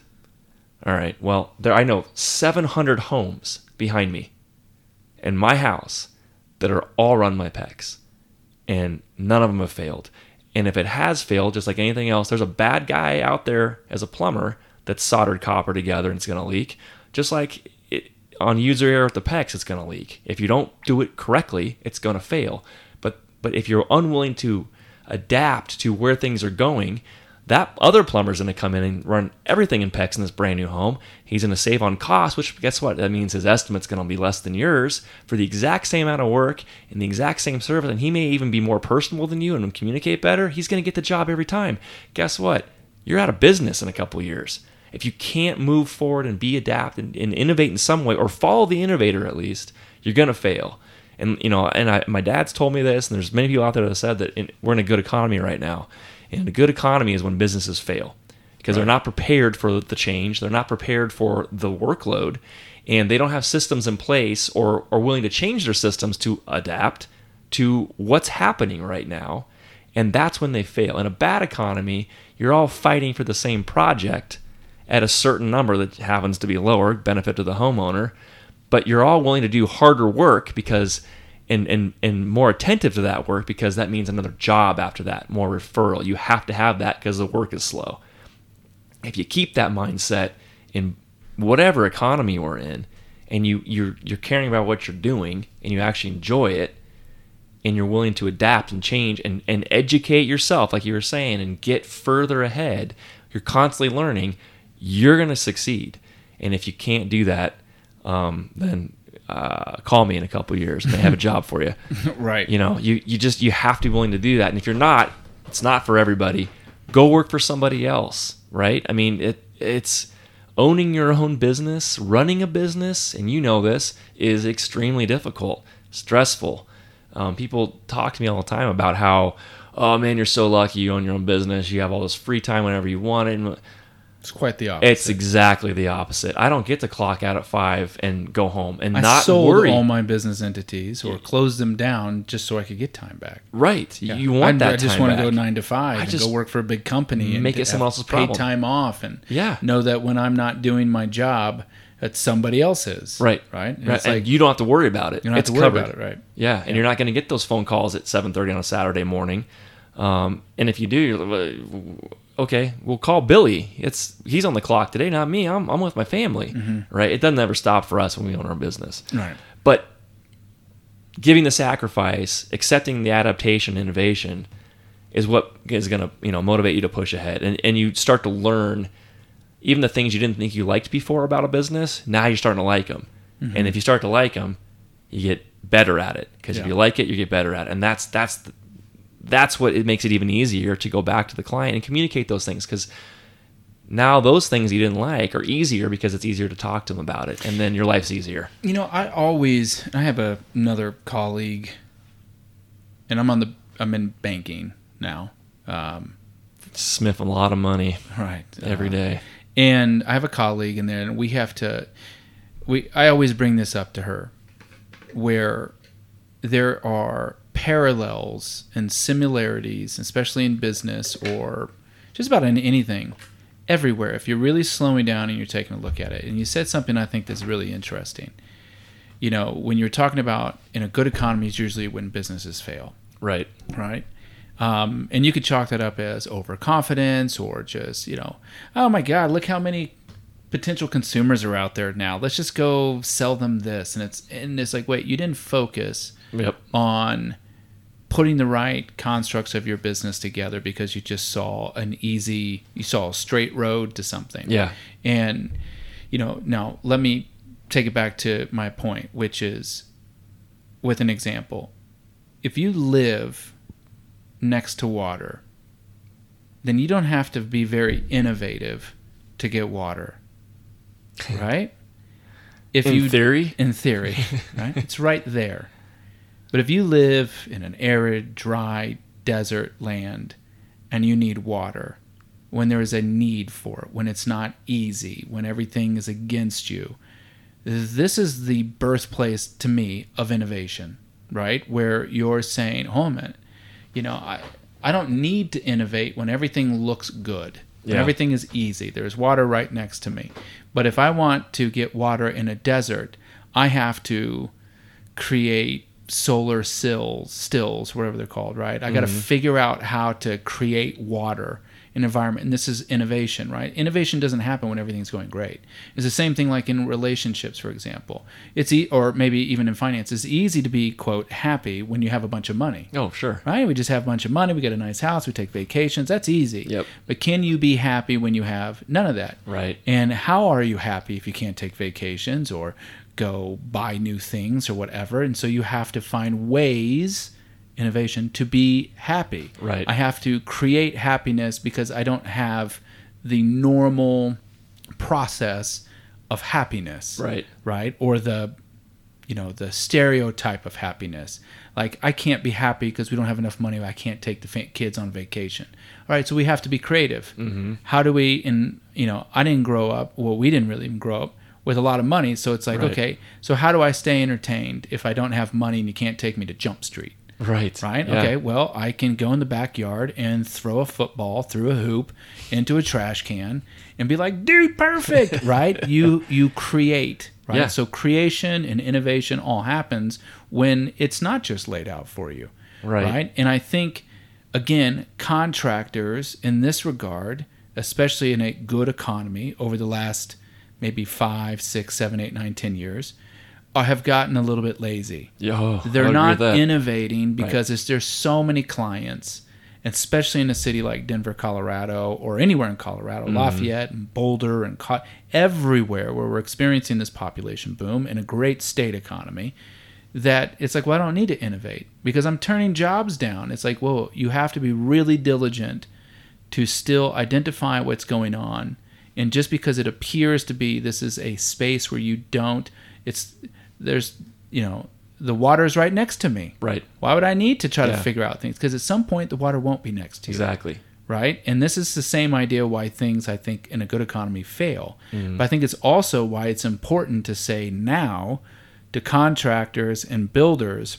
All right. Well, there I know 700 homes behind me in my house that are all run by PEX, and none of them have failed. And if it has failed, just like anything else, there's a bad guy out there as a plumber that's soldered copper together and it's going to leak. Just like on user error with the PEX, it's going to leak. If you don't do it correctly, it's going to fail. But but if you're unwilling to adapt to where things are going, that other plumber's going to come in and run everything in PEX in this brand new home. He's going to save on cost, which guess what? That means his estimate's going to be less than yours for the exact same amount of work and the exact same service. And he may even be more personable than you and communicate better. He's going to get the job every time. Guess what? You're out of business in a couple years. If you can't move forward and be adapt and, and innovate in some way, or follow the innovator at least, you're going to fail. And you know, and I, my dad's told me this, and there's many people out there that have said that in, we're in a good economy right now. And a good economy is when businesses fail because they're not prepared for the change, they're not prepared for the workload, and they don't have systems in place or are willing to change their systems to adapt to what's happening right now. And that's when they fail. In a bad economy, you're all fighting for the same project at a certain number that happens to be lower, benefit to the homeowner, but you're all willing to do harder work because and, and and more attentive to that work because that means another job after that, more referral. You have to have that because the work is slow. If you keep that mindset in whatever economy we're in, and you you're you're caring about what you're doing and you actually enjoy it, and you're willing to adapt and change and, and educate yourself, like you were saying, and get further ahead, you're constantly learning, you're going to succeed. And if you can't do that, um, then uh, call me in a couple years. May have a job for you. right. You know, you, you just you have to be willing to do that. And if you're not, it's not for everybody. Go work for somebody else, right? I mean, it it's owning your own business, running a business, and you know this is extremely difficult, stressful. Um, people talk to me all the time about how, oh man, you're so lucky you own your own business. You have all this free time whenever you want it. And It's quite the opposite. it's exactly the opposite. I don't get to clock out at five and go home and I not sold worry. all my business entities or closed them down just so I could get time back. right. You want I, that I just want to back. go nine to five and just go work for a big company and make it someone else's problem. time off and Yeah. know that when I'm not doing my job, that somebody else is. Right. Right. And Right. It's and like you don't have to worry about it. you don't have to worry covered. about it. Right. Yeah, and you're not going to get those phone calls at 7:30 on a Saturday morning. Um, and if you do, you're like, okay, we'll call Billy. It's he's on the clock today, not me. I'm I'm with my family, Mm-hmm. right? It doesn't ever stop for us when we own our business. Right. But giving the sacrifice, accepting the adaptation, innovation, is what is going to you know motivate you to push ahead, and and you start to learn even the things you didn't think you liked before about a business. Now you're starting to like them, and if you start to like them, you get better at it because if you like it, you get better at it, and that's that's the, that's what it makes it even easier to go back to the client and communicate those things because now those things you didn't like are easier because it's easier to talk to them about it, and then your life's easier. You know, I always I have a, another colleague, and I'm on the I'm in banking now. Um, Smith a lot of money right. every uh, day. and I have a colleague in there, and we have to. We I always bring this up to her. where there are parallels and similarities, especially in business or just about in anything, everywhere. If you're really slowing down and you're taking a look at it, and you said something I think that's really interesting. You know, when you're talking about in a good economy, is usually when businesses fail Right. right? Um, and you could chalk that up as overconfidence or just, you know, oh my God, look how many potential consumers are out there now. Let's just go sell them this. And it's and it's like, wait, you didn't focus Yep. on putting the right constructs of your business together because you just saw an easy, you saw a straight road to something. Yeah. And, you know, now let me take it back to my point, which is with an example. If you live next to water, then you don't have to be very innovative to get water. Right? If In you theory. in theory, right? It's right there. But if you live in an arid, dry desert land and you need water, when there is a need for it, when it's not easy, when everything is against you, this is the birthplace to me of innovation, right? Where you're saying, oh man, you know, I, I don't need to innovate when everything looks good. When Yeah. everything is easy. There's water right next to me. But if I want to get water in a desert, I have to create solar sills, stills, whatever they're called, right? I got to mm-hmm. figure out how to create water in environment. And this is innovation, right? Innovation doesn't happen when everything's going great. It's the same thing like in relationships, for example. It's e- or maybe even in finance. It's easy to be quote happy when you have a bunch of money Oh, sure. right? We just have a bunch of money, we get a nice house, we take vacations. That's easy. Yep. But can you be happy when you have none of that? Right. And how are you happy if you can't take vacations or go buy new things or whatever? And so you have to find ways, innovation, to be happy. Right. I have to create happiness because I don't have the normal process of happiness Right. right or the you know the stereotype of happiness like i can't be happy because we don't have enough money i can't take the fa- kids on vacation all right so we have to be creative mm-hmm. how do we in you know i didn't grow up well we didn't really even grow up with a lot of money so it's like Right. okay so how do i stay entertained if i don't have money and you can't take me to jump street Right. right? Yeah. Okay, well, I can go in the backyard and throw a football through a hoop into a trash can and be like, "Dude, perfect!" right? You you create, right? Yeah. So creation and innovation all happens when it's not just laid out for you, Right. And I think again, contractors in this regard, especially in a good economy over the last maybe five, six, seven, eight, nine, ten years, have gotten a little bit lazy Yo, I they're not innovating because it's, there's so many clients, especially in a city like Denver, Colorado, or anywhere in Colorado, Mm-hmm. Lafayette and Boulder and Co- everywhere where we're experiencing this population boom and a great state economy. That it's like, well, I don't need to innovate because I'm turning jobs down. It's like, well, you have to be really diligent to still identify what's going on. And just because it appears to be this is a space where you don't, it's there's you know the water is right next to me. Right. Why would I need to try to figure out things? Because at some point the water won't be next to you. Exactly. Right? And this is the same idea why things I think in a good economy fail. Mm-hmm. But I think it's also why it's important to say now to contractors and builders,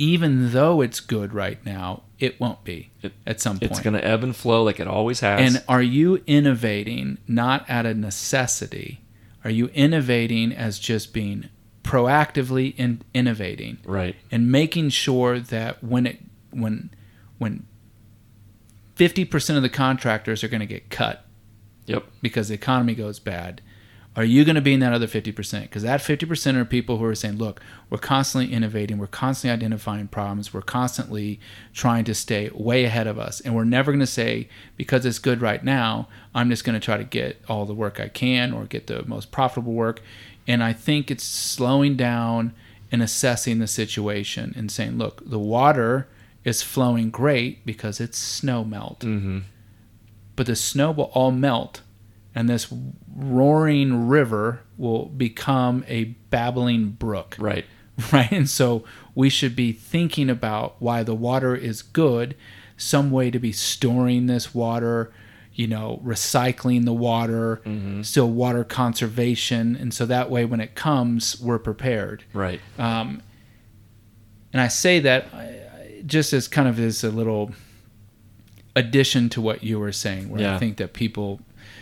even though it's good right now, it won't be It- at some point. It's going to ebb and flow like it always has. And are you innovating not out of necessity? Are you innovating as just being proactively in, innovating right. and making sure that when it when when 50% of the contractors are going to get cut Yep. because the economy goes bad, are you going to be in that other 50%? Because that 50% are people who are saying, look, we're constantly innovating, we're constantly identifying problems, we're constantly trying to stay way ahead of us. And we're never going to say, because it's good right now, I'm just going to try to get all the work I can or get the most profitable work. And I think it's slowing down and assessing the situation and saying, look, the water is flowing great because it's snow melt Mm-hmm. but the snow will all melt and this roaring river will become a babbling brook Right. right and so we should be thinking about why the water is good some way to be storing this water you know recycling the water still water conservation and so that way when it comes we're prepared Right. um, And I say that uh, just as kind of as a little addition to what you were saying, where Yeah. I think that people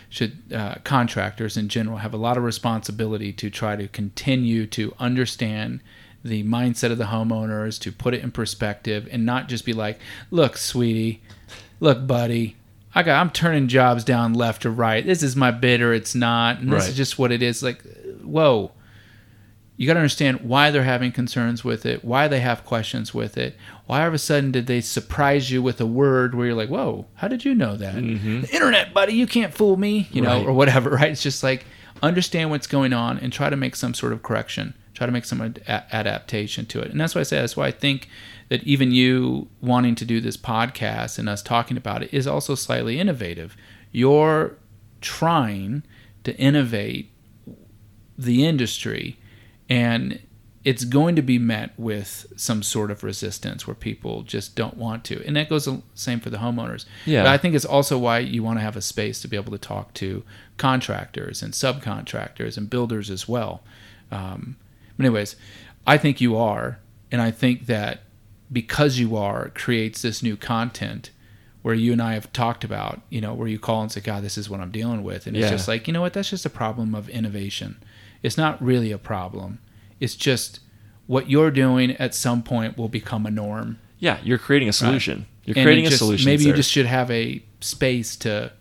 should, uh, contractors in general, have a lot of responsibility to try to continue to understand the mindset of the homeowners, to put it in perspective, and not just be like, look, sweetie, look, buddy. I got, I'm turning jobs down left or right. This is my bid or it's not. And this is just what it is. Like, whoa you got to understand why they're having concerns with it, why they have questions with it. Why all of a sudden did they surprise you with a word where you're like, "Whoa, how did you know that?" The internet, buddy, you can't fool me, you know, Mm-hmm. Right. or whatever. Right? It's just like understand what's going on and try to make some sort of correction, try to make some ad- adaptation to it. And that's why I say that's why I think that even you wanting to do this podcast and us talking about it is also slightly innovative. You're trying to innovate the industry and it's going to be met with some sort of resistance where people just don't want to and that goes the same for the homeowners Yeah. but i think it's also why you want to have a space to be able to talk to contractors and subcontractors and builders as well um, but anyways i think you are and i think that because you are creates this new content where you and I have talked about, you know, where you call and say, God, this is what I'm dealing with. And it's just like, you know what, that's just a problem of innovation. It's not really a problem. It's just what you're doing at some point will become a norm. Yeah, you're creating a solution. You're And creating it a solution. Maybe you there. just should have a space to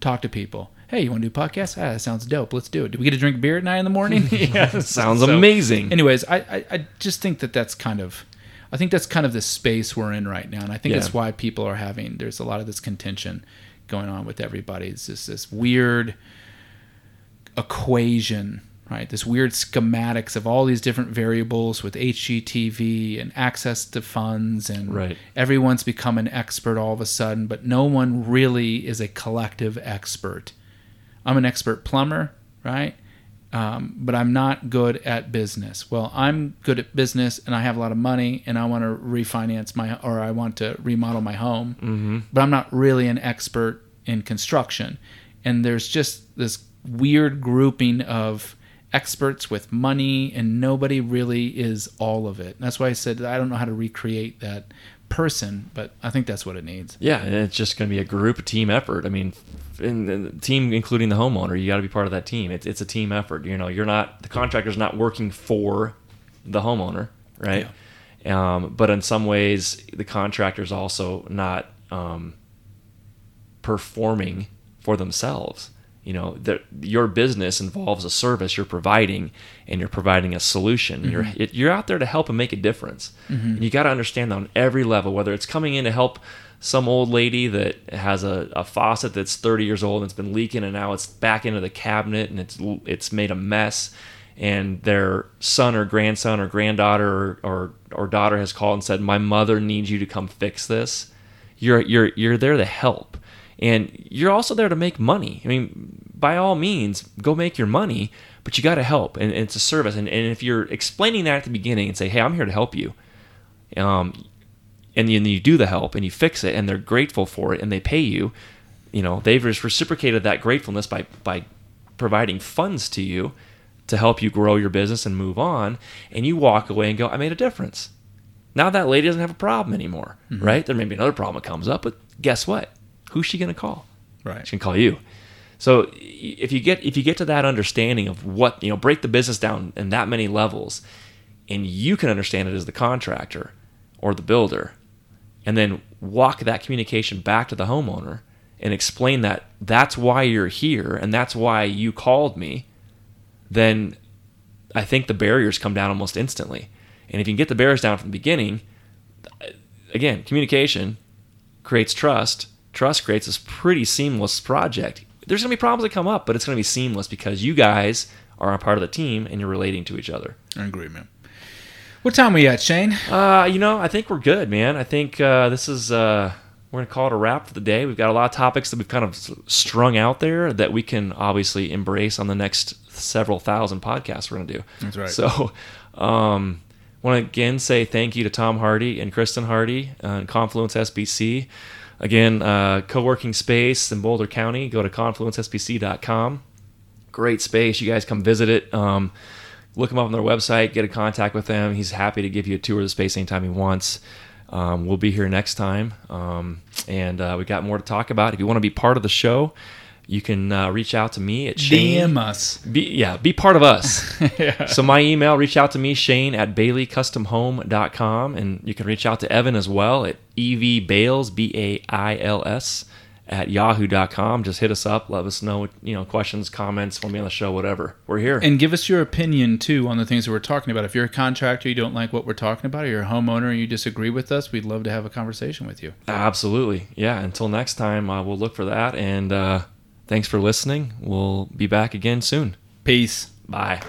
talk to people. Hey, you want to do a podcast? Ah, that sounds dope. Let's do it. Do we get to drink beer at nine in the morning? yeah, sounds So- amazing. Anyways, I, I, I just think that that's kind of, I think that's kind of the space we're in right now, and I think Yeah. that's why people are having. There's a lot of this contention going on with everybody. It's just this weird equation, right? This weird schematics of all these different variables with HGTV and access to funds, and Right. everyone's become an expert all of a sudden, but no one really is a collective expert. I'm an expert plumber, right? Um, but I'm not good at business. Well, I'm good at business and I have a lot of money and I want to refinance my or I want to remodel my home, mm-hmm. but I'm not really an expert in construction. And there's just this weird grouping of experts with money and nobody really is all of it. That's why I said I don't know how to recreate that person, but I think that's what it needs. Yeah, and it's just going to be a group team effort. I mean, in the team including the homeowner, you got to be part of that team. It's it's a team effort. You know, you're not the contractor's not working for the homeowner, right? Um, but in some ways, the contractor's also not um, performing for themselves. You know, that your business involves a service you're providing, and you're providing a solution. Mm-hmm. You're it, you're out there to help and make a difference. Mm-hmm. And you got to understand that on every level, whether it's coming in to help some old lady that has a, a faucet that's 30 years old and it's been leaking, and now it's back into the cabinet and it's it's made a mess, and their son or grandson or granddaughter or, or, or daughter has called and said, "My mother needs you to come fix this." You're you're you're there to help and you're also there to make money. I mean, by all means, go make your money, but you got to help, and, and it's a service. And, and if you're explaining that at the beginning and say, "Hey, I'm here to help you," um, and then you do the help and you fix it, and they're grateful for it, and they pay you, you know, they've just reciprocated that gratefulness by by providing funds to you to help you grow your business and move on, and you walk away and go, "I made a difference." Now that lady doesn't have a problem anymore, right? There may be another problem that comes up, but guess what? Who's she going to call? Right. She can call you. So if you get if you get to that understanding of what you know, break the business down in that many levels, and you can understand it as the contractor or the builder, and then walk that communication back to the homeowner and explain that that's why you're here and that's why you called me, then I think the barriers come down almost instantly. And if you can get the barriers down from the beginning, again, communication creates trust. Trust creates this pretty seamless project. There's going to be problems that come up, but it's going to be seamless because you guys are a part of the team and you're relating to each other. I agree, man. What time are we at, Shane? Uh, you know, I think we're good, man. I think uh, this is uh, we're gonna call it a wrap for the day. We've got a lot of topics that we've kind of strung out there that we can obviously embrace on the next several thousand podcasts we're gonna do. That's right. So, um, want to again say thank you to Tom Hardy and Kristen Hardy uh, and Confluence SBC. Again, uh, co-working space in Boulder County. Go to confluencespc.com. Great space. You guys come visit it. Um, look him up on their website, get in contact with him. He's happy to give you a tour of the space anytime he wants. Um, we'll be here next time, um, and uh, we got more to talk about. If you want to be part of the show, you can uh, reach out to me at Shane. DM us. Be, yeah, be part of us. So my email, reach out to me, Shane at BaileyCustomHome.com. And you can reach out to Evan as well at evbails, B-A-I-L-S, at yahoo.com. Just hit us up. Let us know, you know, questions, comments, want be on the show, whatever. We're here. And give us your opinion too on the things that we're talking about. If you're a contractor, you don't like what we're talking about, or you're a homeowner and you disagree with us, we'd love to have a conversation with you. Absolutely. Yeah. Until next time, uh, we'll look for that. And uh, thanks for listening. We'll be back again soon. Peace. Bye.